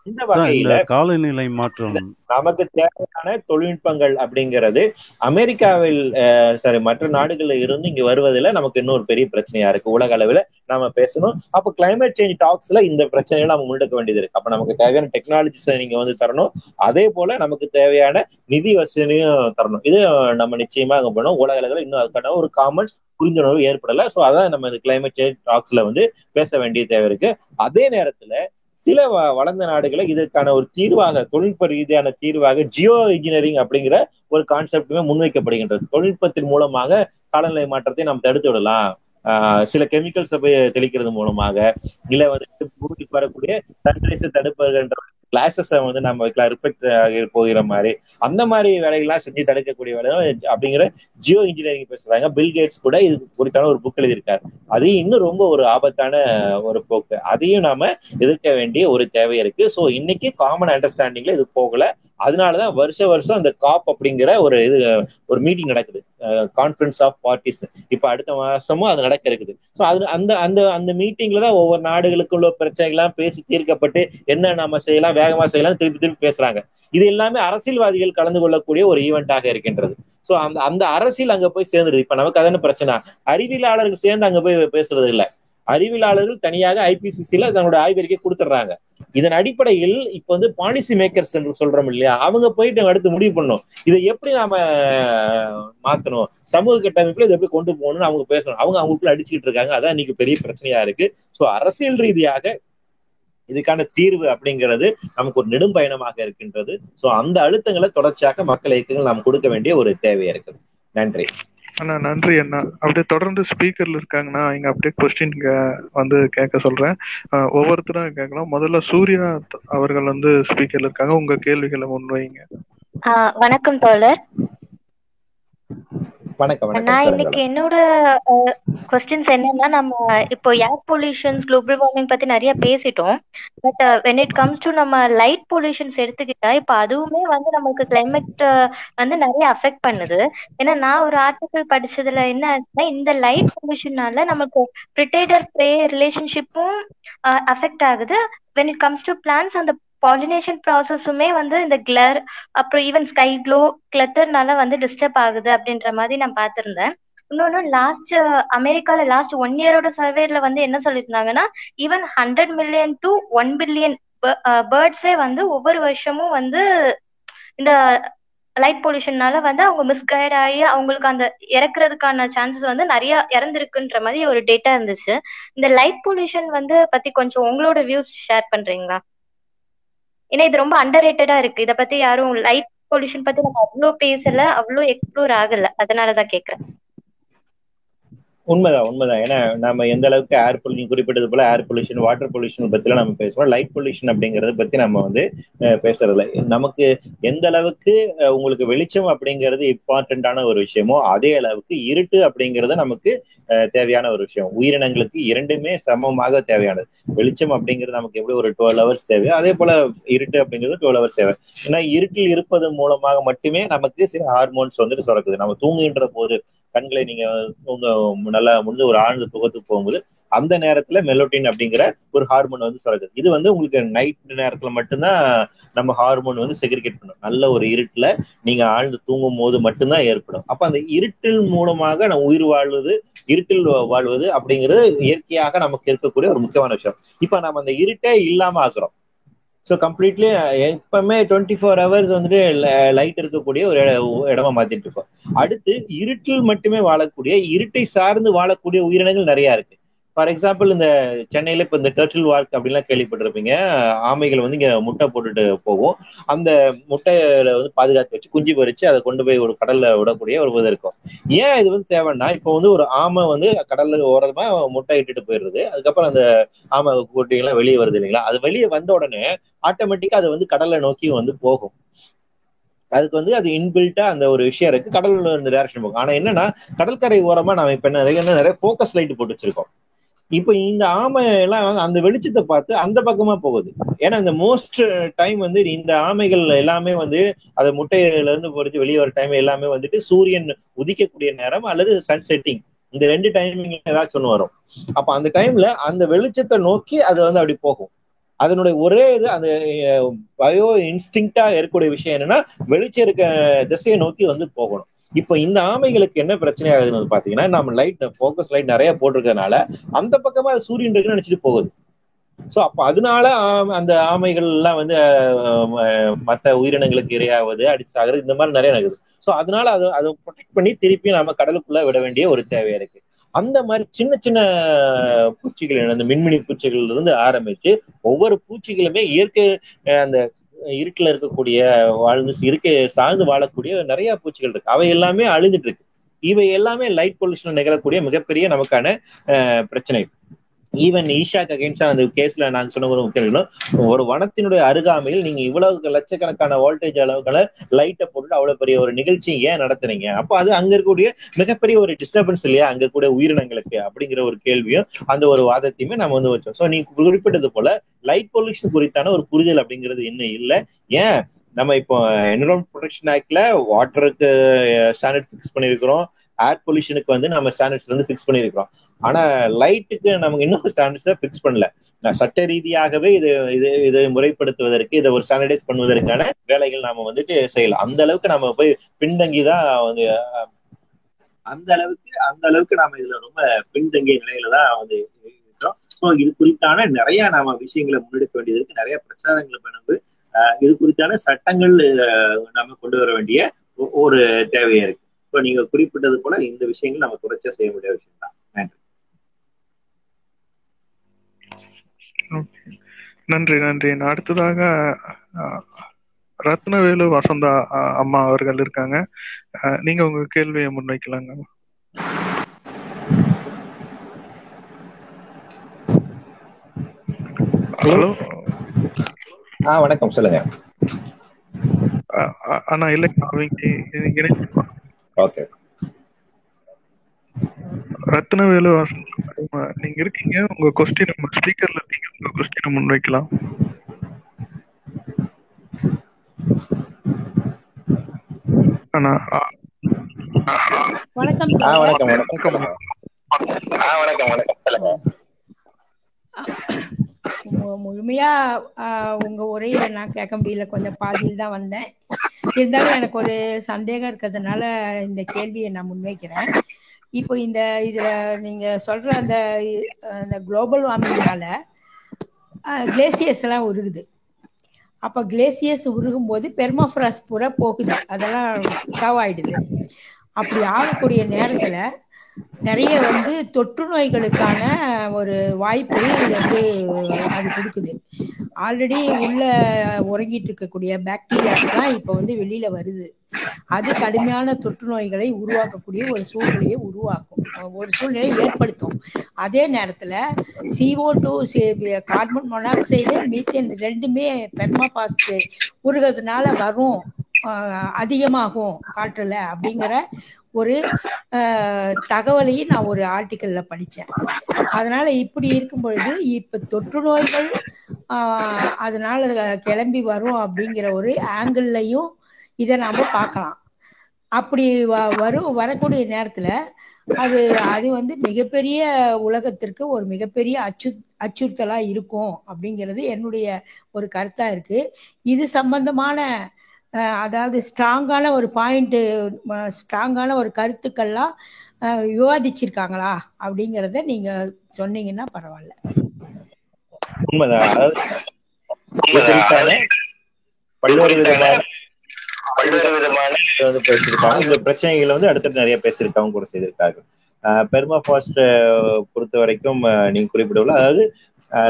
அதான் வகையில இந்த காலநிலை மாற்றம். நமக்கு தேவையான தொழில்நுட்பங்கள் அப்படிங்கிறது அமெரிக்காவில் சாரி மற்ற நாடுகள்ல இருந்து இங்க வருவதுல நமக்கு இன்னொரு பெரிய பிரச்சனையா இருக்கு. உலக அளவுல நாம பேசணும். அப்ப கிளைமேட் சேஞ்ச் டாக்ஸ்ல இந்த பிரச்சனைகளை நம்ம முன்னெடுக்க வேண்டியது இருக்கு. அப்ப நமக்கு தேவையான டெக்னாலஜிஸ் நீங்க வந்து தரணும். அதே போல நமக்கு தேவையான நிதி வசதியும் தரணும். இது நம்ம நிச்சயமா அங்க பண்ணோம் உலக அளவுல இன்னும் அதுக்கான ஒரு காமன் புரிந்துணர்வு ஏற்படல. சோ அதான் நம்ம இந்த கிளைமேட் சேஞ்ச் டாக்ஸ்ல வந்து பேச வேண்டிய தேவை இருக்கு. அதே நேரத்துல சில வ- வளர்ந்த நாடுகளை இதற்கான ஒரு தீர்வாக தொழில்நுட்ப ரீதியான தீர்வாக ஜியோ இன்ஜினியரிங் அப்படிங்கிற ஒரு கான்செப்டுமே முன்வைக்கப்படுகின்றது. தொழில்நுட்பத்தின் மூலமாக காலநிலை மாற்றத்தை நாம் தடுத்து விடலாம். ஆஹ் சில கெமிக்கல்ஸ் போய் தெளிக்கிறது மூலமாக இல்ல வந்து பூமிக்கு வரக்கூடிய சன்ரைஸ் தடுப்புகின்ற கிளாஸஸ் வந்து நம்ம வைக்கலாம் ரிஃப்ளெக்ட் ஆகி போகிற மாதிரி அந்த மாதிரி வேலைகள்லாம் செஞ்சு தடுக்கக்கூடிய வேலை அப்படிங்கிற ஜியோ இன்ஜினியரிங் பேசுறாங்க. பில் கேட்ஸ் கூட இது குறித்தான ஒரு புக் எழுதியிருக்காரு. அது இன்னும் ரொம்ப ஒரு ஆபத்தான ஒரு போக்கு. அதையும் நாம எதிர்க்க வேண்டிய ஒரு தேவை இருக்கு. ஸோ இன்னைக்கு காமன் அண்டர்ஸ்டாண்டிங்ல இது போகல. அதனாலதான் வருஷ வருஷம் அந்த காப் அப்படிங்கிற ஒரு இது ஒரு மீட்டிங் நடக்குது. கான்ஃபரன்ஸ் ஆஃப் பார்ட்டிஸ் இப்ப அடுத்த மாசமும் அது நடக்க இருக்குது. ஸோ அது அந்த அந்த அந்த மீட்டிங்ல தான் ஒவ்வொரு நாடுகளுக்குள்ள பிரச்சனைகள்லாம் பேசி தீர்க்கப்பட்டு என்ன நாம செய்யலாம் வேகமா செய்யலாம் திருப்பி திருப்பி பேசுறாங்க. இது எல்லாமே அரசியல்வாதிகள் கலந்து கொள்ளக்கூடிய ஒரு ஈவெண்டாக இருக்கின்றது. சோ அந்த அந்த அரசியல் அங்க போய் சேர்ந்துருது. இப்ப நமக்கு அதான பிரச்சனை? அறிவியலாளர்கள் சேர்ந்து அங்க போய் பேசுறது இல்ல அறிவியலாளர்கள் தனியாக ஐபிசிசியில தன்னோட ஆய்வறிக்கை கொடுத்துட்றாங்க. இதன் அடிப்படையில் இப்ப வந்து பாலிசி மேக்கர்ஸ் என்று சொல்றோம் இல்லையா? அவங்க போயிட்டு அடுத்து முடிவு பண்ணணும். இதை எப்படி நாம மாத்தணும்? சமூக கட்டமைப்புல இதை எப்படி கொண்டு போகணும்னு அவங்க பேசணும். அவங்க அவங்களுக்குள்ள அடிச்சுக்கிட்டு இருக்காங்க. அதான் இன்னைக்கு பெரிய பிரச்சனையா இருக்கு. சோ அரசியல் ரீதியாக இதுக்கான தீர்வு அப்படிங்கிறது நமக்கு ஒரு நெடும் பயணமாக இருக்கின்றது. சோ அந்த அழுத்தங்களை தொடர்ச்சியாக மக்கள் இயக்கங்கள் நாம் கொடுக்க வேண்டிய ஒரு தேவையா இருக்குது. நன்றி. அண்ணா நன்றி அண்ணா. அப்படியே தொடர்ந்து ஸ்பீக்கர்ல இருக்காங்கண்ணா. இங்க அப்படியே கொஸ்டின் வந்து கேட்க சொல்றேன். அஹ் ஒவ்வொருத்தரும் கேட்கலாம். முதல்ல சூர்யா அவர்கள் வந்து ஸ்பீக்கர்ல இருக்காங்க. உங்க கேள்விகளை முன்வைங்க. வணக்கம் தோழர். நான் இன்னைக்கு என்னோட கொஸ்டின்ஸ் என்னன்னா நம்ம இப்போ ஏர் பொல்யூஷன்ஸ் குளோபல் வார்மிங் பத்தி நிறைய பேசிட்டோம். But when it comes to நம்ம லைட் பொல்யூஷன்ஸ் எடுத்துக்கிட்டா இப்போ அதுவுமே வந்து நமக்கு கிளைமேட் வந்து நிறைய அஃபெக்ட் பண்ணுது. ஏன்னா நான் ஒரு ஆர்டிக்கல் படிச்சதுல என்ன ஆச்சுன்னா இந்த லைட் பொல்யூஷனால நமக்கு ப்ரிடேட்டர் ப்ரே ரிலேஷன்ஷிப்பும் அஃபெக்ட் ஆகுது. When it comes to plants அந்த பாலினேஷன் ப்ராசஸுமே வந்து இந்த கிளர் அப்புறம் ஈவன் ஸ்கை க்ளோ கிளட்டர்னால வந்து டிஸ்டர்ப் ஆகுது அப்படின்ற மாதிரி நான் பார்த்துருந்தேன். இன்னொன்னு லாஸ்ட் அமெரிக்கால லாஸ்ட் ஒன் இயரோட சர்வேல வந்து என்ன சொல்லியிருந்தாங்கன்னா even hundred million to one billion பேர்ட்ஸே வந்து ஒவ்வொரு வருஷமும் வந்து இந்த லைட் பொல்யூஷன்னால வந்து அவங்க மிஸ்கைட் ஆகி அவங்களுக்கு அந்த இறக்குறதுக்கான சான்சஸ் வந்து நிறைய இறந்துருக்குன்ற மாதிரி ஒரு டேட்டா இருந்துச்சு. இந்த லைட் பொல்யூஷன் வந்து பத்தி கொஞ்சம் உங்களோட வியூஸ் ஷேர் பண்றீங்களா? ஏன்னா இது ரொம்ப அண்டர் ரேட்டடா இருக்கு. இத பத்தி யாரும் லைட் பொல்யூஷன் பத்தி நம்ம அவ்வளவு பேசல அவ்வளவு எக்ஸ்ப்ளோர் ஆகல. அதனாலதான் கேக்குறேன். உண்மைதான் உண்மைதான். ஏன்னா நம்ம எந்த அளவுக்கு ஏர் பொல்யூஷன் குறிப்பிட்டது போல ஏர் பொல்யூஷன் வாட்டர் பொல்யூஷன் பத்திலாம் நம்ம பேசுறோம். லைட் பொல்யூஷன் அப்படிங்கறத பத்தி நம்ம வந்து அஹ், பேசுறதில்ல. நமக்கு எந்த அளவுக்கு உங்களுக்கு வெளிச்சம் அப்படிங்கிறது இம்பார்ட்டன்டான ஒரு விஷயமோ அதே அளவுக்கு இருட்டு அப்படிங்கிறது நமக்கு தேவையான ஒரு விஷயம். உயிரினங்களுக்கு இரண்டுமே சமமாக தேவையானது. வெளிச்சம் அப்படிங்கிறது நமக்கு எப்படி ஒரு டுவெல் ஹவர்ஸ் தேவையோ அதே போல இருட்டு அப்படிங்கிறது டுவெல் ஹவர்ஸ் தேவை. ஏன்னா இருட்டில் இருப்பது மூலமாக மட்டுமே நமக்கு சில ஹார்மோன்ஸ் வந்துட்டு சுரக்குது. நம்ம தூங்குகின்ற போது கண்களை நீங்க உங்க நல்லா முடிஞ்ச ஒரு ஆழ்ந்த தூக்கத்துக்கு போகும்போது அந்த நேரத்துல மெலோட்டின் அப்படிங்கிற ஒரு ஹார்மோன் வந்து சுரக்குது. இது வந்து உங்களுக்கு நைட் நேரத்துல மட்டும்தான் நம்ம ஹார்மோன் வந்து செக்ரிகேட் பண்ணும். நல்ல ஒரு இருட்டுல நீங்க ஆழ்ந்து தூங்கும் போது மட்டும்தான் ஏற்படும். அப்ப அந்த இருட்டில் மூலமாக நம்ம உயிர் வாழ்வது இருட்டில் வாழ்வது அப்படிங்கிறது இயற்கையாக நமக்கு இருக்கக்கூடிய ஒரு முக்கியமான விஷயம். இப்ப நம்ம அந்த இருட்டே இல்லாம ஆக்குறோம். ஸோ கம்ப்ளீட்லி எப்பவுமே டுவெண்ட்டி ஃபோர் ஹவர்ஸ் வந்துட்டு லைட் இருக்கக்கூடிய ஒரு இடமா மாத்திட்டு இருக்கோம். அடுத்து இருட்டில் மட்டுமே வாழக்கூடிய இருட்டை சார்ந்து வாழக்கூடிய உயிரினங்கள் நிறைய இருக்கு. ஃபார் எக்ஸாம்பிள் இந்த சென்னையில இப்ப இந்த டர்ட்டில் வார்க் அப்படின்லாம் கேள்விப்பட்டிருப்பீங்க. ஆமைகள் வந்து இங்க முட்டை போட்டுட்டு போகும். அந்த முட்டையில வந்து பாதுகாத்து வச்சு குஞ்சு பறிச்சு அதை கொண்டு போய் ஒரு கடல்ல விடக்கூடிய ஒரு இது இருக்கும். ஏன் இது வந்து தேவைன்னா இப்போ வந்து ஒரு ஆமை வந்து கடல்ல ஓரமா முட்டை இட்டுட்டு போயிடுது அதுக்கப்புறம் அந்த ஆமை குட்டிகள்லாம் வெளியே வருது இல்லைங்களா? அது வெளியே வந்த உடனே ஆட்டோமேட்டிக்கா அது வந்து கடலை நோக்கி வந்து போகும். அதுக்கு வந்து அது இன்பில்ட்டா அந்த ஒரு விஷயம் இருக்கு. கடல் இந்த டேரக்ஷன் போகும். ஆனா என்னன்னா கடற்கரை ஓரமா நாம இப்ப நிறைய நிறைய ஃபோக்கஸ் லைட் போட்டு வச்சிருக்கோம். இப்போ இந்த ஆமை எல்லாம் அந்த வெளிச்சத்தை பார்த்து அந்த பக்கமா போகுது. ஏன்னா இந்த மோஸ்ட் டைம் வந்து இந்த ஆமைகள் எல்லாமே வந்து அது முட்டையில இருந்து பொறிச்சு வெளியே வர டைம் எல்லாமே வந்துட்டு சூரியன் உதிக்கக்கூடிய நேரம் அல்லது சன் செட்டிங் இந்த ரெண்டு டைமிங் ஏதாச்சும் ஒன்று வரும். அப்ப அந்த டைம்ல அந்த வெளிச்சத்தை நோக்கி அது வந்து அப்படி போகும். அதனுடைய ஒரே இது அந்த பயோ இன்ஸ்டிங்டா இருக்கக்கூடிய விஷயம் என்னன்னா வெளிச்சம் இருக்க திசையை நோக்கி வந்து போகணும். இப்ப இந்த ஆமைகளுக்கு என்ன பிரச்சனை ஆகுதுன்னு பாத்தீங்கன்னா நம்ம லைட் போக்கஸ் லைட் நிறைய போட்டிருக்கிறதுனால அந்த பக்கமா அது சூரியன் இருக்குன்னு நினைச்சிட்டு போகுது. சோ அப்ப அதனால அந்த ஆமைகள் எல்லாம் வந்து மத்த உயிரினங்களுக்கு இரையாவது அடிச்சு சாகுறது இந்த மாதிரி நிறைய நடக்குது. சோ அதனால அது அதை ப்ரொடெக்ட் பண்ணி திருப்பி நம்ம கடலுக்குள்ள விட வேண்டிய ஒரு தேவை இருக்கு. அந்த மாதிரி சின்ன சின்ன பூச்சிகள் அந்த மின்மினி பூச்சிகள்ல இருந்து ஆரம்பிச்சு ஒவ்வொரு பூச்சிகளுமே இயற்கை அந்த இருட்டுல இருக்கக்கூடிய வாழ்ந்து இருக்கை சார்ந்து வாழக்கூடிய நிறைய பூச்சிகள் இருக்கு. அவை எல்லாமே அழுதுட்டு இருக்கு. இவை எல்லாமே லைட் பொல்யூஷன் நிகழக்கூடிய மிகப்பெரிய நமக்கான அஹ், பிரச்சனை. ஈவன் ஈஷாக்கு அகேன்ஸ்டா அந்த கேஸ்ல நாங்க சொன்ன ஒரு முக்கியம் ஒரு வனத்தினுடைய அருகாமையில் நீங்க இவ்வளவு லட்சக்கணக்கான வோல்டேஜ் அளவுக்கான லைட்டை போட்டு அவ்வளவு பெரிய ஒரு நிகழ்ச்சி ஏன் நடத்துறீங்க? அப்ப அது அங்க இருக்கக்கூடிய மிகப்பெரிய ஒரு டிஸ்டர்பன்ஸ் இல்லையா? அங்க கூட உயிரினங்களுக்கு அப்படிங்கிற ஒரு கேள்வியும் அந்த ஒரு வாதத்தையுமே நம்ம வந்து வச்சோம். சோ நீங்க குறிப்பிட்டது போல லைட் பொல்யூஷன் குறித்தான ஒரு புரிதல் அப்படிங்கிறது இன்னும் இல்ல. ஏன்? நம்ம இப்போ என்விரான்மெண்ட் ப்ரொடெக்ஷன் ஆக்ட்ல வாட்டருக்கு ஸ்டாண்டர்ட் ஃபிக்ஸ் பண்ணிருக்கிறோம். ஏர் பொல்யூஷனுக்கு வந்து நம்ம ஸ்டாண்டர்ட்ஸ் வந்து ஃபிக்ஸ் பண்ணிருக்கிறோம். ஆனா லைட்டுக்கு நமக்கு இன்னும் ஸ்டாண்டர்ட்ஸ் ஃபிக்ஸ் பண்ணல. சட்ட ரீதியாகவே இது இது இதை முறைப்படுத்துவதற்கு இதை ஒரு ஸ்டாண்டர்டைஸ் பண்ணுவதற்கான வேலைகள் நாம வந்துட்டு செய்யலாம். அந்த அளவுக்கு நம்ம போய் பின்தங்கிதான் வந்து அந்த அளவுக்கு அந்த அளவுக்கு நாம இதுல ரொம்ப பின்தங்கிய நிலையில தான் வந்து இருக்கிறோம் ஸோ இது குறித்தான நிறைய நாம விஷயங்களை முன்னெடுக்க வேண்டியது இருக்கு நிறைய பிரச்சாரங்களை பண்ணும்போது இது குறித்தான சட்டங்கள் நம்ம கொண்டு வர வேண்டிய ஒ- ஒரு தேவையா இருக்கு. இப்போ நீங்க குறிப்பிட்டது போல இந்த விஷயங்கள் நம்ம தொடர்ச்சியா செய்ய வேண்டிய விஷயம் தான் நன்றி. நன்றி நன்றி. நான் அடுத்ததாக ரத்னவேலு வசந்தா அம்மா அவர்கள் இருக்காங்க. நீங்க உங்க கேள்வியை முன்வைக்கலாங்க. ஹலோ? ஆ வணக்கம். சொல்லுங்க. அண்ணா இல்லை அவங்க ஓகே. ரத்னவேலு அம்மா, நீங்க இருக்கீங்க. உங்க கொஸ்டின் ஸ்பீக்கர்ல இருக்கீங்க உங்க கொஸ்டினை முன்வைக்கலாம் அஹ், வணக்கம் ஆ டீச்சர் வணக்கம் வணக்கம். சொல்லுங்க ஆ வணக்கம் வணக்கம். சொல்லுங்க. மு- முழுமையா ஆஹ், உங்க உரையில நான் கேட்க முடியல. கொஞ்சம் பாதியில் தான் வந்தேன். இருந்தாலும் எனக்கு ஒரு சந்தேகம் இருக்கிறதுனால இந்த கேள்வியை நான் முன்வைக்கிறேன். இப்போ இந்த இதுல நீங்க சொல்ற அந்த அந்த குளோபல் வார்மிங்னால கிளேசியர்ஸ் எல்லாம் உருகுது. அப்ப கிளேசியர்ஸ் உருகும் போது பெர்மாஃப்ராஸ்ட் பூரா போகுது. அதெல்லாம் காவாயிடுது அப்படி ஆகக்கூடிய நேரத்துல நிறைய வந்து தொற்று நோய்களுக்கான ஒரு வாய்ப்பை வந்து அது கொடுக்குது. ஆல்ரெடி உள்ள உறங்கிட்டு இருக்கக்கூடிய பாக்டீரியாஸ்லாம் இப்போ வந்து வெளியில வருது. அது கடுமையான தொற்று நோய்களை உருவாக்கக்கூடிய ஒரு சூழ்நிலையை உருவாக்கும். ஒரு சூழ்நிலையை ஏற்படுத்தும். அதே நேரத்துல CO two carbon monoxide methane ரெண்டுமே பெர்மாபாஸ்ட் உருகிறதுனால வரும். அதிகமாகும் காற்றுல அப்படிங்கிற ஒரு தகவலையும் நான் ஒரு ஆர்டிக்கல்ல படிச்சேன். அதனால இப்படி இருக்கும் பொழுது இப்ப தொற்று நோய்கள் அதனால கிளம்பி வரும் அப்படிங்கிற ஒரு ஆங்கிள்லையும் இதை நாம பார்க்கலாம். அப்படி வ- வரும் வரக்கூடிய நேரத்துல அது அது வந்து மிகப்பெரிய உலகத்திற்கு ஒரு மிகப்பெரிய அச்சு அச்சுறுத்தலா இருக்கும் அப்படிங்கிறது என்னுடைய ஒரு கருத்தா இருக்கு. இது சம்பந்தமான அதாவது ஸ்ட்ராங்கான ஒரு பாயிண்ட் ஸ்ட்ராங்கான ஒரு கருத்துக்கள்லாம் விவாதிச்சிருக்காங்களா? அப்படிங்கிறத நீங்க சொன்னீங்கன்னா பரவாயில்ல. பல்வேறு விதமான பல்வேறு விதமான வந்து பேசியிருக்காங்க. இந்த பிரச்சனைகள் வந்து அடுத்தடுத்து நிறைய பேசியிருக்காங்க கூட செய்திருக்காங்க. பெர்மா ஃபாஸ்ட் பொறுத்த வரைக்கும் நீங்க குறிப்பிடவில்லை. அதாவது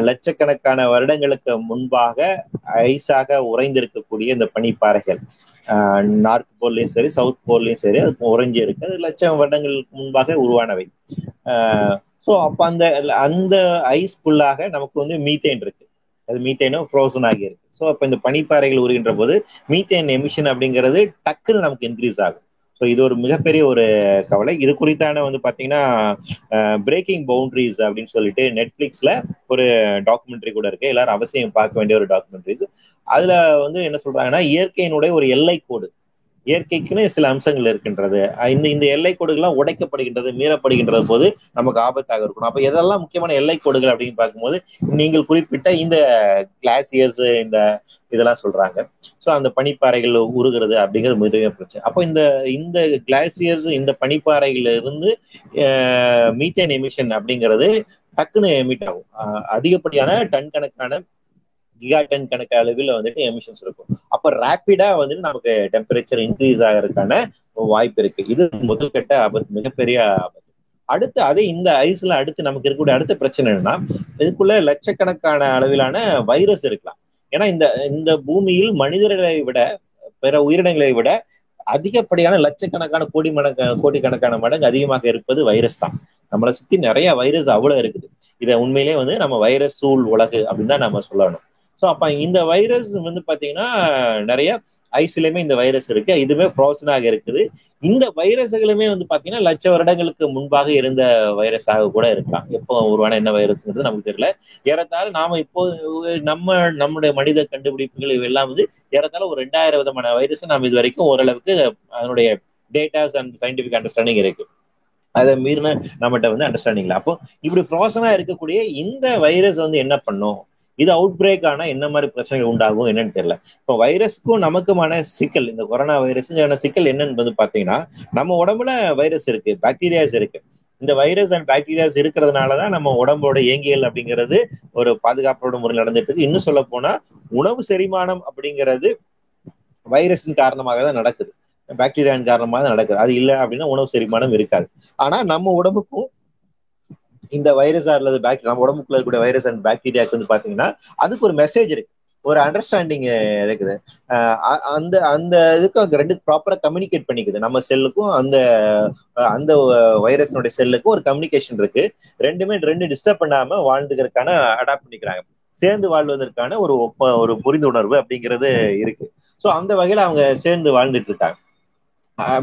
லட்சக்கணக்கான வருடங்களுக்கு முன்பாக ஐஸாக உறைந்திருக்கக்கூடிய இந்த பனிப்பாறைகள். நார்த் போல்லையும் சரி சவுத் போல்லையும் சரி அது உறைஞ்சி இருக்கு. அது லட்சம் வருடங்களுக்கு முன்பாக உருவானவை. ஸோ அப்ப அந்த அந்த ஐஸ்குள்ளாக நமக்கு வந்து மீத்தேன் இருக்கு. அது மீத்தேனும் ஃப்ரோசன் ஆகி இருக்கு. ஸோ அப்ப இந்த பனிப்பாறைகள் உருகின்ற போது மீத்தேன் எமிஷன் அப்படிங்கிறது டக்குன்னு நமக்கு இன்க்ரீஸ் ஆகும். ஸோ இது ஒரு மிகப்பெரிய ஒரு கவலை. இது குறித்தான வந்து பாத்தீங்கன்னா பிரேக்கிங் பவுண்டரிஸ் அப்படின்னு சொல்லிட்டு நெட்ஃபிளிக்ஸ்ல ஒரு டாக்குமெண்ட்ரி கூட இருக்கு. எல்லாரும் அவசியம் பார்க்க வேண்டிய ஒரு டாக்குமெண்ட்ரிஸ் அதுல வந்து என்ன சொல்றாங்கன்னா இயற்கையினுடைய ஒரு எல்லை கோடு. இயற்கைக்குன்னு சில அம்சங்கள் இருக்கின்றது. அஹ் இந்த இந்த எல்லை கோடுகள்லாம் உடைக்கப்படுகின்றது மீறப்படுகின்றது போது நமக்கு ஆபத்தாக இருக்கணும் அப்ப எதெல்லாம் முக்கியமான எல்லை கோடுகள் அப்படின்னு பார்க்கும்போது நீங்கள் குறிப்பிட்ட இந்த கிளாசியர்ஸ் இந்த இதெல்லாம் சொல்றாங்க. ஸோ அந்த பனிப்பாறைகள் உருகிறது அப்படிங்கிறது மிகவும் பிரச்சனை. அப்போ இந்த இந்த கிளாசியர்ஸ் இந்த பனிப்பாறைகள்ல இருந்து மீத்தேன் எமிஷன் அப்படிங்கிறது டக்குன்னு எமிட் ஆகும். அஹ் அதிகப்படியான டன் கணக்கான கிகா டன் கணக்கு அளவில் வந்துட்டு எமிஷன்ஸ் இருக்கும். அப்ப ரேப்பிடா வந்துட்டு நமக்கு டெம்பரேச்சர் இன்க்ரீஸ் ஆகிறதுக்கான வாய்ப்பு இருக்கு. இது முதல் கட்ட ஆபத்து மிகப்பெரிய ஆபத்து. அடுத்து அதே இந்த ஐஸ்ல அடுத்து நமக்கு இருக்கக்கூடிய அடுத்த பிரச்சனை என்னன்னா இதுக்குள்ள லட்சக்கணக்கான அளவிலான வைரஸ் இருக்கலாம். ஏன்னா இந்த இந்த பூமியில் மனிதர்களை விட பிற உயிரினங்களை விட அதிகப்படியான லட்சக்கணக்கான கோடி மடங்கு கோடிக்கணக்கான மடங்கு அதிகமாக இருப்பது வைரஸ் தான். நம்மளை சுத்தி நிறைய வைரஸ் அவ்வளவு இருக்குது. இதை உண்மையிலேயே வந்து நம்ம வைரஸ் சூழ் உலகு அப்படின்னு தான் நம்ம சொல்லணும். ஸோ அப்ப இந்த வைரஸ் வந்து பாத்தீங்கன்னா நிறைய ஐஸ்லயுமே இந்த வைரஸ் இருக்கு. இதுவுமே ஃப்ரோசனாக இருக்குது. இந்த வைரஸ்களுமே வந்து பாத்தீங்கன்னா லட்ச வருடங்களுக்கு முன்பாக இருந்த வைரஸாக கூட இருக்கலாம். எப்போ உருவான என்ன வைரஸ்ங்கிறது நமக்கு தெரியல. ஏறத்தாழ நாம இப்போ நம்ம நம்முடைய மனித கண்டுபிடிப்புகள் இவெல்லாம் வந்து ஏறத்தாழ ஒரு ரெண்டாயிரம் விதமான வைரஸ் நம்ம இது வரைக்கும் ஓரளவுக்கு அதனுடைய டேட்டாஸ் அண்ட் சயின்டிபிக் அண்டர்ஸ்டாண்டிங் இருக்கு. அதை மீறின நம்மகிட்ட வந்து அண்டர்ஸ்டாண்டிங் இல்லை. அப்போ இப்படி ஃப்ரோசனா இருக்கக்கூடிய இந்த வைரஸ் வந்து என்ன பண்ணும்? இது அவுட் பிரேக் ஆனா என்ன மாதிரி பிரச்சனைகள் உண்டாகும் என்னன்னு தெரியல. இப்போ வைரஸ்க்கும் நமக்குமான சிக்கல் இந்த கொரோனா வைரஸுக்கான சிக்கல் என்னன்னு வந்து பாத்தீங்கன்னா நம்ம உடம்புல வைரஸ் இருக்கு பாக்டீரியாஸ் இருக்கு. இந்த வைரஸ் அண்ட் பாக்டீரியாஸ் இருக்கிறதுனாலதான் நம்ம உடம்போட இயங்கியல் அப்படிங்கிறது ஒரு பாதுகாப்போட முறையில் நடந்துட்டு இருக்கு. இன்னும் சொல்ல போனா உணவு செரிமானம் அப்படிங்கிறது வைரஸின் காரணமாக தான் நடக்குது. பாக்டீரியாவின் காரணமாக தான் நடக்குது. அது இல்லை அப்படின்னா உணவு செரிமானம் இருக்காது. ஆனா நம்ம உடம்புக்கும் இந்த வைரஸ் அல்லது பாக்டீரியா நம்ம உடம்புக்குள்ள இருக்கக்கூடிய வைரஸ் அண்ட் பாக்டீரியாவுக்கு வந்து பாத்தீங்கன்னா அதுக்கு ஒரு மெசேஜ் இருக்கு. ஒரு அண்டர்ஸ்டாண்டிங் இருக்குது. அந்த அந்த இதுக்கு அங்க ரெண்டு ப்ராப்பரா கம்யூனிகேட் பண்ணிக்குது. நம்ம செல்லுக்கும் அந்த அந்த வைரஸ்னுடைய செல்லுக்கும் ஒரு கம்யூனிகேஷன் இருக்கு. ரெண்டுமே ரெண்டு டிஸ்டர்ப் பண்ணாம வாழ்ந்துக்கிறதுக்கான அடாப்ட் பண்ணிக்கிறாங்க. சேர்ந்து வாழ்வதற்கான ஒரு ஒப்ப ஒரு புரிந்துணர்வு அப்படிங்கிறது இருக்கு. ஸோ அந்த வகையில அவங்க சேர்ந்து வாழ்ந்துட்டு இருக்காங்க.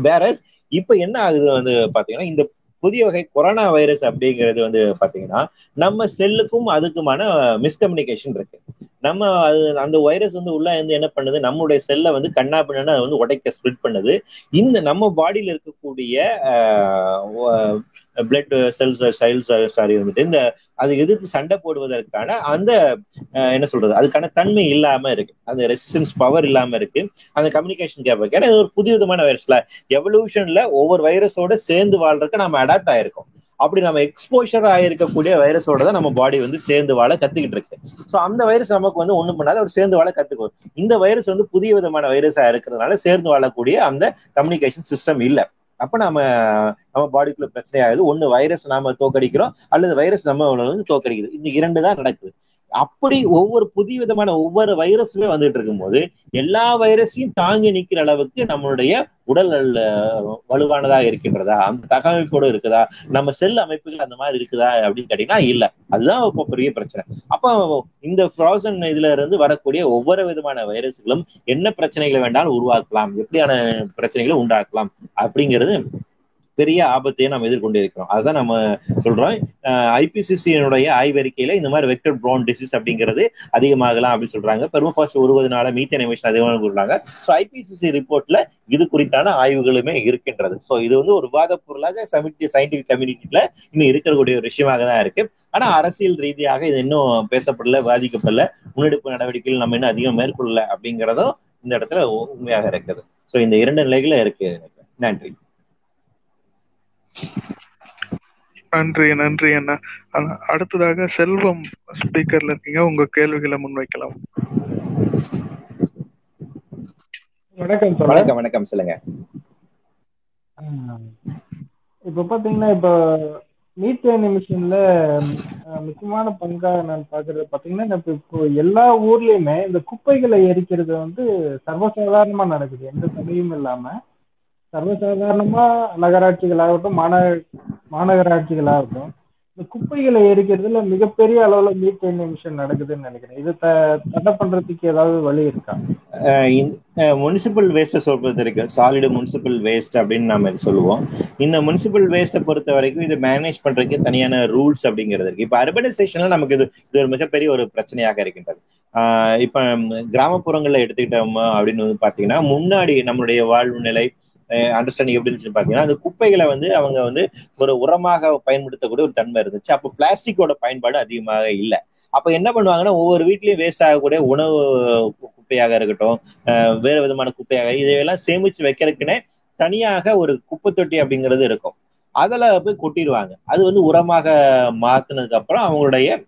வேற இப்ப என்ன ஆகுது வந்து பாத்தீங்கன்னா இந்த புதிய வகை கொரோனா வைரஸ் அப்படிங்கிறது வந்து பாத்தீங்கன்னா நம்ம செல்லுக்கும் அதுக்குமான மிஸ்கம்யூனிகேஷன் இருக்கு. நம்ம அது அந்த வைரஸ் வந்து உள்ள இருந்து என்ன பண்ணுது? நம்மளுடைய செல்லை வந்து கண்ணா பின்னா வந்து உடைக்க ஸ்ப்ரிட் பண்ணுது. இந்த நம்ம பாடியில இருக்கக்கூடிய பிளட் செல்ஸ் செல்ஸ் சாரி வந்துட்டு இந்த அதை எதிர்த்து சண்டை போடுவதற்கான அந்த என்ன சொல்றது அதுக்கான தன்மை இல்லாம இருக்கு. அந்த ரெசிஸ்டன்ஸ் பவர் இல்லாம இருக்கு. அந்த கம்யூனிகேஷன் கேப் இருக்கு. ஏன்னா இது ஒரு புதிய விதமான வைரஸ்ல எவல்யூஷன்ல ஒவ்வொரு வைரஸோட சேர்ந்து வாழ்றதுக்கு நம்ம அடாப்ட் ஆயிருக்கோம். அப்படி நம்ம எக்ஸ்போஷர் ஆயிருக்கக்கூடிய வைரஸோட தான் நம்ம பாடி வந்து சேர்ந்து வாழ கத்துக்கிட்டு இருக்கு. ஸோ அந்த வைரஸ் நமக்கு வந்து ஒண்ணும் பண்ணாத. ஒரு சேர்ந்து வாழ கத்துக்கும் இந்த வைரஸ் வந்து புதிய விதமான வைரஸா இருக்கிறதுனால சேர்ந்து வாழக்கூடிய அந்த கம்யூனிகேஷன் சிஸ்டம் இல்லை. அப்ப நம்ம நம்ம பாடிக்குள்ள பிரச்சனை ஆகுது. ஒண்ணு வைரஸ் நாம தோக்கடிக்கிறோம் அல்லது வைரஸ் நம்ம வந்து தோக்கடிக்குது இந்த இரண்டு தான் நடக்குது. அப்படி ஒவ்வொரு புதிய விதமான ஒவ்வொரு வைரஸுமே வந்துட்டு இருக்கும்போது எல்லா வைரஸையும் தாங்கி நிக்கிற அளவுக்கு நம்மளுடைய உடல் வலுவானதாக இருக்கின்றதா? அந்த தகவமைப்போடு இருக்குதா? நம்ம செல் அமைப்புகள் அந்த மாதிரி இருக்குதா அப்படின்னு கேட்டீங்கன்னா இல்ல. அதுதான் இப்போ பெரிய பிரச்சனை. அப்போ இந்த ஃப்ரோசன் இதுல இருந்து வரக்கூடிய ஒவ்வொரு விதமான வைரஸ்களும் என்ன பிரச்சனைகளை வேண்டாலும் உருவாக்கலாம் எப்படியான பிரச்சனைகளை உண்டாக்கலாம் அப்படிங்கிறது பெரிய ஆபத்தையே நம்ம எதிர்கொண்டிருக்கிறோம். அதுதான் நம்ம சொல்றோம். ஐபிசிசியினுடைய ஆய்வறிக்கையில இந்த மாதிரி வெக்டர் ப்ரோன் டிசீஸ் அப்படிங்கிறது அதிகமாகலாம் அப்படின்னு சொல்றாங்க. பெருமபாஸ்ட் உருவதனால மீத்தேன் எமிஷன் அதிகமாக சொல்றாங்க. ஸோ ஐபிசிசி ரிப்போர்ட்ல இது குறித்தான ஆய்வுகளுமே இருக்கின்றது. ஸோ இது வந்து ஒரு விவாத பொருளாக சயின்டிபிக் கம்யூனிட்டியில இன்னும் இருக்கக்கூடிய ஒரு விஷயமாக தான் இருக்கு. ஆனா அரசியல் ரீதியாக இது இன்னும் பேசப்படல பாதிக்கப்படல. முன்னெடுப்பு நடவடிக்கைகள் நம்ம இன்னும் அதிகம் மேற்கொள்ளல அப்படிங்கிறதும் இந்த இடத்துல உண்மையாக இருக்குது. ஸோ இந்த இரண்டு நிலைகள இருக்கு. நன்றி. நன்றி நன்றி அண்ணா. அடுத்ததாக செல்வம் ஸ்பீக்கர்ல இருக்கீங்க. உங்க கேள்விகளை முன்வைக்கலாம். வணக்கம் வணக்கம் வணக்கம். சொல்லுங்க. இப்ப பாத்தீங்கன்னா இப்ப மீத்தேன் எமிஷன்ல முக்கியமான பங்கா நான் பாக்குறது பாத்தீங்கன்னா இப்போ எல்லா ஊர்லயுமே இந்த குப்பைகளை எரிக்கிறது வந்து சர்வசாதாரணமா நடக்குது. எந்த தடையும் இல்லாம. சர்வசாதாரணமா நகராட்சிகளாகட்டும் மாநகர மாநகராட்சிகளாகட்டும் இந்த குப்பைகளை எரிக்கிறதுல மிகப்பெரிய அளவுல மீத்தேன் எமிஷன் நடக்குதுன்னு நினைக்கிறேன். இது த- தடை பண்றதுக்கு ஏதாவது வழி இருக்கா? முனிசிபல் வேஸ்ட்டை சொல்றது இருக்கு. சாலிடு முனிசிபல் வேஸ்ட் அப்படின்னு நாம இது சொல்லுவோம். இந்த முனிசிபல் வேஸ்ட்டை பொறுத்த வரைக்கும் இது மேனேஜ் பண்றதுக்கு தனியான ரூல்ஸ் அப்படிங்கிறது இருக்கு. இப்ப அர்பனைசேஷன்ல நமக்கு இது இது ஒரு மிகப்பெரிய ஒரு பிரச்சனையாக இருக்கின்றது. ஆஹ் இப்ப கிராமப்புறங்கள்ல எடுத்துக்கிட்டோம் அப்படின்னு வந்து பாத்தீங்கன்னா முன்னாடி நம்மளுடைய வாழ்வு நிலை அண்டர்ஸ்டாண்டிங் எப்படி இருந்துச்சுன்னு பாத்தீங்கன்னா அந்த குப்பைகளை வந்து அவங்க வந்து ஒரு உரமாக பயன்படுத்தக்கூடிய ஒரு தன்மை இருந்துச்சு. அப்போ பிளாஸ்டிக்கோட பயன்பாடு அதிகமாக இல்லை. அப்ப என்ன பண்ணுவாங்கன்னா ஒவ்வொரு வீட்லயும் வேஸ்ட் ஆகக்கூடிய உணவு குப்பையாக இருக்கட்டும் அஹ் வேற விதமான குப்பையாக இதையெல்லாம் சேமிச்சு வைக்கிறதுக்குன்னே தனியாக ஒரு குப்பை தொட்டி அப்படிங்கிறது இருக்கும். அதில் போய் கொட்டிடுவாங்க. அது வந்து உரமாக மாத்துனதுக்கு அப்புறம் அவங்களுடைய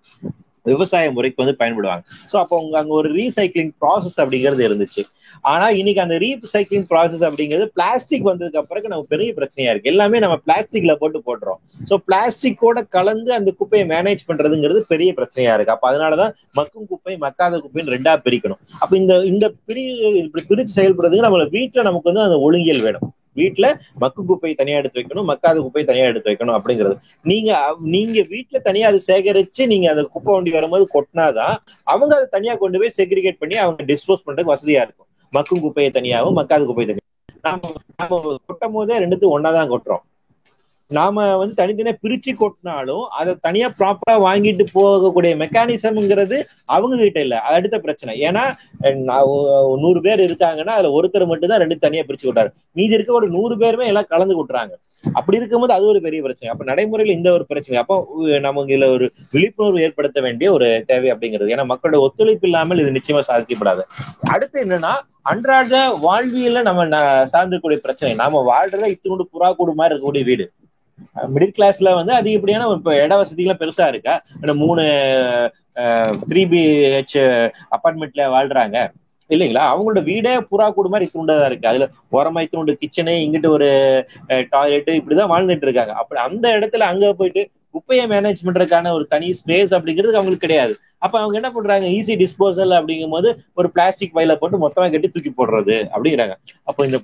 விவசாய முறைக்கு வந்து பயன்படுவாங்க. ஸோ அப்போ அவங்க அங்கே ஒரு ரீசைக்ளிங் ப்ராசஸ் அப்படிங்கிறது இருந்துச்சு. ஆனா இன்னைக்கு அந்த ரீசைக்ளிங் ப்ராசஸ் அப்படிங்கிறது பிளாஸ்டிக் வந்ததுக்கு அப்புறம் நம்ம பெரிய பிரச்சனையா இருக்கு. எல்லாமே நம்ம பிளாஸ்டிக்ல போட்டு போடுறோம் ஸோ பிளாஸ்டிக்கோட கலந்து அந்த குப்பையை மேனேஜ் பண்றதுங்கிறது பெரிய பிரச்சனையா இருக்கு. அப்ப அதனாலதான் மக்கும் குப்பை மக்காத குப்பைன்னு ரெண்டா பிரிக்கணும். அப்ப இந்த இந்த பிரி இப்படி பிரிச்சு செயல்படுறதுக்கு நம்ம வீட்டுல நமக்கு வந்து அந்த ஒழுங்கியல் வேணும். வீட்டுல மக்கு குப்பை தனியா எடுத்து வைக்கணும் மக்காத குப்பை தனியா எடுத்து வைக்கணும் அப்படிங்கிறது. நீங்க நீங்க வீட்டுல தனியா அதை சேகரிச்சு நீங்க அந்த குப்பை வண்டி வரும்போது கொட்டினாதான் அவங்க அதை தனியா கொண்டு போய் செக்ரிகேட் பண்ணி அவங்க டிஸ்போஸ் பண்றதுக்கு வசதியா இருக்கும். மக்கும் குப்பையை தனியாகவும் மக்காத குப்பையை தனியா நாம நாம கொட்டும் போதே ரெண்டுத்தும் ஒன்னாதான் கொட்டுறோம். நாம வந்து தனித்தனியா பிரிச்சு கொட்டினாலும் அதை தனியா ப்ராப்பரா வாங்கிட்டு போகக்கூடிய மெக்கானிசம்ங்கிறது அவங்க கிட்ட இல்ல. அது அடுத்த பிரச்சனை. ஏன்னா நூறு பேர் இருக்காங்கன்னா அதுல ஒருத்தர் மட்டும் தான் ரெண்டு தனியா பிரிச்சு கொட்டாரு. மீதி இருக்க ஒரு நூறு பேருமே எல்லாம் கலந்து கொட்டுறாங்க. அப்படி இருக்கும்போது அது ஒரு பெரிய பிரச்சனை. அப்ப நடைமுறையில இந்த ஒரு பிரச்சனை. அப்போ நமக்கு இதுல ஒரு விழிப்புணர்வு ஏற்படுத்த வேண்டிய ஒரு தேவை அப்படிங்கிறது. ஏன்னா மக்களோட ஒத்துழைப்பு இல்லாமல் இது நிச்சயமா சாதிக்கப்படாது அடுத்து என்னன்னா அன்றாட வாழ்வியல நம்ம சார்ந்திருக்கக்கூடிய பிரச்சனை. நாம வாழ்றத இத்தினோடு புறா கூடு மாதிரி இருக்கக்கூடிய வீடு. மிடில் கிளாஸ்ல வந்து அதிகப்படியான இப்ப இட வசதிகள்லாம் பெருசா இருக்கா? இந்த மூணு த்ரீ பிஹெச் அபார்ட்மெண்ட்ல வாழ்றாங்க. இல்லைங்களா? அவங்களோட வீடே புறா கூடு மாதிரி இத்தினுண்டதா இருக்கு. அதுல ஓரமா இத்தினுண்டு கிச்சனு இங்கிட்டு ஒரு டாய்லெட் இப்படிதான் வாழ்ந்துட்டு இருக்காங்க. அப்படி அந்த இடத்துல அங்க போயிட்டு குப்பையை மேனேஜ் பண்றதுக்கான ஒரு தனி ஸ்பேஸ் அப்படிங்கிறது அவங்களுக்கு கிடையாது. அப்ப அவங்க என்ன பண்றாங்க? ஈஸி டிஸ்போசல் அப்படிங்கும் போது ஒரு பிளாஸ்டிக் பையில போட்டு மொத்தமா கட்டி தூக்கி போடுறது அப்படிங்கிறாங்க. அப்போ இந்த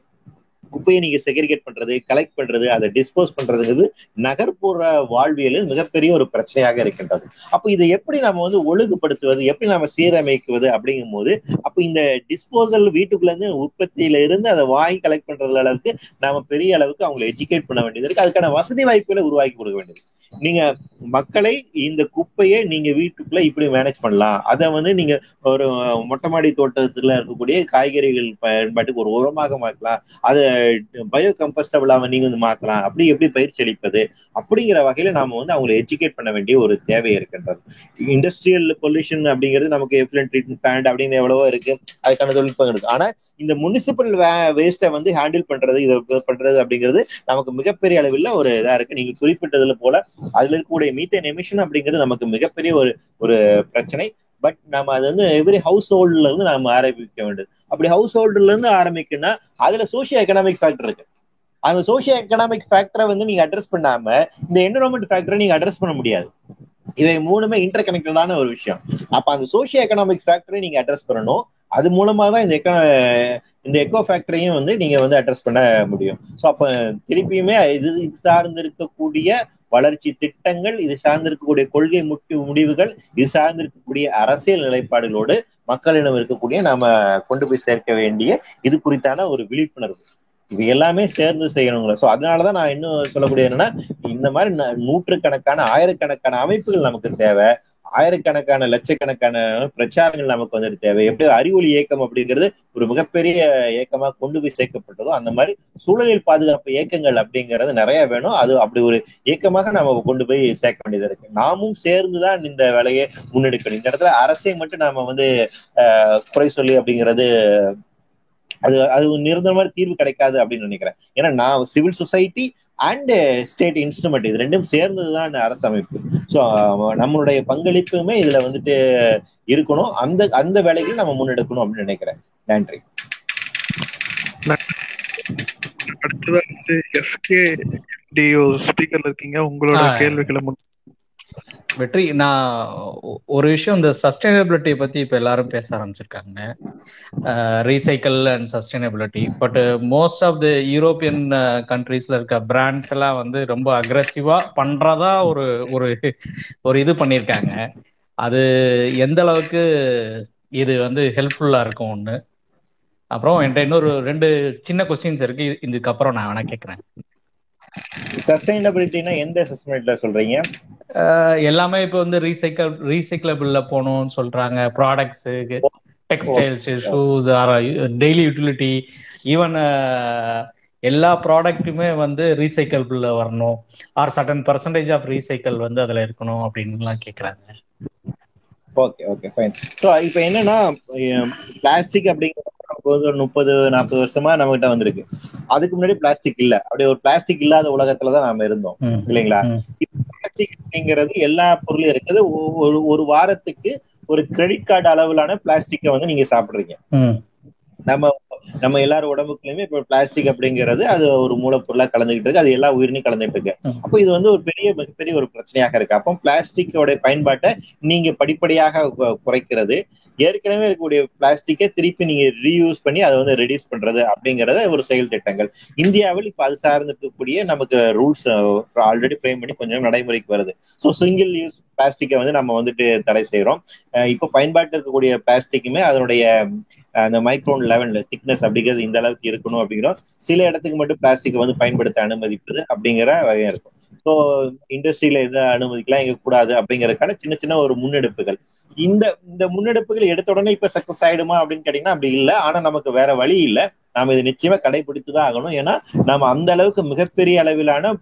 குப்பையை நீங்க செக்ரிகேட் பண்றது கலெக்ட் பண்றது அதை டிஸ்போஸ் பண்றதுங்கிறது நகர்ப்புற வாழ்வியலில் மிகப்பெரிய ஒரு பிரச்சனையாக இருக்கின்றது. அப்ப இதை எப்படி நாம வந்து ஒழுங்குபடுத்துவது எப்படி நாம சீரமைக்குவது அப்படிங்கும் போது அப்ப இந்த டிஸ்போசல் வீட்டுக்குள்ள இருந்து உற்பத்தியில இருந்து அதை வாங்கி கலெக்ட் பண்றது அளவுக்கு நாம பெரிய அளவுக்கு அவங்களை எஜுகேட் பண்ண வேண்டியது இருக்கு. அதுக்கான வசதி வாய்ப்புகளை உருவாக்கி கொடுக்க வேண்டியது. நீங்க மக்களை இந்த குப்பையை நீங்க வீட்டுக்குள்ள இப்படி மேனேஜ் பண்ணலாம். அதை வந்து நீங்க ஒரு மொட்டை மாடி தோட்டத்துல இருக்கக்கூடிய காய்கறிகள் பயன்பாட்டுக்கு ஒரு உரமாக மாற்றலாம். அதை பயோ கம்பஸ்டபிளாக நீங்க வந்து மாற்றலாம் அப்படி எப்படி பயிற்சி அளிப்பது அப்படிங்கிற வகையில நாம வந்து அவங்களை எஜுகேட் பண்ண வேண்டிய ஒரு தேவை இருக்கின்றது. இண்டஸ்ட்ரியல் பொல்யூஷன் அப்படிங்கிறது நமக்கு எஃப்ளன் ட்ரீட்மெண்ட் பிளான்ட் அப்படின்னு எவ்வளவோ இருக்கு. அதுக்கான தொழில்நுட்பம் இருக்கு. ஆனா இந்த முனிசிபல் வேஸ்ட்டை வந்து ஹேண்டில் பண்றது இதை பண்றது அப்படிங்கிறது நமக்கு மிகப்பெரிய அளவில் ஒரு இதா இருக்கு. நீங்க குறிப்பிட்டதுல போல அதுல இருக்கக்கூடிய மீத்தேன் எமிஷன் அப்படிங்கிறது நமக்கு மிகப்பெரிய ஒரு ஒரு பிரச்சனை. பட் நம்ம அது வந்து எவ்ரி ஹவுஸ் ஹோல்டுல இருந்து நம்ம ஆரம்பிக்க வேண்டியது. அப்படி ஹவுஸ் ஹோல்டுல இருந்து ஆரம்பிக்கணும்னா அதுல சோசியோ எக்கனாமிக் ஃபேக்டர் இருக்கு. அந்த சோசியோ எக்கனாமிக் ஃபேக்டரை வந்து நீங்க அட்ரஸ் பண்ணாம இந்த என்விரான்மெண்ட் ஃபேக்டரை நீங்க அட்ரஸ் பண்ண முடியாது. இவை மூணுமே இன்டர் கனெக்டடான ஒரு விஷயம். அப்ப அந்த சோசியோ எக்கனாமிக் ஃபேக்டரை நீங்க அட்ரஸ் பண்ணணும். அது மூலமா தான் இந்த எக்க இந்த எக்கோ ஃபேக்டரையும் வந்து நீங்க வந்து அட்ரஸ் பண்ண முடியும். ஸோ அப்ப திருப்பியுமே இது இது சார்ந்து இருக்கக்கூடிய வளர்ச்சி திட்டங்கள் இது சார்ந்திருக்கக்கூடிய கொள்கை முக்கிய முடிவுகள் இது சார்ந்திருக்கக்கூடிய அரசியல் நிலைப்பாடுகளோடு மக்களிடம் இருக்கக்கூடிய நாம கொண்டு போய் சேர்க்க வேண்டிய இது குறித்தான ஒரு விழிப்புணர்வு. இது எல்லாமே சேர்ந்து செய்யணுங்களா சோ அதனாலதான் நான் இன்னும் சொல்லக்கூடிய என்னன்னா இந்த மாதிரி நூற்றுக்கணக்கான ஆயிரக்கணக்கான அமைப்புகள் நமக்கு தேவை. ஆயிரக்கணக்கான லட்சக்கணக்கான பிரச்சாரங்கள் நமக்கு வந்துட்டு தேவை. எப்படி அறிவொளி இயக்கம் அப்படிங்கிறது ஒரு மிகப்பெரிய இயக்கமா கொண்டு போய் சேர்க்கப்பட்டதோ அந்த மாதிரி சூழலில் பாதுகாப்பு இயக்கங்கள் அப்படிங்கிறது நிறைய வேணும். அது அப்படி ஒரு இயக்கமாக நம்ம கொண்டு போய் சேர்க்க வேண்டியது இருக்கு. நாமும் சேர்ந்துதான் இந்த வேலையை முன்னெடுக்கணும். இந்த இடத்துல அரசை மட்டும் நாம வந்து குறை சொல்லி அப்படிங்கிறது அது அது நிரந்தரமான தீர்வு கிடைக்காது அப்படின்னு நினைக்கிறேன். ஏன்னா நான் civil society and state instrument இது ரெண்டும் சேர்ந்ததுதான் அரசமைப்பு. ஸோ நம்மளுடைய பங்களிப்புமே இதுல வந்துட்டு இருக்கணும். அந்த அந்த வேலைகளை நம்ம முன்னெடுக்கணும் அப்படின்னு நினைக்கிறேன். நன்றி. அடுத்ததா வந்து எஸ்கே டிஓ ஸ்பீக்கர்ல இருக்கீங்க. உங்களோட கேள்விகளை முன் வெற்றி நான் ஒரு விஷயம் இந்த சஸ்டைனபிலிட்டி பத்தி இப்ப எல்லாரும் பேச ஆரம்பிச்சிருக்காங்க. Recycle and sustainability but most of the European கண்ட்ரீஸ்ல இருக்க பிராண்ட்ஸ் எல்லாம் வந்து ரொம்ப அக்ரெசிவா பண்றதா ஒரு ஒரு ஒரு இது பண்ணியிருக்காங்க. அது எந்த அளவுக்கு இது வந்து ஹெல்ப்ஃபுல்லா இருக்கும் ஒண்ணு. அப்புறம் என்கிட்ட இன்னொரு ரெண்டு சின்ன கொஸ்டின்ஸ் இருக்கு. இதுக்கப்புறம் நான் வேணா கேட்கறேன் சஸ்டைனபிலிட்டினா எந்த சஸ்டைனபிலிட்டில சொல்றீங்க? எல்லாமே இப்போ வந்து ரீசைக்கிள் ரீசைக்கிளபிள்ல போகணும்னு சொல்றாங்க. Products textiles shoes or daily utility even எல்லா ப்ராடக்ட்டுமே வந்து ரீசைக்கிளபிள்ல வரணும். Or certain percentage of recycle வந்து அதுல இருக்கணும் அப்படின்லாம் கேக்குறாங்க. ஓகே ஓகே ஃபைன் ஸோ இப்போ என்னன்னா பிளாஸ்டிக் அப்படிங்கிறது ஒரு முப்பது நாற்பது வருஷமா நம்ம கிட்ட வந்திருக்கு. அதுக்கு முன்னாடி பிளாஸ்டிக் இல்ல. அப்படியே ஒரு பிளாஸ்டிக் இல்லாத உலகத்துல தான் நாம இருந்தோம். இல்லைங்களா? பிளாஸ்டிக் அப்படிங்கிறது எல்லா பொருளும் இருக்குது ஒரு ஒரு வாரத்துக்கு ஒரு கிரெடிட் கார்டு அளவிலான பிளாஸ்டிக்கை வந்து நீங்க சாப்பிடுறீங்க. நம்ம நம்ம எல்லாரும் உடம்புக்குள்ளயுமே இப்ப பிளாஸ்டிக் அப்படிங்கிறது அது ஒரு மூலப்பொருளா கலந்துகிட்டு இருக்கு. அது எல்லா உயிரினையும் கலந்துட்டு இருக்கு. அப்போ இது வந்து ஒரு பெரிய மிகப்பெரிய ஒரு பிரச்சனையாக இருக்கு. அப்போ பிளாஸ்டிக்கோட பயன்பாட்டை நீங்க படிப்படியாக குறைக்கிறது. ஏற்கனவே இருக்கக்கூடிய பிளாஸ்டிக்கை திருப்பி நீங்க ரீயூஸ் பண்ணி அதை வந்து ரெடியூஸ் பண்றது அப்படிங்கறத ஒரு செயல் திட்டங்கள். இந்தியாவில் இப்ப அது சார்ந்து இருக்கக்கூடிய நமக்கு ரூல்ஸ் ஆல்ரெடி ஃப்ரேம் பண்ணி கொஞ்சம் நடைமுறைக்கு வருது. ஸோ சிங்கிள் யூஸ் பிளாஸ்டிக்கை வந்து நம்ம வந்துட்டு தடை செய்யறோம் இப்போ பயன்பாட்டில் இருக்கக்கூடிய பிளாஸ்டிக்குமே அதனுடைய அந்த மைக்ரோன் லெவன்ல திக்னஸ் அப்படிங்கிறது இந்த அளவுக்கு இருக்கணும் அப்படிங்கிறோம் சில இடத்துக்கு மட்டும் பிளாஸ்டிக் வந்து பயன்படுத்த அனுமதிப்பது அப்படிங்கிற வகையா இருக்கும். ஸோ இண்டஸ்ட்ரியில எதை அனுமதிக்கலாம் எங்க கூடாது அப்படிங்கறதுக்கான சின்ன சின்ன ஒரு முன்னெடுப்புகள். இந்த இந்த முன்னெடுப்புகள் எடுத்த உடனே இப்ப சக்சஸ் ஆயிடுமா அப்படின்னு கேட்டீங்கன்னா அப்படி இல்லை. ஆனா நமக்கு வேற வழி இல்லை. நாம இதை நிச்சயமா கடைபிடித்து தான் ஆகணும். ஏன்னா நம்ம அந்த அளவுக்கு மிகப்பெரிய அளவிலான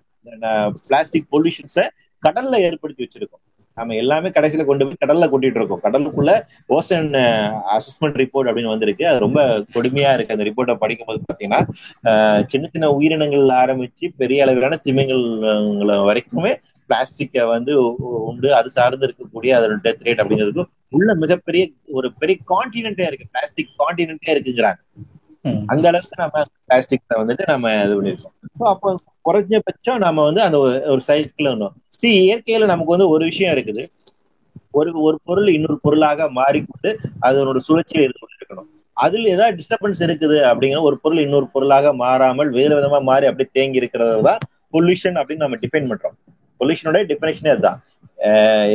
பிளாஸ்டிக் பொல்யூஷன்ஸை கடல்ல ஏற்படுத்தி வச்சிருக்கோம். நம்ம எல்லாமே கடைசியில கொண்டு போய் கடல்ல கொட்டிட்டு இருக்கோம். கடலுக்குள்ள ஓசன் அசஸ்மெண்ட் ரிப்போர்ட் அப்படின்னு வந்திருக்கு. அது ரொம்ப கொடுமையா இருக்கு. அந்த ரிப்போர்ட்டை படிக்கும்போது பாத்தீங்கன்னா சின்ன சின்ன உயிரினங்கள்ல ஆரம்பிச்சு பெரிய அளவிலான திமிங்கல் வரைக்குமே பிளாஸ்டிக்கை வந்து உண்டு. அது சார்ந்து இருக்கக்கூடிய அதோட டெத் ரேட் அப்படிங்கிறது உள்ள மிகப்பெரிய ஒரு பெரிய கான்டினென்டே இருக்கு. பிளாஸ்டிக் கான்டினென்டே இருக்குங்கிறாங்க. அந்த அளவுக்கு நம்ம பிளாஸ்டிக்ல வந்துட்டு நம்ம இது பண்ணிருக்கோம். அப்போ குறைஞ்சபட்சம் நம்ம வந்து அந்த ஒரு- ஒரு சைக்கிள் சி இயற்கையில நமக்கு வந்து ஒரு விஷயம் இருக்குது. ஒரு ஒரு பொருள் இன்னொரு பொருளாக மாறிக்கொண்டு அதனோட சுழற்சியில் இருந்து கொண்டிருக்கணும். அதில் ஏதாவது டிஸ்டர்பன்ஸ் இருக்குது அப்படிங்கிற ஒரு பொருள் இன்னொரு பொருளாக மாறாமல் வேறு விதமா மாறி அப்படியே தேங்கி இருக்கிறது தான் பொல்யூஷன் அப்படின்னு நம்ம டிஃபைன் பண்றோம். பொல்யூஷனோட டிஃபினேஷனே அதுதான்.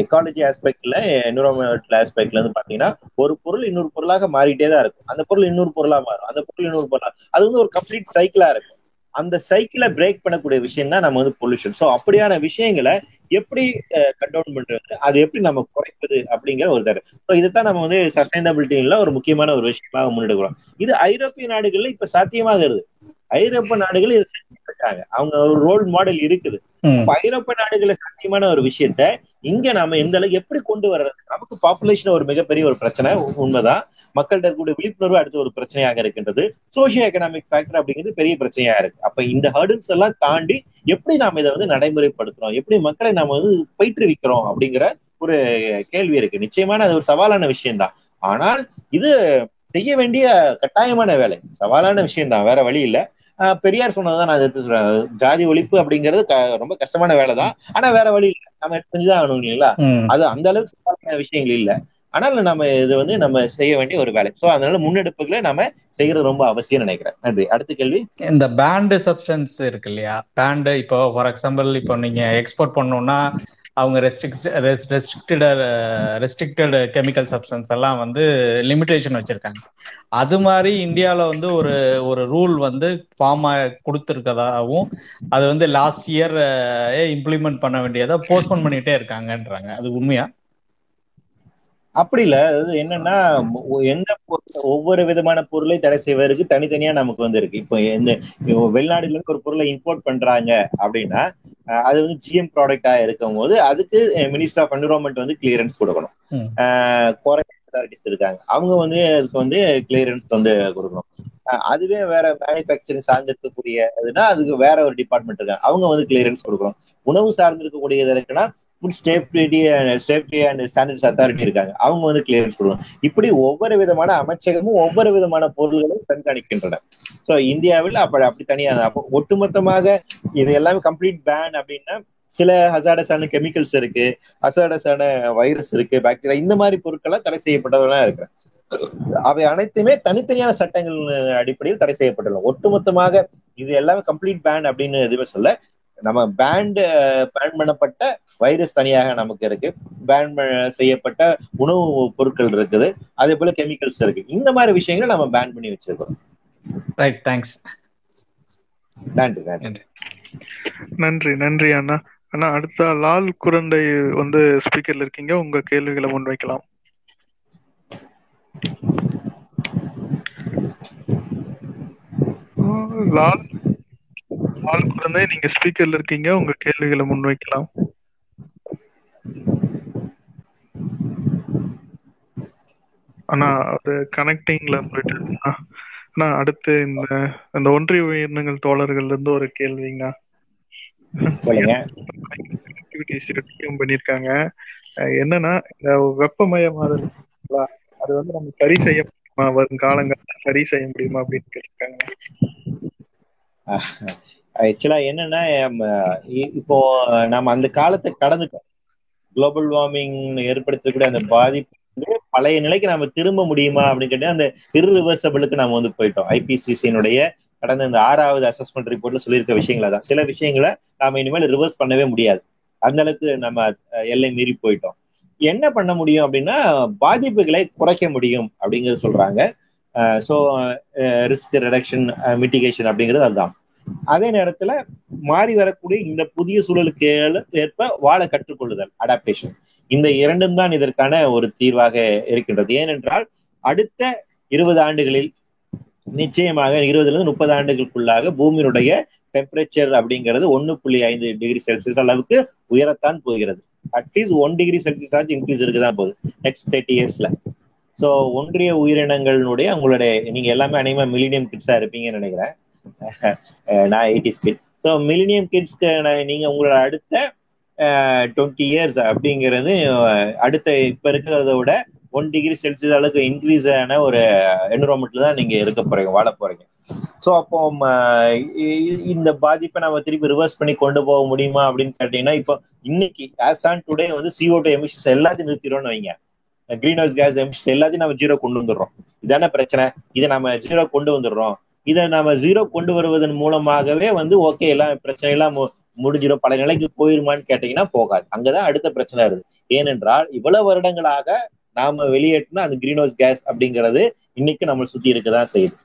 எக்காலஜி ஆஸ்பெக்ட்ல என்விரான்மெண்டல் ஆஸ்பெக்ட்ல இருந்து பாத்தீங்கன்னா ஒரு பொருள் இன்னொரு பொருளாக மாறிட்டே தான் இருக்கும். அந்த பொருள் இன்னொரு பொருளா மாறும். அந்த பொருள் இன்னொரு பொருளா அது வந்து ஒரு கம்ப்ளீட் சைக்கிளா இருக்கும். அந்த சைக்கிளை பிரேக் பண்ணக்கூடிய விஷயம் தான் நம்ம வந்து பொல்யூஷன் சோ அப்படியான விஷயங்களை எப்படி கண்டவுன் பண்றது? அது எப்படி நம்ம குறைப்பது அப்படிங்கிற ஒரு தடவை ஸோ இதைத்தான் நம்ம வந்து சஸ்டைனபிலிட்டில ஒரு முக்கியமான ஒரு விஷயமாக முன்னெடுக்கிறோம். இது ஐரோப்பிய நாடுகள்ல இப்ப சாத்தியமாகிறது ஐரோப்பிய நாடுகள் இதை செஞ்சுட்டு இருக்காங்க அவங்க ஒரு ரோல் மாடல் இருக்குது. ஐரோப்பிய நாடுகளை சாத்தியமான ஒரு விஷயத்த இங்க நாம எந்த அளவுக்கு எப்படி கொண்டு வர்றது? நமக்கு பாப்புலேஷன் ஒரு மிகப்பெரிய ஒரு பிரச்சனை உண்மைதான். மக்கள்கிட்ட இருக்கக்கூடிய விழிப்புணர்வு அடுத்த ஒரு பிரச்சனையாக இருக்கின்றது. சோசியோ எக்கனாமிக் ஃபேக்டர் அப்படிங்கிறது பெரிய பிரச்சனையா இருக்கு. அப்ப இந்த ஹர்டில்ஸ் எல்லாம் தாண்டி எப்படி நாம இதை வந்து நடைமுறைப்படுத்துறோம்? எப்படி மக்களை நாம வந்து பயிற்றுவிக்கிறோம் அப்படிங்கிற ஒரு கேள்வி இருக்கு. நிச்சயமான அது ஒரு சவாலான விஷயம்தான். ஆனால் இது செய்ய வேண்டிய கட்டாயமான வேலை. சவாலான விஷயம் தான் வேற வழி இல்ல. பெரியார் சொன்னதான் நான் எடுத்து சொல்றேன். ஜாதி ஒழிப்பு அப்படிங்கிறது ரொம்ப கஷ்டமான வேலை தான் ஆனா வேற வழி இல்லை. நம்ம செஞ்சுதான் ஆகணும் இல்லைங்களா. அது அந்த அளவுக்கு விஷயங்கள் இல்ல. ஆனால் நம்ம இது வந்து நம்ம செய்ய வேண்டிய ஒரு வேலை. சோ அதனால முன்னெடுப்புகளை நம்ம செய்யறது ரொம்ப அவசியம் நினைக்கிறேன். நன்றி. அடுத்த கேள்வி? இந்த பேண்டு சப்ஸ்டன்ஸ் இருக்கு இல்லையா? பேண்டு இப்போ ஃபார் எக்ஸாம்பிள் இப்போ நீங்க எக்ஸ்போர்ட் பண்ணணும்னா அவங்க ரெஸ்ட்ரிக்டட் ரெஸ்ட்ரிக்டட் கெமிக்கல் சப்ஸ்டன்ஸ் எல்லாம் வந்து லிமிடேஷன் வச்சிருக்காங்க. அது மாதிரி இந்தியாவில் வந்து ஒரு ஒரு ரூல் வந்து ஃபார்ம் கொடுத்துருக்கதாகவும் அது வந்து லாஸ்ட் இயர் இம்ப்ளிமெண்ட் பண்ண வேண்டியதை போஸ்ட்போன் பண்ணிட்டே இருக்காங்கன்றாங்க. அது உண்மையா? அப்படி இல்ல. அதாவது என்னன்னா எந்த பொருள் ஒவ்வொரு விதமான பொருளை தடை செய்வதற்கு தனித்தனியா நமக்கு வந்து இருக்கு. இப்போ எந்த வெளிநாடுல இருந்து ஒரு பொருளை இம்போர்ட் பண்றாங்க அப்படின்னா அது வந்து ஜிஎம் ப்ராடக்டா இருக்கும் போது அதுக்கு மினிஸ்டர் ஆஃப் என்விரான்மெண்ட் வந்து கிளியரன்ஸ் கொடுக்கணும். குவாரண்டைன் அத்தாரிட்டிஸ் இருக்காங்க. அவங்க வந்து அதுக்கு வந்து கிளியரன்ஸ் வந்து கொடுக்கணும். அதுவே வேற மேனுஃபேக்சரிங் சார்ந்து இருக்கக்கூடிய இதுனா அதுக்கு வேற ஒரு டிபார்ட்மெண்ட் இருக்காங்க. அவங்க வந்து கிளியரன்ஸ் கொடுக்கணும். உணவு சார்ந்து இருக்கக்கூடியது இருக்குன்னா food safety safety and standards authority இருக்காங்க. அவங்க வந்து கிளியரன்ஸ் கொடுக்கணும். இப்படி ஒவ்வொரு விதமான அமைச்சகமும் ஒவ்வொரு விதமான பொருள்களும் கண்காணிக்கின்றன. சோ இந்தியாவில் அப்ப அப்படி தனியாக தான். அப்போ ஒட்டுமொத்தமாக இது எல்லாமே கம்ப்ளீட் பேன் அப்படின்னா சில ஹசாடஸான கெமிக்கல்ஸ் இருக்கு ஹசாடஸான வைரஸ் இருக்கு பாக்டீரியா இந்த மாதிரி பொருட்கள்லாம் தடை செய்யப்பட்டதெல்லாம் இருக்கு. அவை அனைத்துமே தனித்தனியான சட்டங்கள் அடிப்படையில் தடை செய்யப்பட்டுள்ளன. ஒட்டுமொத்தமாக இது எல்லாமே கம்ப்ளீட் பேன் அப்படின்னு எதுவுமே சொல்ல நம்ம பேண்ட் பேன் uh, பண்ணப்பட்ட வைரஸ் தனியாக நமக்கு இருக்கு. பேன் செய்யப்பட்ட உணவு பொருட்கள் இருக்குது. அதே போல கெமிக்கல்ஸ் இருக்கு. இந்த மாதிரி விஷயங்களை நம்ம பேன் பண்ணி வச்சிருக்கோம். ரைட் தேங்க்ஸ் நன்றி நன்றி. நன்றி. நன்றி அண்ணா. அண்ணா அடுத்த லால் குரண்டை வந்து ஸ்பீக்கர்ல இருக்கீங்க. உங்க கேள்விகளை முன்வைக்கலாம். லால் லால் குழந்தை நீங்க ஸ்பீக்கர்ல இருக்கீங்க. உங்க கேள்விகளை முன்வைக்கலாம். அண்ணா அது கனெக்டிங்ல போயிட்டு அண்ணா அடுத்து இந்த இந்த ஒன்றிய உயிரினங்கள் தோழர்கள்ல இருந்து ஒரு கேள்விங்க பண்ணிருக்காங்க என்னன்னா இந்த வெப்பமயமாதல் அது வந்து நம்ம சரி செய்ய முடியுமா? வரும் காலங்கள்ல சரி செய்ய முடியுமா அப்படின்னு கேட்டிருக்காங்க. ஆக்சுவலா என்னன்னா இப்போ நம்ம அந்த காலத்தை கடந்துட்டோம். குளோபல் வார்மிங் ஏற்படுத்தக்கூடிய அந்த பாதிப்பு வந்து பழைய நிலைக்கு நம்ம திரும்ப முடியுமா அப்படின்னு கேட்டா அந்த இர்ரிவர்சபிளுக்கு நம்ம வந்து போயிட்டோம். ஐபிசிசியினுடைய கடந்த இந்த ஆறாவது அசஸ்மெண்ட் ரிப்போர்ட்ல சொல்லியிருக்க விஷயங்கள தான் சில விஷயங்களை நாம இனிமேல் ரிவர்ஸ் பண்ணவே முடியாது. அந்த அளவுக்கு நம்ம எல்லை மீறி போயிட்டோம். என்ன பண்ண முடியும் அப்படின்னா பாதிப்புகளை குறைக்க முடியும் அப்படிங்கிறது சொல்றாங்க. ஸோ ரிஸ்க் ரிடக்ஷன் மிட்டிகேஷன் அப்படிங்கிறது அதுதான். அதே நேரத்துல மாறி வரக்கூடிய இந்த புதிய சூழலுக்கு ஏற்ப வாழ கற்றுக்கொள்ளுதல் அடாப்டேஷன் இந்த இரண்டும் தான் இதற்கான ஒரு தீர்வாக இருக்கின்றது. ஏனென்றால் அடுத்த இருபது ஆண்டுகளில் நிச்சயமாக இருபதுல இருந்து முப்பது ஆண்டுகளுக்குள்ளாக பூமியினுடைய டெம்பரேச்சர் அப்படிங்கிறது ஒன்னு புள்ளி ஐந்து டிகிரி செல்சியஸ் அளவுக்கு உயரத்தான் போகிறது. At least one degree Celsius ஆச்சு இன்க்ரீஸ் இருக்குதான் போகுது நெக்ஸ்ட் தேர்ட்டி இயர்ஸ்ல ஸோ ஒன்றிய உயிரினங்களுடைய உங்களுடைய நீங்க எல்லாமே அனைமா மில்லினியம் கிட்ஸா இருப்பீங்கன்னு நினைக்கிறேன். [laughs] நான் எயிட்டிஸ் கிட் ஸோ மில்லினியம் கிட்ஸ்க்கு நீங்க உங்களோட அடுத்த டுவெண்ட்டி இயர்ஸ் அப்படிங்கிறது அடுத்த இப்ப இருக்கிறத விட ஒன் டிகிரி செல்சியஸ் அளவுக்கு இன்க்ரீஸ் ஆன ஒரு என்விரான்மெண்ட்ல தான் நீங்க இருக்க போறீங்க வாழ போறீங்க. ஸோ அப்போ இந்த பாதிப்பை நம்ம திருப்பி ரிவர்ஸ் பண்ணி கொண்டு போக முடியுமா அப்படின்னு கேட்டீங்கன்னா இப்போ இன்னைக்கு ஆஸ் ஆன் டுடே வந்து சிஓ டூ எமிஷன்ஸ் எல்லாத்தையும் நிறுத்திடும்னு வைங்க. கிரீன் ஹவுஸ் கேஸ் எமிஷன்ஸ் எல்லாத்தையும் நம்ம ஜீரோ கொண்டு வந்துடுறோம். இதான பிரச்சனை? இதை நம்ம ஜீரோ கொண்டு வந்துடுறோம். இதை நம்ம ஜீரோ கொண்டு வருவதன் மூலமாகவே வந்து ஓகே எல்லாம் பிரச்சனை எல்லாம் முடிஞ்சிடும் பல நிலைக்கு போயிருமான்னு கேட்டீங்கன்னா போகாது. அங்கதான் அடுத்த பிரச்சனை இருக்கு ஏனென்றால் இவ்வளவு வருடங்களாக நாம வெளியேற்றினா அந்த கிரீன் ஹவுஸ் கேஸ் அப்படிங்கிறது இன்னைக்கு நம்ம சுத்தி இருக்கதான் செய்யுது.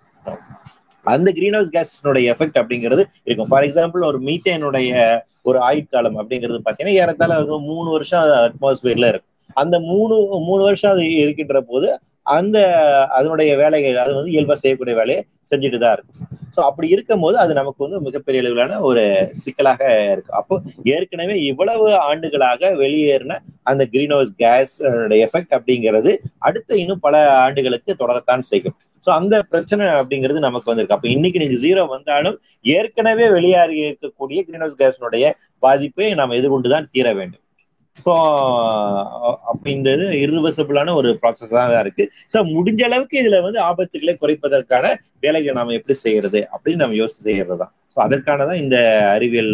அந்த கிரீன் ஹவுஸ் கேஸ்னுடைய எஃபெக்ட் அப்படிங்கிறது இருக்கும். ஃபார் எக்ஸாம்பிள் ஒரு மீத்தேனுடைய ஒரு ஆயுட்காலம் அப்படிங்கிறது பாத்தீங்கன்னா ஏறத்தாழ மூணு வருஷம் அட்மாஸ்பியர்ல இருக்கும். அந்த மூணு மூணு வருஷம் அது இருக்கின்ற போது அந்த அதனுடைய வேலைகள் அது வந்து இயல்பா செய்யக்கூடிய வேலையை செஞ்சுட்டு தான் இருக்கும் ஸோ அப்படி இருக்கும் போது அது நமக்கு வந்து மிகப்பெரிய அளவிலான ஒரு சிக்கலாக இருக்கு. அப்போ ஏற்கனவே இவ்வளவு ஆண்டுகளாக வெளியேறின அந்த கிரீன் ஹவுஸ் கேஸ் எஃபெக்ட் அப்படிங்கிறது அடுத்த இன்னும் பல ஆண்டுகளுக்கு தொடரத்தான் செய்யும். ஸோ அந்த பிரச்சனை அப்படிங்கிறது நமக்கு வந்திருக்கு. அப்போ இன்னைக்கு நீங்க ஜீரோ வந்தாலும் ஏற்கனவே வெளியேறி இருக்கக்கூடிய கிரீன் ஹவுஸ் கேஸ்னுடைய பாதிப்பை நாம் எதிர்கொண்டுதான் தீர வேண்டும். ஸோ அப்போ இந்த இது இர்ரிவர்சபிளான ஒரு ப்ராசஸ் தான் இருக்கு. ஸோ முடிஞ்ச அளவுக்கு இதுல வந்து ஆபத்துகளை குறைப்பதற்கான வேலைகளை நாம எப்படி செய்யறது அப்படின்னு நம்ம யோசிச்சு செய்யறது தான் ஸோ அதற்கானதான் இந்த அறிவியல்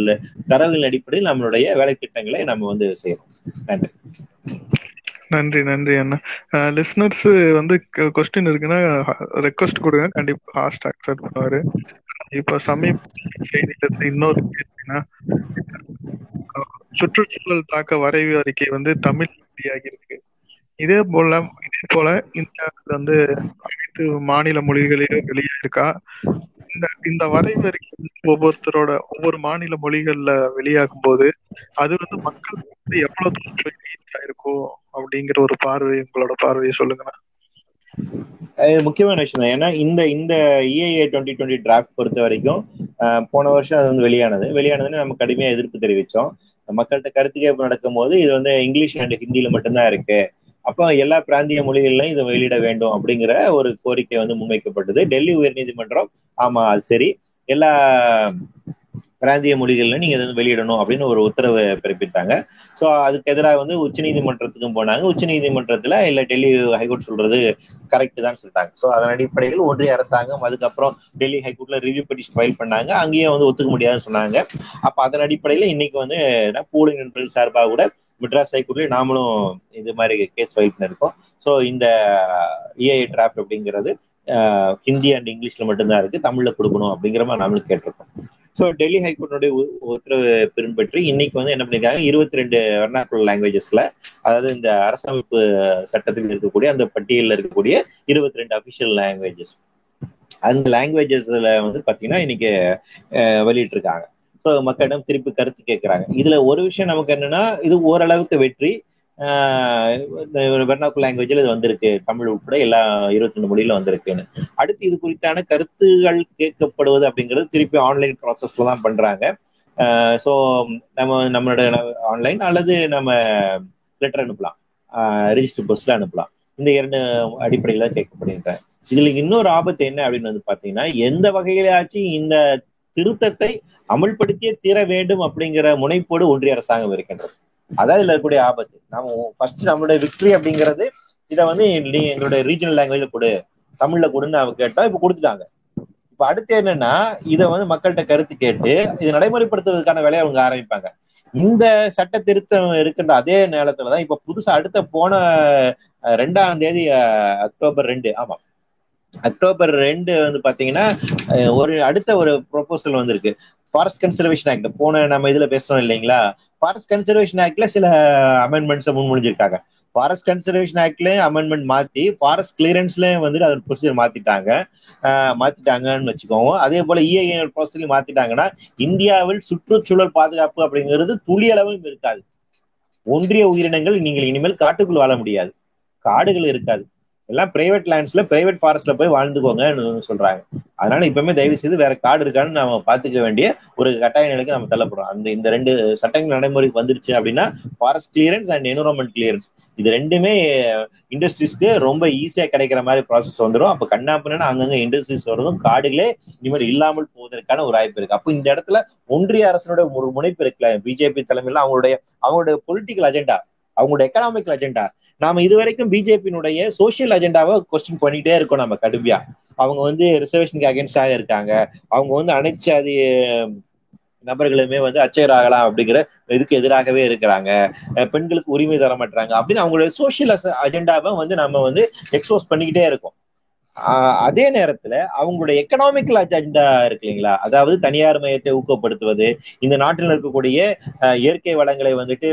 தரவுகளின் அடிப்படையில் நம்மளுடைய வேலை திட்டங்களை நம்ம வந்து செய்யறோம். நன்றி. நன்றி நன்றி அண்ணா. லிஸ்னர்ஸ் வந்து கொஸ்டின் இருக்குன்னா ரெக்வஸ்ட் கொடுங்க. கண்டிப்பா ஹாஸ்ட் அக்செப்ட் பண்ணுவாரு. இப்போ சமீப செய்தியில இன்னொரு கேள்வினா சுற்றுச்சூழல் தாக்க வரைவு அறிக்கை வந்து தமிழ் மொழியாகி இருக்கு. இதே போல இதே போல இந்தியாவில் வந்து அனைத்து மாநில மொழிகளிலும் வெளியாயிருக்கா? இந்த இந்த வரைவு அறிக்கை ஒவ்வொருத்தரோட ஒவ்வொரு மாநில மொழிகள்ல வெளியாகும் போது அது வந்து மக்கள் வந்து எவ்வளவு தூரம் ரீச் ஆயிருக்கும் அப்படிங்கிற ஒரு பார்வை உங்களோட பார்வையை சொல்லுங்கண்ணா. முக்கியமான விஷயம் தான் ஏன்னா இந்த இந்த இஏஏ டுவெண்ட்டி டுவெண்ட்டி டிராஃப்ட் பொறுத்த வரைக்கும் போன வருஷம் அது வந்து வெளியானது. வெளியானதுன்னு நம்ம கடுமையா எதிர்ப்பு தெரிவிச்சோம். மக்கள்கிட்ட கருத்து கேட்பு நடக்கும் போது இது வந்து இங்கிலீஷ் அண்ட் ஹிந்தியில மட்டும்தான் இருக்கு. அப்போ எல்லா பிராந்திய மொழிகளிலும் இதை வெளியிட வேண்டும் அப்படிங்கிற ஒரு கோரிக்கை வந்து முன்வைக்கப்பட்டது. டெல்லி உயர்நீதிமன்றம் ஆமா அது சரி. எல்லா பிராந்திய மொழிகள்ல நீங்க வந்து வெளியிடணும் அப்படின்னு ஒரு உத்தரவு பிறப்பித்தாங்க. ஸோ அதுக்கு எதிராக வந்து உச்சநீதிமன்றத்துக்கும் போனாங்க. உச்சநீதிமன்றத்துல இல்ல டெல்லி ஹைகோர்ட் சொல்றது கரெக்ட் தான் சொல்லிட்டாங்க. ஸோ அதன் அடிப்படையில் ஒன்றிய அரசாங்கம் அதுக்கப்புறம் டெல்லி ஹைகோர்ட்ல ரிவ்யூ பெட்டிஷன் ஃபைல் பண்ணாங்க. அங்கேயும் வந்து ஒத்துக்க முடியாதுன்னு சொன்னாங்க. அப்ப அதன் அடிப்படையில இன்னைக்கு வந்து போலிங் நண்பர்கள் சார்பாக கூட மெட்ராஸ் ஹைகோர்ட்ல நாமளும் இது மாதிரி கேஸ் ஃபைல் பண்ணிருக்கோம். ஸோ இந்த இஏஐ டிராப்ட் அப்படிங்கிறது ஹிந்தி அண்ட் இங்கிலீஷ்ல மட்டும்தான் இருக்கு. தமிழ்ல கொடுக்கணும் அப்படிங்கிற மாதிரி நாமளும் கேட்டிருக்கோம். ஸோ டெல்லி ஹைகோர்ட்டுடைய உத்தரவு பின்பற்றி இன்னைக்கு வந்து என்ன பண்ணிருக்காங்க இருபத்தி ரெண்டு வெர்னாக்குலர் லாங்குவேஜஸ்ல அதாவது இந்த அரசமைப்பு சட்டத்தில் இருக்கக்கூடிய அந்த பட்டியலில் இருக்கக்கூடிய இருபத்தி ரெண்டு அபிஷியல் லாங்குவேஜஸ் அந்த லாங்குவேஜஸ்ல வந்து பாத்தீங்கன்னா இன்னைக்கு வெளியிட்டிருக்காங்க. ஸோ மக்களிடம் திருப்பி கருத்து கேட்கறாங்க. இதுல ஒரு விஷயம் நமக்கு என்னன்னா இது ஓரளவுக்கு வெற்றி. வெர்னாக்கு லாங்குவேஜில் இது வந்திருக்கு. தமிழ் உட்பட எல்லா இருபத்தி ரெண்டு மொழியில வந்திருக்குன்னு. அடுத்து இது குறித்தான கருத்துகள் கேட்கப்படுவது அப்படிங்கிறது திருப்பி ஆன்லைன் ப்ராசஸ்ல தான் பண்றாங்க. ஸோ நம்ம நம்மளோட ஆன்லைன் அல்லது நம்ம லெட்டர் அனுப்பலாம். ரிஜிஸ்டர் போஸ்ட்ல அனுப்பலாம். இந்த இரண்டு அடிப்படையில கேட்கப்படுகின்றேன். இதுல இன்னொரு ஆபத்து என்ன அப்படின்னு வந்து பாத்தீங்கன்னா எந்த வகையிலாச்சும் இந்த திருத்தத்தை அமல்படுத்தியே தீர வேண்டும் அப்படிங்கிற முனைப்போடு ஒன்றிய அரசாங்கம் இருக்கின்றது. அதான் இதுல இருக்கக்கூடிய ஆபத்து. நாம ஃபர்ஸ்ட் நம்மளுடைய விக்டரி அப்படிங்கிறது இதை வந்து நீ எங்களுடைய ரீஜனல் லாங்குவேஜ்ல கொடு. தமிழ்ல கொடுன்னு அவங்க கேட்டா இப்ப கொடுத்துட்டாங்க. இப்ப அடுத்து என்னன்னா இதை வந்து மக்கள்கிட்ட கருத்து கேட்டு இதை நடைமுறைப்படுத்துவதற்கான வேலையை அவங்க ஆரம்பிப்பாங்க. இந்த சட்ட திருத்தம் இருக்கின்ற அதே நேரத்துலதான் இப்ப புதுசா அடுத்த போன ரெண்டாம் தேதி அக்டோபர் ரெண்டு ஆமா. அக்டோபர் ரெண்டு வந்து பாத்தீங்கன்னா ஒரு அடுத்த ஒரு ப்ரொபோசல் வந்திருக்கு. ஃபாரஸ்ட் கன்சர்வேஷன் ஆக்ட் போன நம்ம இதுல பேசுறோம் இல்லைங்களா? ஃபாரஸ்ட் கன்சர்வேஷன் ஆக்ட்ல சில அமெண்ட்மெண்ட்ஸ் முன்மொழிஞ்சிருக்காங்க. ஃபாரஸ்ட் கன்சர்வேஷன் ஆக்ட்லயும் அமெண்ட்மெண்ட் மாத்தி ஃபாரஸ்ட் கிளியரன்ஸ்லயும் வந்துட்டு அதோட ப்ரொசீஜர் மாத்திட்டாங்க. மாத்திட்டாங்கன்னு வச்சுக்கோங்க. அதே போல இஐஏ ப்ரொசீஜர் மாத்திட்டாங்கன்னா இந்தியாவில் சுற்றுச்சூழல் பாதுகாப்பு அப்படிங்கிறது துளி அளவும் இருக்காது. ஒன்றிய உயிரினங்கள் நீங்கள் இனிமேல் காட்டுக்குள் வாழ முடியாது. காடுகள் இருக்காது. எல்லாம் பிரைவேட் லேண்ட்ஸ்ல பிரைவேட் ஃபாரஸ்ட்ல போய் வாழ்ந்துக்கோங்கன்னு சொல்றாங்க. அதனால இப்பவுமே தயவு செய்து வேற காடு இருக்கான்னு நாம பாத்துக்க வேண்டிய ஒரு கட்டாய நிலைக்கு நம்ம தள்ளப்படுறோம். அந்த இந்த ரெண்டு சட்டங்கள் நடைமுறைக்கு வந்துருச்சு அப்படின்னா forest clearance and environment clearance இது ரெண்டுமே இண்டஸ்ட்ரீஸ்க்கு ரொம்ப ஈஸியா கிடைக்கிற மாதிரி ப்ராசஸ் வந்துடும் அப்ப கண்ணாப்பினா அங்கங்க இண்டஸ்ட்ரீஸ் வரதும் காடுகளே இனிமேல் இல்லாமல் போவதற்கான ஒரு வாய்ப்பு இருக்கு. அப்போ இந்த இடத்துல ஒன்றிய அரசனுடைய ஒரு முனைப்பு இருக்குல்ல பிஜேபி தலைமையில அவங்களுடைய அவங்களுடைய பொலிட்டிக்கல் அஜெண்டா அவங்களோட எக்கனாமிக் அஜெண்டா நாம இது வரைக்கும் பிஜேபியினுடைய சோசியல் அஜெண்டாவை கொஸ்டின் பண்ணிட்டே இருக்கோம் நம்ம கடுமையா. அவங்க வந்து ரிசர்வேஷனுக்கு அகேன்ஸ்டாக இருக்காங்க. அவங்க வந்து அனைத்து அது நபர்களுமே வந்து அச்சகராகலாம் அப்படிங்கிற இதுக்கு எதிராகவே இருக்கிறாங்க. பெண்களுக்கு உரிமை தர மாட்டாங்க அப்படின்னு அவங்களுடைய சோசியல் அஜெண்டாவை வந்து நம்ம வந்து எக்ஸ்போஸ் பண்ணிக்கிட்டே இருக்கோம். அதே நேரத்துல அவங்களுடைய எக்கனாமிக்கல் அஜெண்டா இருக்கு இல்லைங்களா? அதாவது தனியார் மையத்தை ஊக்கப்படுத்துவது இந்த நாட்டில் இருக்கக்கூடிய இயற்கை வளங்களை வந்துட்டு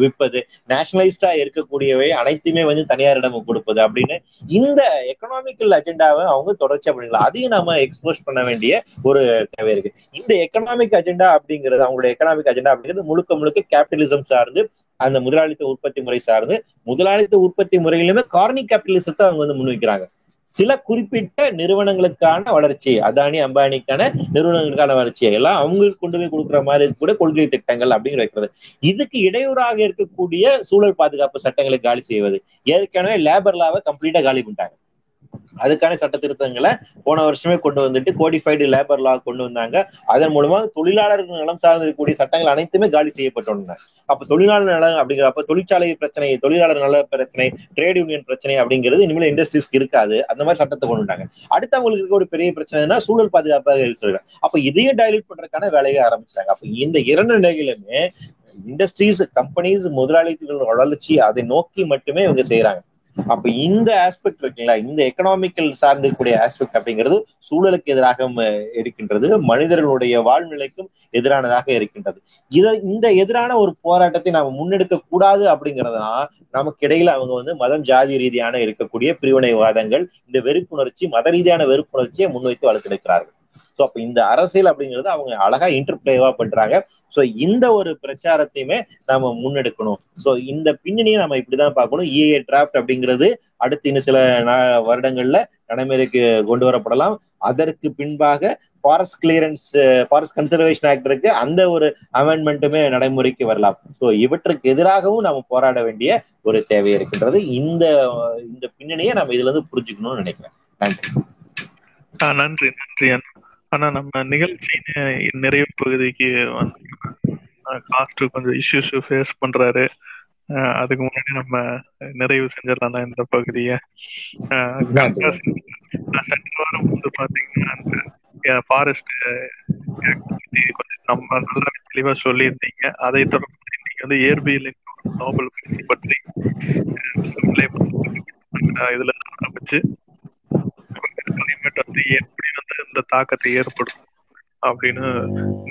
விற்பது நேஷனலைஸ்டா இருக்கக்கூடியவை அனைத்துமே வந்து தனியாரிடம் கொடுப்பது அப்படின்னு இந்த எக்கனாமிக்கல் அஜெண்டாவை அவங்க தொடர்ச்சியா பண்ணிக்கலாம் அதையும் நாம எக்ஸ்போஸ் பண்ண வேண்டிய ஒரு தேவை இருக்கு. இந்த எக்கனாமிக் அஜெண்டா அப்படிங்கிறது அவங்களுடைய எக்கனாமிக் அஜெண்டா அப்படிங்கிறது முழுக்க முழுக்க கேபிட்டலிசம் சார்ந்து அந்த முதலாளித்துவ உற்பத்தி முறை சார்ந்து முதலாளித்த உற்பத்தி முறையிலுமே கார்னிக் கேபிட்டலிசத்தை அவங்க வந்து முன்வைக்கிறாங்க. சில குறிப்பிட்ட நிறுவனங்களுக்கான வளர்ச்சி அதானி அம்பானிக்கான நிறுவனங்களுக்கான வளர்ச்சி எல்லாம் அவங்களுக்கு கொண்டு போய் கொடுக்குற மாதிரி கூட கொள்கை திட்டங்கள் அப்படின்னு வைக்கிறது. இதுக்கு இடையூறாக இருக்கக்கூடிய சூழல் பாதுகாப்பு சட்டங்களை காலி செய்வது. ஏற்கனவே லேபர் லாவை கம்ப்ளீட்டா காலி பண்ணிட்டாங்க. அதுக்கான சட்ட திருத்தங்களை போன வருஷமே கொண்டு வந்துட்டு கோடிஃபைடு லேபர் லா கொண்டு வந்தாங்க. அதன் மூலமா தொழிலாளர்கள் நலம் சார்ந்திருக்கக்கூடிய சட்டங்கள் அனைத்துமே காலி செய்யப்பட்டுள்ளன அப்ப தொழிலாளர் நலம் அப்படிங்கிறப்ப தொழிற்சாலை பிரச்சனை தொழிலாளர் நல பிரச்சனை ட்ரேட் யூனியன் பிரச்சனை அப்படிங்கிறது இனிமேல் இண்டஸ்ட்ரீஸ்க்கு இருக்காது. அந்த மாதிரி சட்டத்தை கொண்டு வந்தாங்க. அடுத்து அவங்களுக்கு இருக்க ஒரு பெரிய பிரச்சனைனா சூழல் பாதுகாப்பாக சொல்றாங்க அப்ப இதையே டைலூட் பண்றதுக்கான வேலையை ஆரம்பிச்சாங்க அப்ப இந்த இரண்டு நிலையிலுமே இண்டஸ்ட்ரீஸ் கம்பெனிஸ் முதலாளித்துகள் வளர்ச்சி அதை நோக்கி மட்டுமே இவங்க செய்யறாங்க அப்ப இந்த ஆஸ்பெக்ட் இருக்குங்களா இந்த எக்கனாமிக்கல் சார்ந்திருக்கக்கூடிய ஆஸ்பெக்ட் அப்படிங்கிறது சூழலுக்கு எதிராக இருக்கின்றது மனிதர்களுடைய வாழ்நிலைக்கும் எதிரானதாக இருக்கின்றது. இத இந்த எதிரான ஒரு போராட்டத்தை நாம முன்னெடுக்க கூடாது அப்படிங்கறதுதான் நமக்கு இடையில அவங்க வந்து மதம் ஜாதி ரீதியான இருக்கக்கூடிய பிரிவினைவாதங்கள் இந்த வெறுப்புணர்ச்சி மத ரீதியான வெறுப்புணர்ச்சியை முன்வைத்து வளர்த்தெடுக்கிறார்கள் சோ அப்ப இந்த அரசியல் அப்படிங்கிறது அவங்க அழகா இன்டர்பிளேவா பண்றாங்க. சோ இந்த ஒரு பிரச்சாரத்தையுமே நாம முன்னெடுக்கணும். சோ இந்த பின்னணியை நம்ம இப்படிதான் பார்க்கணும். இஏ டிராப்ட் அப்படிங்கிறது அடுத்து இன்னும் சில நா- வருடங்கள்ல நடைமுறைக்கு கொண்டு வரப்படலாம். அதற்கு பின்பாக forest clearance forest conservation act இருக்கு. அந்த ஒரு அமெண்ட்மெண்ட்டுமே நடைமுறைக்கு வரலாம். சோ இவற்றுக்கு எதிராகவும் நாம போராட வேண்டிய ஒரு தேவை இருக்கின்றது. இந்த இந்த பின்னணியை நம்ம இதுல இருந்து புரிஞ்சுக்கணும்னு நினைக்கிறேன். நன்றி. நன்றி நன்றி அண்ணா. ஆனா நம்ம நிகழ்ச்சியின் நிறைவு பகுதிக்கு வந்து காஸ்ட் கொஞ்சம் இஷ்யூஸ் ஃபேஸ் பண்றாரு. அதுக்கு முன்னாடி நம்ம நிறைவு செஞ்சிடலாம் இந்த பகுதியை. சென்ற வாரம் வந்து பாத்தீங்கன்னா அந்த ஃபாரஸ்ட் கொஞ்சம் நம்ம நல்லா தெளிவா சொல்லியிருந்தீங்க. அதை தொடர்ந்து நீங்க வந்து இயற்பியலின் நோபல் பற்றி இதுல ஆரம்பிச்சு கிளைமேட் வந்து எப்படி வந்து இந்த தாக்கத்தை ஏற்படும் அப்படின்னு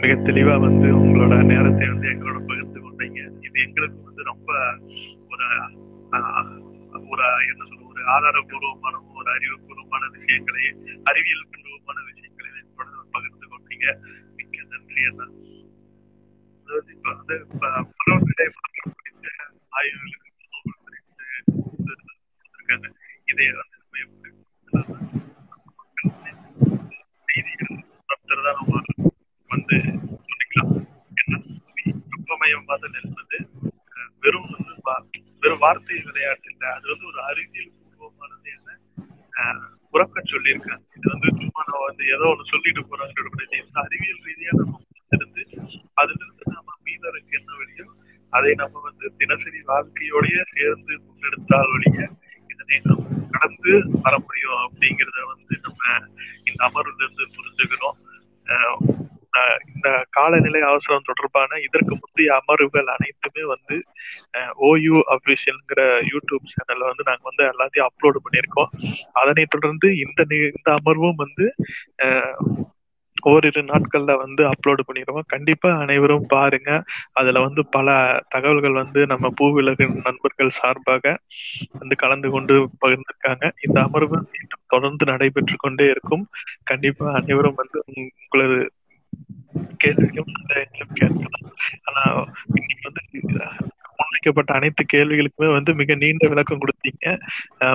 மிக தெளிவா வந்து உங்களோட நேரத்தை வந்து எங்களோட பகிர்ந்து கொண்டீங்க. இது எங்களுக்கு வந்து ரொம்ப ஒரு ஒரு என்ன சொல்ற ஒரு ஆதாரபூர்வமான ஒரு அறிவுபூர்வமான விஷயங்களை அறிவியல் பூர்வமான விஷயங்களை எங்களோட பகிர்ந்து கொண்டீங்க. மிக்க நன்றி என்ன அதாவது இப்ப வந்து இப்ப பருவநிலை மாற்றம் குறித்த ஆய்வுகளுக்கு நோபல் இதை வந்து நம்ம எப்படி செய்திகள் நம்ம வந்து சொல்லிக்கலாம் ஏன்னா வெப்பமயமாதல் என்பது வெறும் வந்து வெறும் வார்த்தை விளையாட்டு இல்லை. அது வந்து ஒரு அறிவியல் பூர்வமானது என்ன அஹ், உறக்க சொல்லியிருக்காங்க. இது வந்து சும்மா நம்ம வந்து ஏதோ ஒன்று சொல்லிட்டு போறாங்க அறிவியல் ரீதியா நம்ம இருந்து அதுல இருந்து நம்ம மீதலுக்கு என்ன வழியோ அதை நம்ம வந்து தினசரி வாழ்க்கையோடய சேர்ந்து முன்னெடுத்தால் வழிய நம்ம கடந்து வர முடியும் அப்படிங்கிறத வந்து நம்ம இந்த அமர்வுல இருந்து புரிஞ்சுக்கிறோம் இந்த காலநிலை அவசரம் தொடர்பான இதற்கு முந்தைய அமர்வுகள் அனைத்துமே வந்து ஓயு அபிஷியல்ங்கிற யூடியூப் சேனல்ல வந்து நாங்க வந்து எல்லாத்தையும் அப்லோடு பண்ணியிருக்கோம். அதனை தொடர்ந்து இந்த இந்த அமர்வும் வந்து ஓரிரு நாட்கள்ல வந்து அப்லோடு பண்ணிடுவோம். கண்டிப்பா அனைவரும் பாருங்க. அதுல வந்து பல தகவல்கள் வந்து நம்ம பூவிலகு நண்பர்கள் சார்பாக வந்து கலந்து கொண்டு பகிர்ந்திருக்காங்க. இந்த அமர்வு மீண்டும் தொடர்ந்து நடைபெற்று கொண்டே இருக்கும். கண்டிப்பா அனைவரும் வந்து உங்களது கேள்விகளும் கேட்கலாம். ஆனா இன்னைக்கு வந்து முன்வைக்கப்பட்ட அனைத்து கேள்விகளுக்குமே வந்து மிக நீண்ட விளக்கம் கொடுத்தீங்க.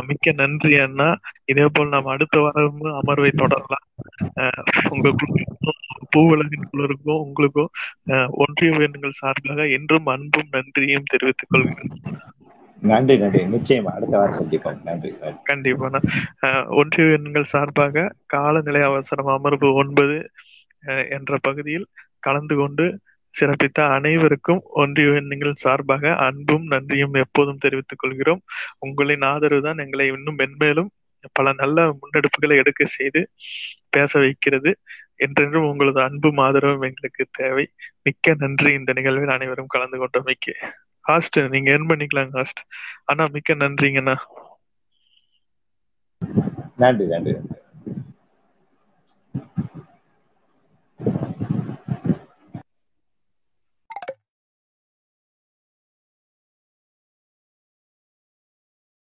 மிக்க நன்றி அண்ணா. இதே போல் நாம் அடுத்த வாரமும் அமர்வை தொடரலாம். உங்க பூவுலகின் குழுவிற்கும் உங்களுக்கும் ஒன்றிய உயர்வுகள் சார்பாக என்றும் அன்பும் நன்றியும் தெரிவித்துக் கொள்கிறேன். நன்றி நன்றி. நிச்சயமா அடுத்த வாரம் சந்திப்போம். நன்றி கண்டிப்பான ஒன்றிய எண்கள் சார்பாக காலநிலை அவசரம் அமர்வு ஒன்பது என்ற பகுதியில் கலந்து கொண்டு சிறப்பித்த அனைவருக்கும் ஒன்றிய எண்கள் சார்பாக அன்பும் நன்றியும் எப்போதும் தெரிவித்துக் கொள்கிறோம். உங்களின் ஆதரவு தான் எங்களை இன்னும் மென்மேலும் பல நல்ல முன்னெடுப்புகளை எடுக்க செய்து பேச வைக்கிறது. என்றென்றும் உங்களது அன்பும் மாதரவும் எங்களுக்கு தேவை. மிக்க நன்றி. இந்த நிகழ்வில் அனைவரும் கலந்து கொண்டமைக்கு. ஹாஸ்ட் நீங்க ஏர்ன் பண்ணிக்கலாங்க ஹாஸ்ட் ஆனா மிக்க நன்றிங்கண்ணா நன்றி நன்றி.